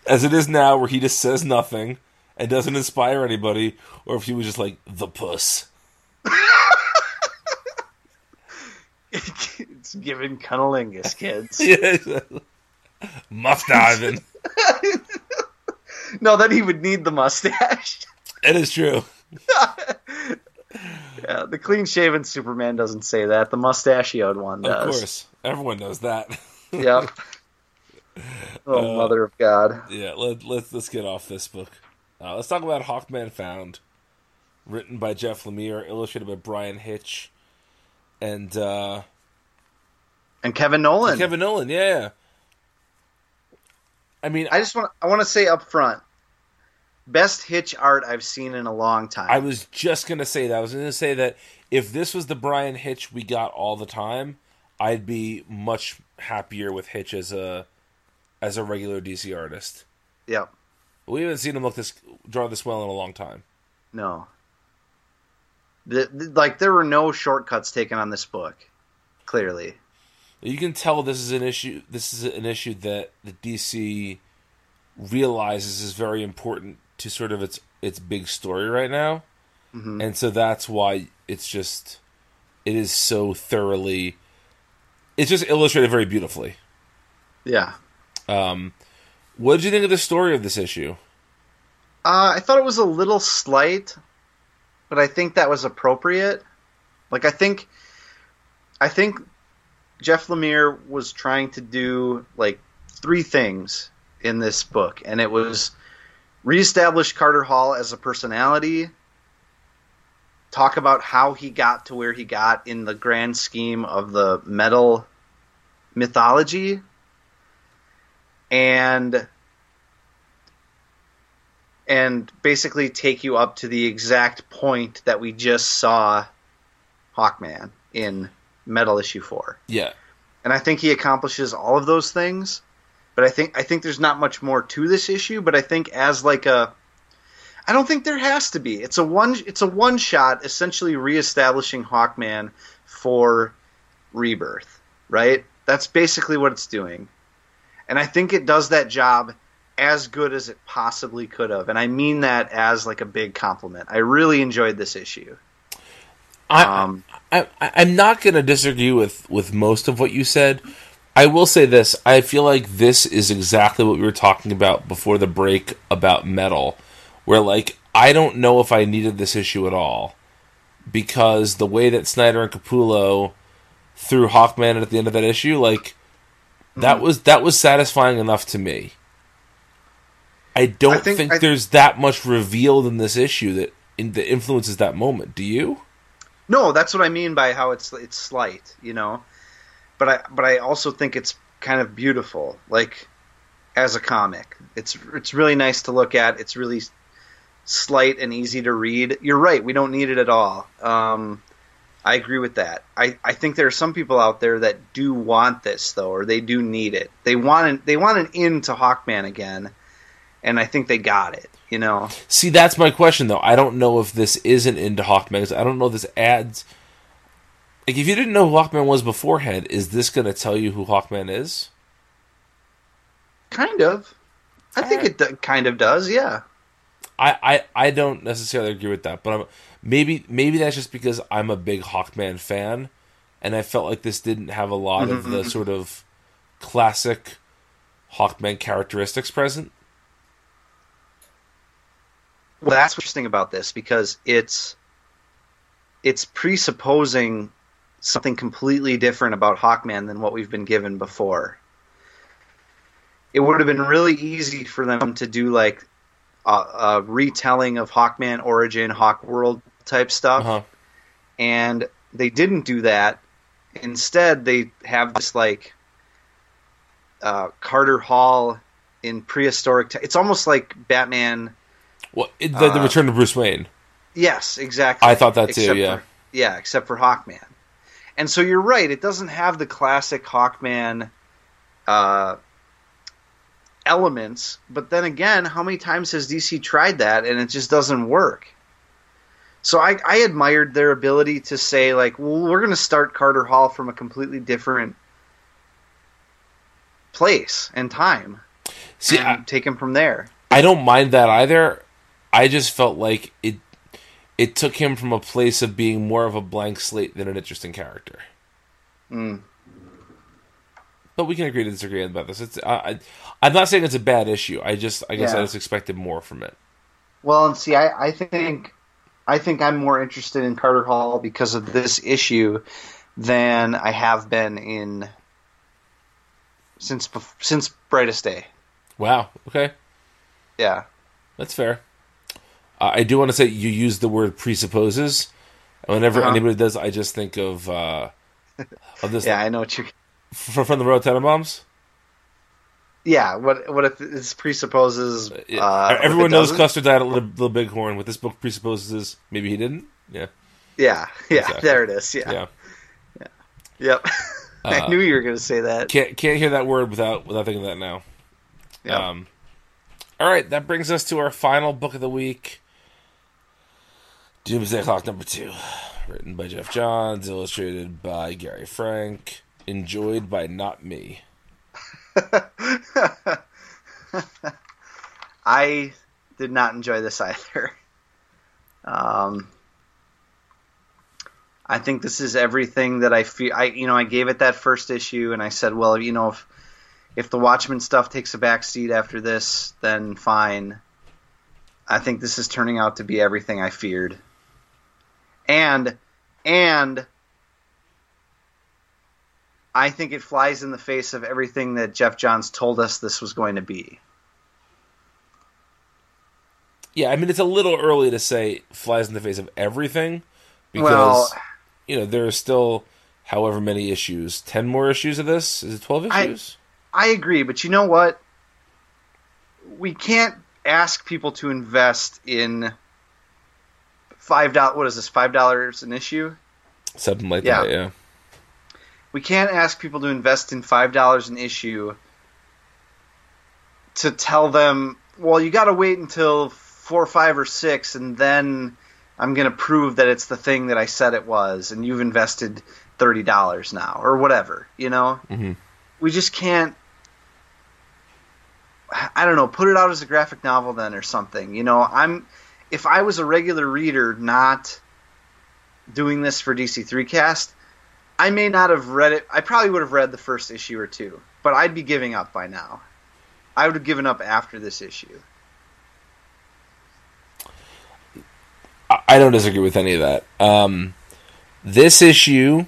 as it is now, where he just says nothing and doesn't inspire anybody, or if he was just like the puss? it's giving cunnilingus, kids. Yeah. Diving. no, then he would need the mustache. That is true. yeah, the clean-shaven Superman doesn't say that. The mustachioed one does. Of course, everyone knows that. Yep. Oh, Uh, mother of God. yeah. Let, let's let's get off this book. Uh, let's talk about Hawkman Found, written by Jeff Lemire, illustrated by Bryan Hitch, and uh, And Kevin Nowlan. Kevin Nowlan. Yeah. I mean, I just want I want to say up front, best Hitch art I've seen in a long time. I was just gonna say that. I was gonna say that if this was the Bryan Hitch we got all the time, I'd be much happier with Hitch as a as a regular DC artist. Yep. We haven't seen him look this draw this well in a long time. No. The, the- like there were no shortcuts taken on this book. Clearly. You can tell this is an issue. This is an issue that the DC realizes is very important to sort of its its big story right now, and so that's why it's just it is so thoroughly. It's just illustrated very beautifully. Yeah. Um, what did you think of the story of this issue? Uh, I thought it was a little slight, but I think that was appropriate. Like I think, I think Jeff Lemire was trying to do like three things in this book, and it was reestablish Carter Hall as a personality, talk about how he got to where he got in the grand scheme of the metal mythology, and and basically take you up to the exact point that we just saw Hawkman in Metal Issue 4. Yeah, And I think he accomplishes all of those things, but I think I think there's not much more to this issue, but I think as like a I don't think there has to be. It's a one it's a one shot essentially reestablishing Hawkman for Rebirth, right? That's basically what it's doing. And I think it does that job as good as it possibly could have. And I mean that as like a big compliment. I really enjoyed this issue. I, Um, I, I I'm not going to disagree with with most of what you said. I will say this: I feel like this is exactly what we were talking about before the break about metal, where like I don't know if I needed this issue at all because the way that Snyder and Capullo threw Hawkman at the end of that issue, like that mm-hmm. was that was satisfying enough to me. I don't I think- think, I- there's that much revealed in this issue that in, that influences that moment. Do you? No, that's what I mean by how it's it's slight, you know. But I but I also think it's kind of beautiful, like as a comic. It's it's really nice to look at. It's really slight and easy to read. You're right. We don't need it at all. Um, I agree with that. I, I think there are some people out there that do want this though, or they do need it. They want an, they want an in to Hawkman again, and I think they got it. You know. See, that's my question though. I don't know if this isn't into Hawkman. I don't know if this adds Like, if you didn't know who Hawkman was beforehand, is this going to tell you who Hawkman is? Kind of. I think it kind of does. Yeah. I, I, I don't necessarily agree with that, but I'm, maybe maybe that's just because I'm a big Hawkman fan, and I felt like this didn't have a lot of the mm-hmm. sort of classic Hawkman characteristics present. Well, that's what's interesting about this because it's it's presupposing something completely different about Hawkman than what we've been given before. It would have been really easy for them to do like a, a retelling of Hawkman origin, Hawkworld type stuff, Uh-huh. and they didn't do that. Instead, they have this like uh, Carter Hall in prehistoric. T- it's almost like Batman. Well, the, the Uh, return of Bruce Wayne. Yes, exactly. I thought that too, Except yeah. for- yeah, except for Hawkman. And so you're right. It doesn't have the classic Hawkman uh, elements. But then again, how many times has DC tried that and it just doesn't work? So I, I admired their ability to say like, well, we're going to start Carter Hall from a completely different place and time, See, and I, take him from there. I don't mind that either. I just felt like it it took him from a place of being more of a blank slate than an interesting character. Mm. But we can agree to disagree about this. It's I, I, I'm not saying it's a bad issue. I just I guess I just expected more from it. Well, and see, I, I think I think I'm more interested in Carter Hall because of this issue than I have been in since since Brightest Day. Wow. Okay, Yeah, that's fair. Uh, I do want to say you use the word presupposes. Whenever Uh-huh. anybody does, I just think of uh, of this yeah, I know what you. from, from the Royal Tenenbaums. Yeah, what what if this presupposes? Uh, if Everyone knows? Custer died at Little, Little Bighorn. What this book presupposes maybe he didn't. Yeah. Yeah, yeah, Exactly. there it is. Yeah, Yeah. yep. Uh, I knew you were going to say that. Can't can't hear that word without without thinking of that now. Yeah. Um, all right, that brings us to our final book of the week. Doomsday Clock number two, written by Geoff Johns, illustrated by Gary Frank, enjoyed by not me. I did not enjoy this either. Um, I think this is everything that I feel. I you know I gave it that first issue, and I said, well, you know, if if the Watchmen stuff takes a back seat after this, then fine. I think this is turning out to be everything I feared, and and I think it flies in the face of everything that Geoff Johns told us this was going to be. Yeah, I mean it's a little early to say flies in the face of everything because Well- you know there are still however many issues, ten more issues of this. Is it twelve I- issues? I agree, but you know what? We can't ask people to invest in five dollars. What is this? Five dollars an issue? Something like Yeah. that. Yeah. We can't ask people to invest in five dollars an issue to tell them, well, you got to wait until four, five, or six, and then I'm going to prove that it's the thing that I said it was, and you've invested thirty dollars now, or whatever. You know, Mhm. we just can't. I don't know. Put it out as a graphic novel then, or something. You know, I'm. If I was a regular reader, not doing this for DC3 Cast, I may not have read it. I probably would have read the first issue or two, but I'd be giving up by now. I would have given up after this issue. I- don't disagree with any of that. Um, this issue,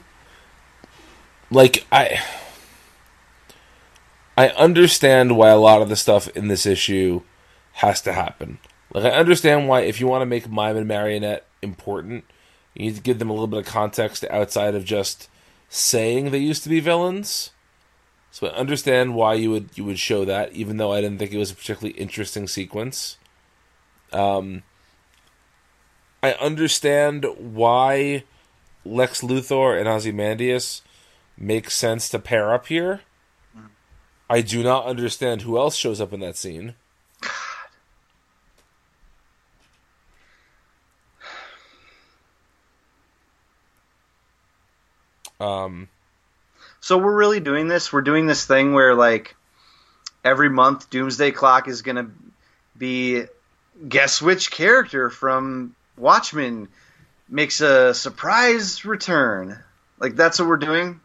like I, I understand why a lot of the stuff in this issue has to happen. Like I understand why if you want to make Mime and Marionette important, you need to give them a little bit of context outside of just saying they used to be villains. So I understand why you would you would show that, even though I didn't think it was a particularly interesting sequence. Um, I understand why Lex Luthor and Ozymandias make sense to pair up here. I do not understand who else shows up in that scene. Um, So we're really doing this. We're doing this thing where like every month Doomsday Clock is going to be guess which character from Watchmen makes a surprise return. Like that's what we're doing.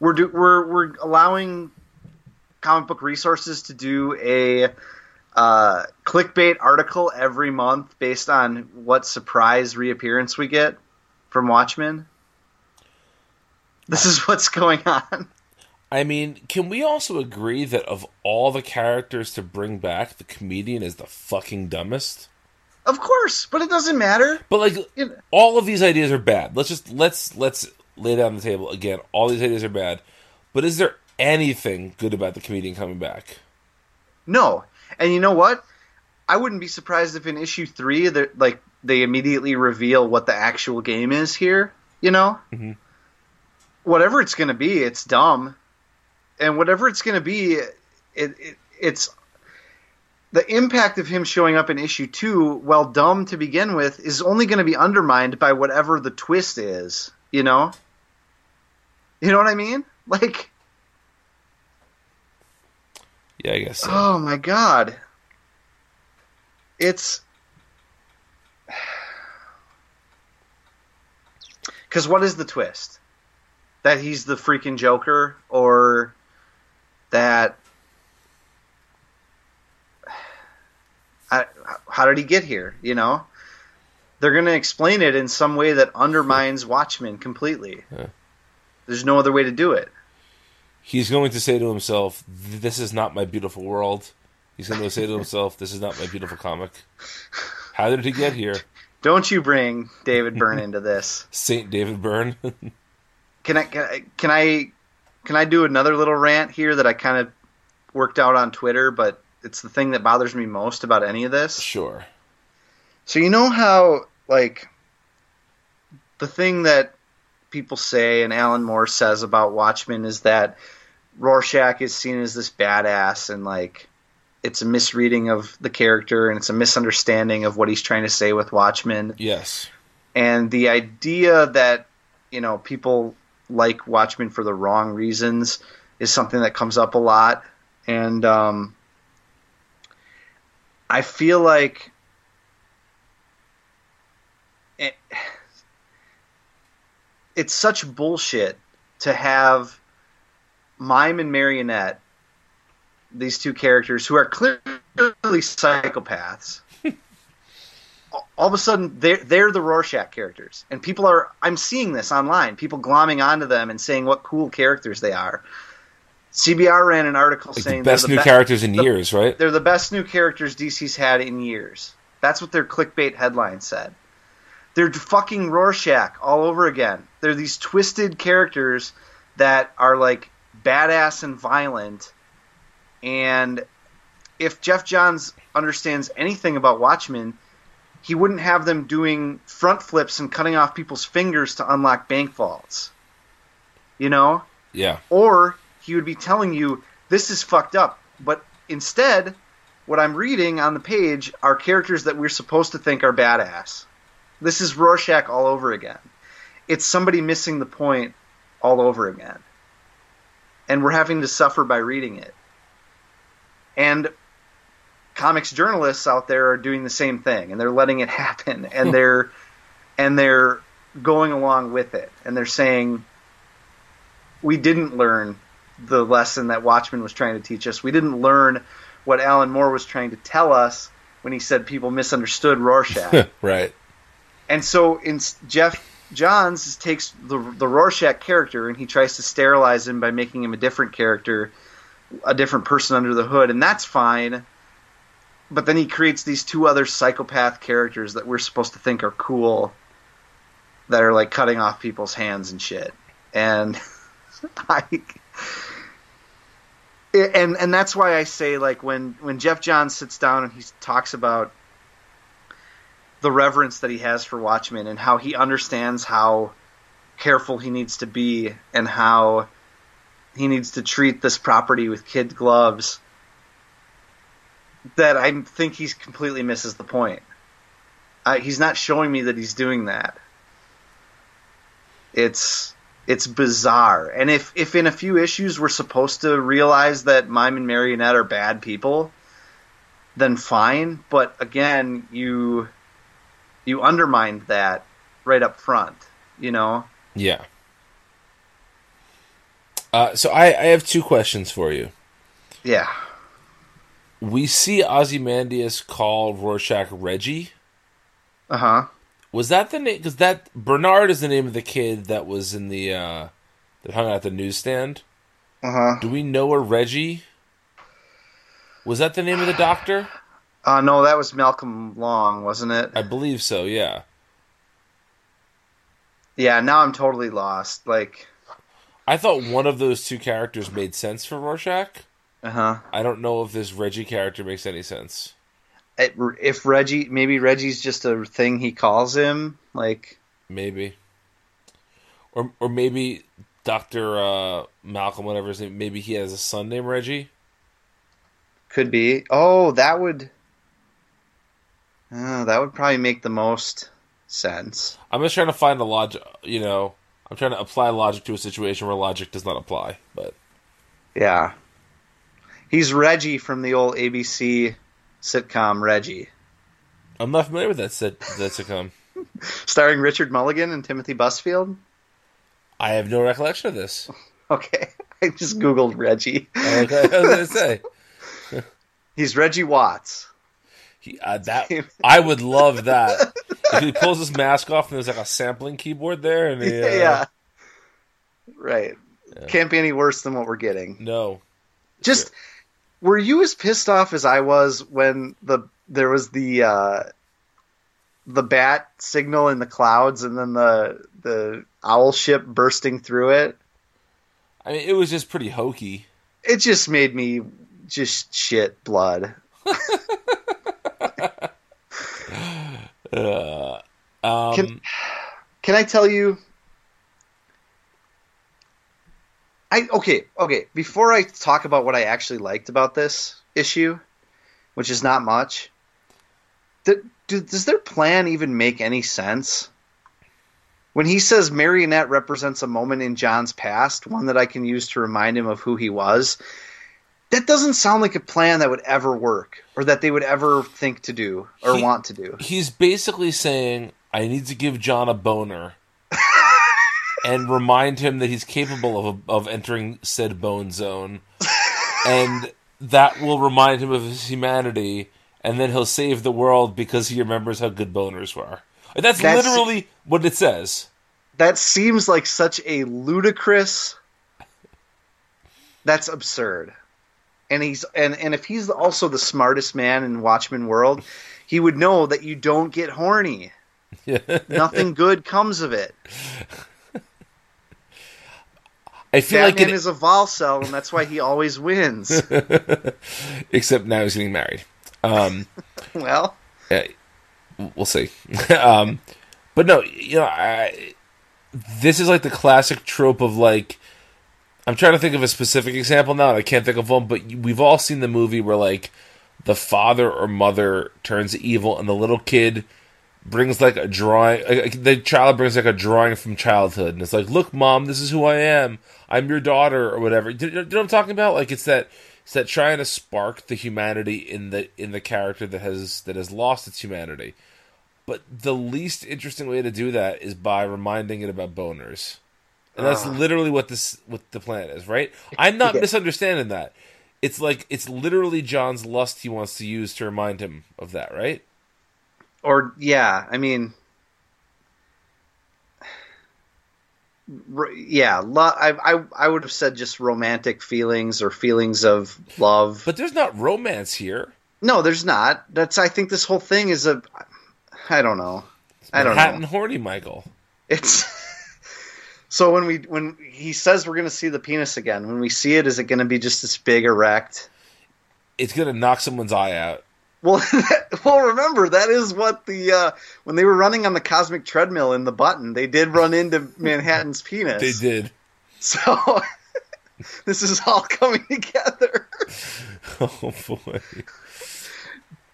We're do, we're we're allowing comic book resources to do a uh, clickbait article every month based on what surprise reappearance we get from Watchmen. This is what's going on. I mean, can we also agree that of all the characters to bring back, the comedian is the fucking dumbest? Of course, but it doesn't matter. But like, You know- all of these ideas are bad. Let's just let's let's lay down the table again. All these ideas are bad. But is there anything good about the comedian coming back? No, and you know what? I wouldn't be surprised if in issue three, they like they immediately reveal what the actual game is here. You know, Mhm. Whatever it's going to be, it's dumb, and whatever it's going to be, it, it it's the impact of him showing up in issue two, while dumb to begin with, is only going to be undermined by whatever the twist is. You know, you know what I mean? Like, Yeah, I guess so. Oh my god. It's Cuz what is the twist? That he's the freaking Joker or that I, how did he get here, you know? They're going to explain it in some way that undermines Watchmen completely. Yeah. There's no other way to do it. He's going to say to himself, "This is not my beautiful world." He's going to say to himself, "This is not my beautiful comic." How did he get here? Don't you bring David Byrne into this. Saint David Byrne. Can I, can I can I do another little rant here that I kind of worked out on Twitter, but it's the thing that bothers me most about any of this. sure. So you know how like the thing that people say and Alan Moore says about Watchmen is that Rorschach is seen as this badass and like it's a misreading of the character and it's a misunderstanding of what he's trying to say with Watchmen Yes. and the idea that you know people like Watchmen for the wrong reasons is something that comes up a lot, and um, I feel like it, it's such bullshit to have Mime and Marionette, these two characters who are clearly psychopaths all of a sudden they're they're the Rorschach characters, and people are I'm seeing this online. People glomming onto them and saying what cool characters they are. CBR ran an article Like saying the best they're new be- characters in the- years, right? They're the best new characters DC's had in years. That's what their clickbait headline said. They're fucking Rorschach all over again. They're these twisted characters that are like badass and violent. And if Geoff Johns understands anything about Watchmen, he wouldn't have them doing front flips and cutting off people's fingers to unlock bank vaults. You know? Yeah. or he would be telling you this is fucked up. But instead, what I'm reading on the page are characters that we're supposed to think are badass. This is Rorschach all over again. It's somebody missing the point all over again. And we're having to suffer by reading it. And comics journalists out there are doing the same thing and they're letting it happen and they're and they're going along with it and they're saying we didn't learn the lesson that Watchmen was trying to teach us. We didn't learn what Alan Moore was trying to tell us when he said people misunderstood Rorschach. right. and so in Geoff Johns takes the the Rorschach character and he tries to sterilize him by making him a different character, a different person under the hood, and that's fine. But then he creates these two other psychopath characters that we're supposed to think are cool, that are like cutting off people's hands and shit. And I and and that's why I say like when when Geoff Johns sits down and he talks about the reverence that he has for Watchmen and how he understands how careful he needs to be and how he needs to treat this property with kid gloves that I think he's completely misses the point. Uh, he's not showing me that he's doing that. It's It's bizarre. And if if in a few issues we're supposed to realize that Mime and Marionette are bad people, then fine. But again, you you undermined that right up front. You know. Yeah. Uh, so I, I have two questions for you. Yeah. We see Ozymandias call Rorschach Reggie. Uh huh. Was that the name? Because that Bernard is the name of the kid that was in the uh, that hung out at the newsstand. Uh huh. Do we know a Reggie? Was that the name of the doctor? Uh, no, that was Malcolm Long, wasn't it? I believe so. Yeah. Yeah. Now I'm totally lost. Like. I thought one of those two characters made sense for Rorschach. Uh huh. I don't know if this Reggie character makes any sense. If Reggie, maybe Reggie's just a thing he calls him, like maybe, or or maybe Doctor uh, Malcolm, whatever his name, maybe he has a son named Reggie. Could be. Oh, that would. Oh, that would probably make the most sense. I'm just trying to find a logic. You know, I'm trying to apply logic to a situation where logic does not apply. But yeah, he's Reggie from the old ABC sitcom Reggie. I'm not familiar with that sit- that sitcom. Starring Richard Mulligan and Timothy Busfield. I have no recollection of this. Okay, I just googled Reggie. Okay, I was gonna say he's Reggie Watts. He, uh, that I would love that if he pulls his mask off and there's like a sampling keyboard there and he, uh, yeah, right. Yeah. Can't be any worse than what we're getting. No, just were you as pissed off as I was when the there was the uh, the bat signal in the clouds and then the the owl ship bursting through it? I mean, it was just pretty hokey. It just made me just shit blood. uh, um, can, can I tell you? I okay, okay. Before I talk about what I actually liked about this issue, which is not much, do, do, does their plan even make any sense? When he says Marionette represents a moment in John's past, one that I can use to remind him of who he was, that doesn't sound like a plan that would ever work or that they would ever think to do or he, want to do. He's basically saying, I need to give John a boner and remind him that he's capable of, of entering said bone zone. and that will remind him of his humanity, and then he'll save the world because he remembers how good boners were. That's, That's literally what it says. That seems like such a ludicrous. That's absurd. And he's and and if he's also the smartest man in Watchmen world, he would know that you don't get horny. Nothing good comes of it. I feel Batman like it is a Volcel, and that's why he always wins. Except now he's getting married. Um, well, yeah, we'll see. um, but no, you know, I, this is like the classic trope of like. I'm trying to think of a specific example now, and I can't think of one. But we've all seen the movie where like the father or mother turns evil, and the little kid brings like a drawing. The child brings like a drawing from childhood, and it's like, "Look, mom, this is who I am. I'm your daughter, or whatever." Do, you know what I'm talking about? Like it's that it's that trying to spark the humanity in the in the character that has that has lost its humanity. But the least interesting way to do that is by reminding it about boners. And that's uh, literally what this what the plan is, right? I'm not yeah. misunderstanding that. It's like it's literally John's lust he wants to use to remind him of that, right? Or yeah, I mean yeah, lo- I, I I would have said just romantic feelings or feelings of love. But there's not romance here. No, there's not. That's I think this whole thing is a I don't know. I don't Manhattan know. horny Michael. It's so when we when he says we're going to see the penis again, when we see it, is it going to be just this big erect? It's going to knock someone's eye out. Well, well, remember that is what the uh, when they were running on the cosmic treadmill in the button, they did run into Manhattan's penis. They did. So this is all coming together. Oh boy.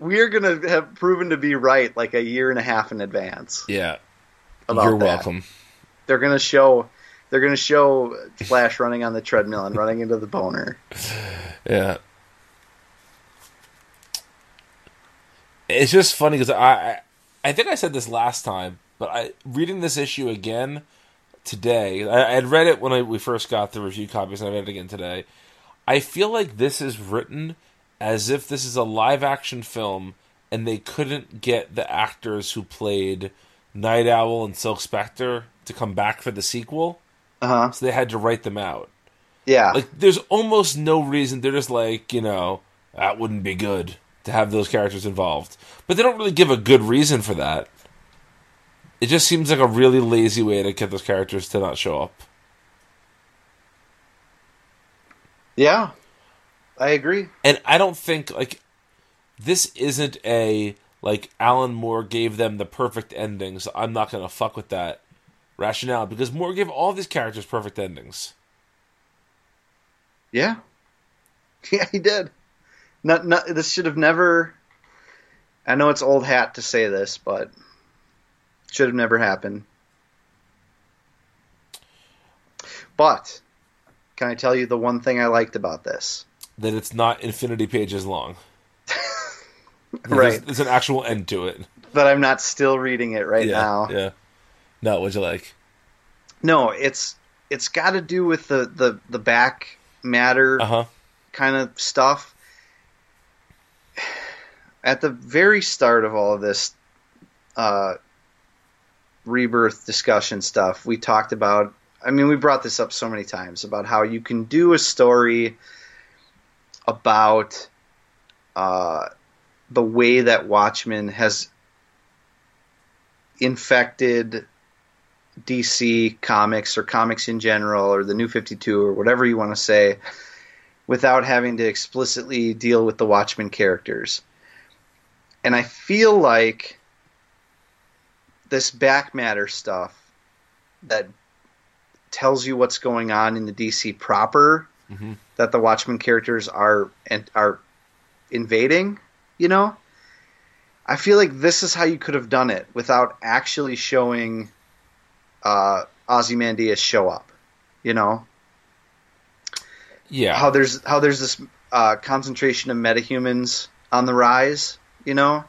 We are going to have proven to be right like a year and a half in advance. Yeah. You're that. welcome. They're going to show They're gonna show Flash running on the treadmill and running into the boner. Yeah. It's just funny because I, I, I think I said this last time, but I reading this issue again today. I, I had read it when I, we first got the review copies, and I read it again today. I feel like this is written as if this is a live action film, and they couldn't get the actors who played Night Owl and Silk Spectre to come back for the sequel, Uh huh. so they had to write them out. Yeah. Like, there's almost no reason. They're just like, you know, that wouldn't be good to have those characters involved. But they don't really give a good reason for that. It just seems like a really lazy way to get those characters to not show up. yeah. I agree. And I don't think, like, this isn't a, like, Alan Moore gave them the perfect ending, so I'm not going to fuck with that rationale. Because Moore gave all these characters perfect endings. Yeah. Yeah, he did. Not, not, this should have never. I know it's old hat to say this, but should have never happened. But can I tell you the one thing I liked about this? That it's not infinity pages long. Right. There's, there's an actual end to it. That I'm not still reading it right yeah, now. Yeah. No, what'd you like? No, it's it's got to do with the the the back matter Uh huh. kind of stuff. At the very start of all of this uh, rebirth discussion stuff, we talked about. I mean, we brought this up so many times about how you can do a story about uh, the way that Watchmen has infected DC comics or comics in general or the New 52 or whatever you want to say without having to explicitly deal with the Watchmen characters. And I feel like this back matter stuff that tells you what's going on in the DC proper Mhm. that the Watchmen characters are and are invading, you know? I feel like this is how you could have done it without actually showing uh, Ozymandias show up. You know Yeah. how there's how there's this uh, concentration of metahumans on the rise. You know,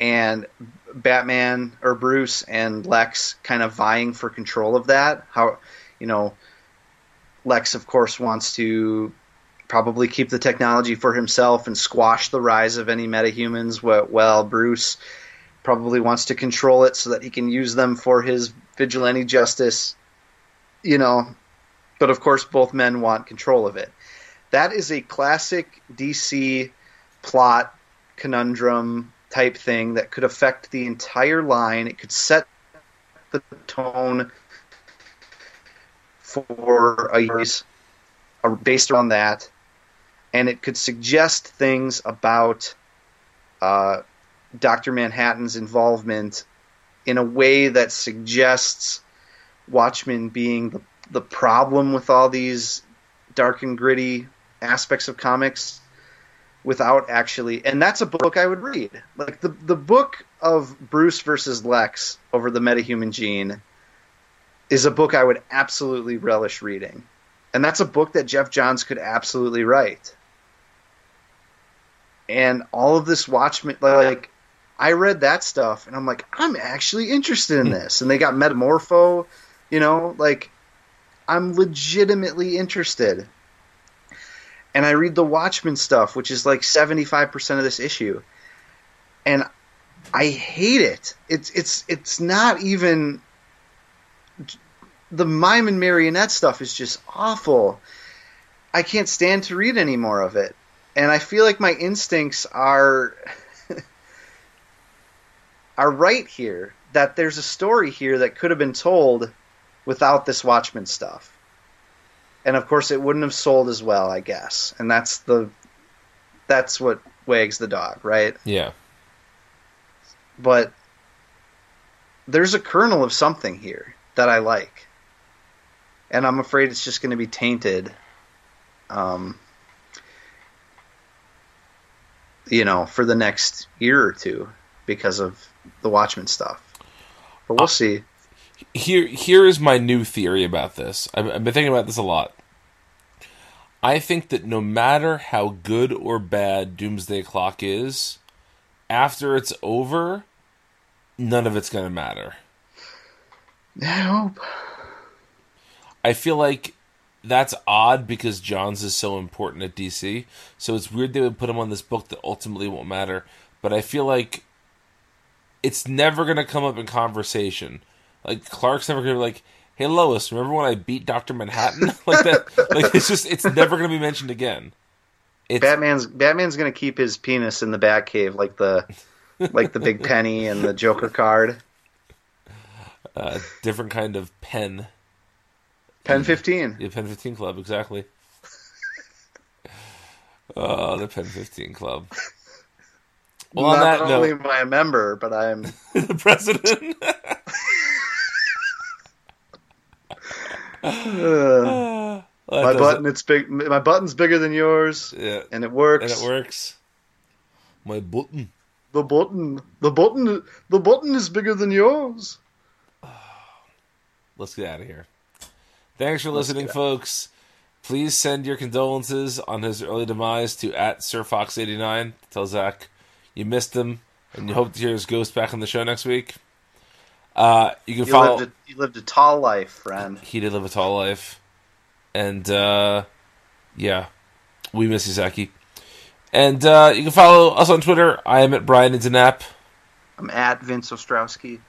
and Batman or Bruce and Lex kind of vying for control of that. How you know Lex, of course, wants to probably keep the technology for himself and squash the rise of any metahumans. Well, Bruce probably wants to control it so that he can use them for his vigilante justice. You know, but of course, both men want control of it. That is a classic DC plot conundrum type thing that could affect the entire line. It could set the tone for a years uh, based on that, and it could suggest things about uh, Doctor Manhattan's involvement in a way that suggests Watchmen being the the problem with all these dark and gritty aspects of comics without actually and that's a book I would read. Like the the book of Bruce versus Lex over the metahuman gene is a book I would absolutely relish reading. And that's a book that Geoff Johns could absolutely write. And all of this Watchmen like I read that stuff and I'm like, I'm actually interested in hmm. this. And they got Metamorpho, you know, like I'm legitimately interested. And I read the Watchmen stuff, which is like 75% of this issue. And I hate it. It's it's it's not even the mime and marionette stuff is just awful. I can't stand to read any more of it. And I feel like my instincts are are right here that there's a story here that could have been told without this Watchmen stuff. And of course it wouldn't have sold as well, I guess. And that's the that's what wags the dog, right? Yeah. But there's a kernel of something here that I like. And I'm afraid it's just going to be tainted um you know, for the next year or two because of the Watchmen stuff. But we'll see. Here here is my new theory about this. I've, I've been thinking about this a lot. I think that no matter how good or bad Doomsday Clock is, after it's over, none of it's going to matter. I hope. I feel like that's odd because Johns is so important at DC. So it's weird they would put him on this book that ultimately won't matter. But I feel like it's never going to come up in conversation. Like Clark's never going to be like, "Hey Lois, remember when I beat Doctor Manhattan?" like that. Like it's just it's never going to be mentioned again. It's Batman's Batman's gonna keep his penis in the Batcave like the like the big penny and the Joker card. a different kind of pen. Pen fifteen. The Pen 15 Club, exactly. oh, the Pen 15 Club. Well, on Not that only note, am I a member, but I'm the president. Uh, Well, my does button. It's big. My button's bigger than yours. Yeah, and it works. and it works. My button. The button. The button. The button is bigger than yours. Let's get out of here. Thanks for listening, folks. Please send your condolences on his early demise to at SirFox89. Tell Zach you missed him and you hope to hear his ghost back on the show next week. Uh, you can You follow. lived, a, you lived a tall life, friend. he did live a tall life, and uh, yeah, we miss you, Zaki. And uh, you can follow us on Twitter. I am at Brian Intanap. I'm at Vince Ostrowski.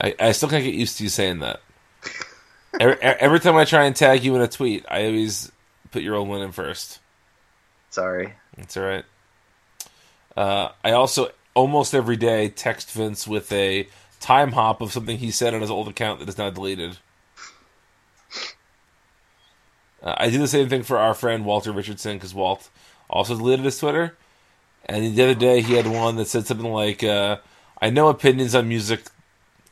I, I still can't get used to you saying that. every, every time I try and tag you in a tweet, I always put your old one in first. Sorry. That's all right. Uh, I also almost every day text Vince with a time hop of something he said on his old account that is now deleted. Uh, I do the same thing for our friend Walter Richardson because Walt also deleted his Twitter. And the other day he had one that said something like, uh, "I know opinions on music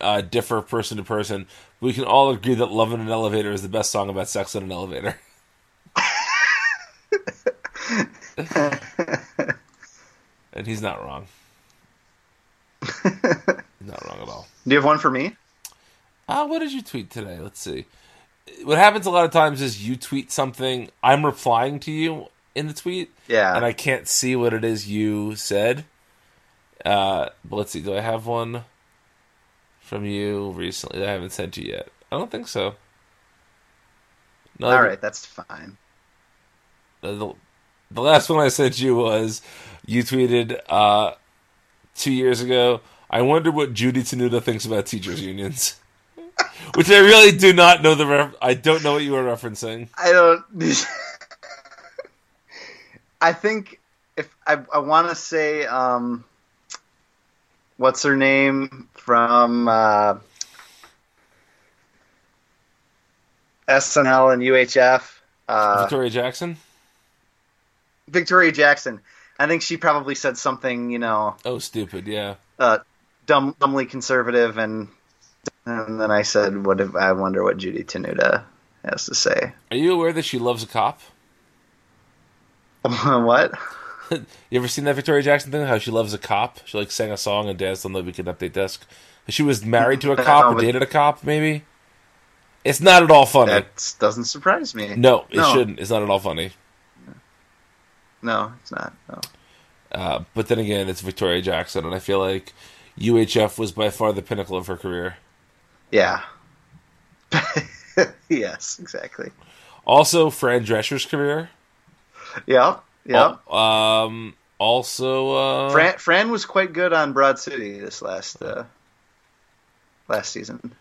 uh, differ person to person. But we can all agree that "Love in an Elevator" is the best song about sex in an elevator." and he's not wrong. not wrong at all. Do you have one for me? Uh, what did you tweet today? Let's see. What happens a lot of times is you tweet something, I'm replying to you in the tweet, Yeah. and I can't see what it is you said. Uh, but let's see. Do I have one from you recently that I haven't sent you yet? I don't think so. No, All right, that's fine. the, the last one I sent you was you tweeted uh, two years ago. I wonder what Judy Tenuta thinks about teachers unions, which I really do not know the. Ref- I don't know what you were referencing. I don't. I think if I, I want to say, um, what's her name from uh, SNL and UHF? Uh, Victoria Jackson. Victoria Jackson. I think she probably said something, you know, Oh, stupid. Yeah. uh, dumb, dumbly conservative, and and then I said, "What if I wonder what Judy Tenuta has to say?" Are you aware that she loves a cop? what? You ever seen that Victoria Jackson thing? How she loves a cop? She like sang a song and danced on the Weekend Update desk. She was married to a cop or dated a cop, maybe. It's not at all funny. That doesn't surprise me. No, it No. shouldn't. It's not at all funny. No, it's not. No. Uh, but then again, it's Victoria Jackson, and I feel like UHF was by far the pinnacle of her career. Yeah. yes, exactly. Also, Fran Drescher's career. Yeah, yeah. Al- um. Also, uh, Fran, Fran was quite good on Broad City this last uh, last season.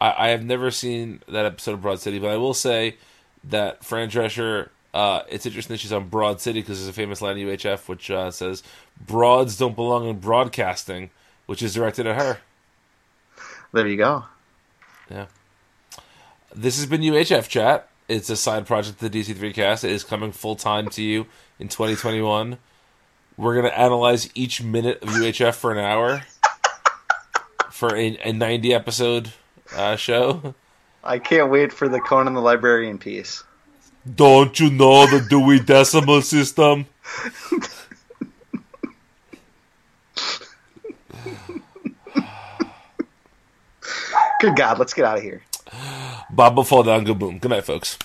I, I have never seen that episode of Broad City, but I will say that Fran Drescher. Uh, it's interesting that she's on Broad City because there's a famous line in UHF which uh, says "Broads don't belong in broadcasting," which is directed at her. There you go. Yeah. This has been UHF Chat. It's a side project of the DC3 cast. It is coming full time to you in 2021. We're going to analyze each minute of UHF for an hour for a, a 90 episode uh, show. I can't wait for the Conan the Librarian piece. Don't you know the Dewey Decimal System? Good God, let's get out of here. Baba fall down, go boom. Good night, folks.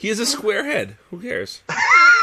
He has a square head. Who cares?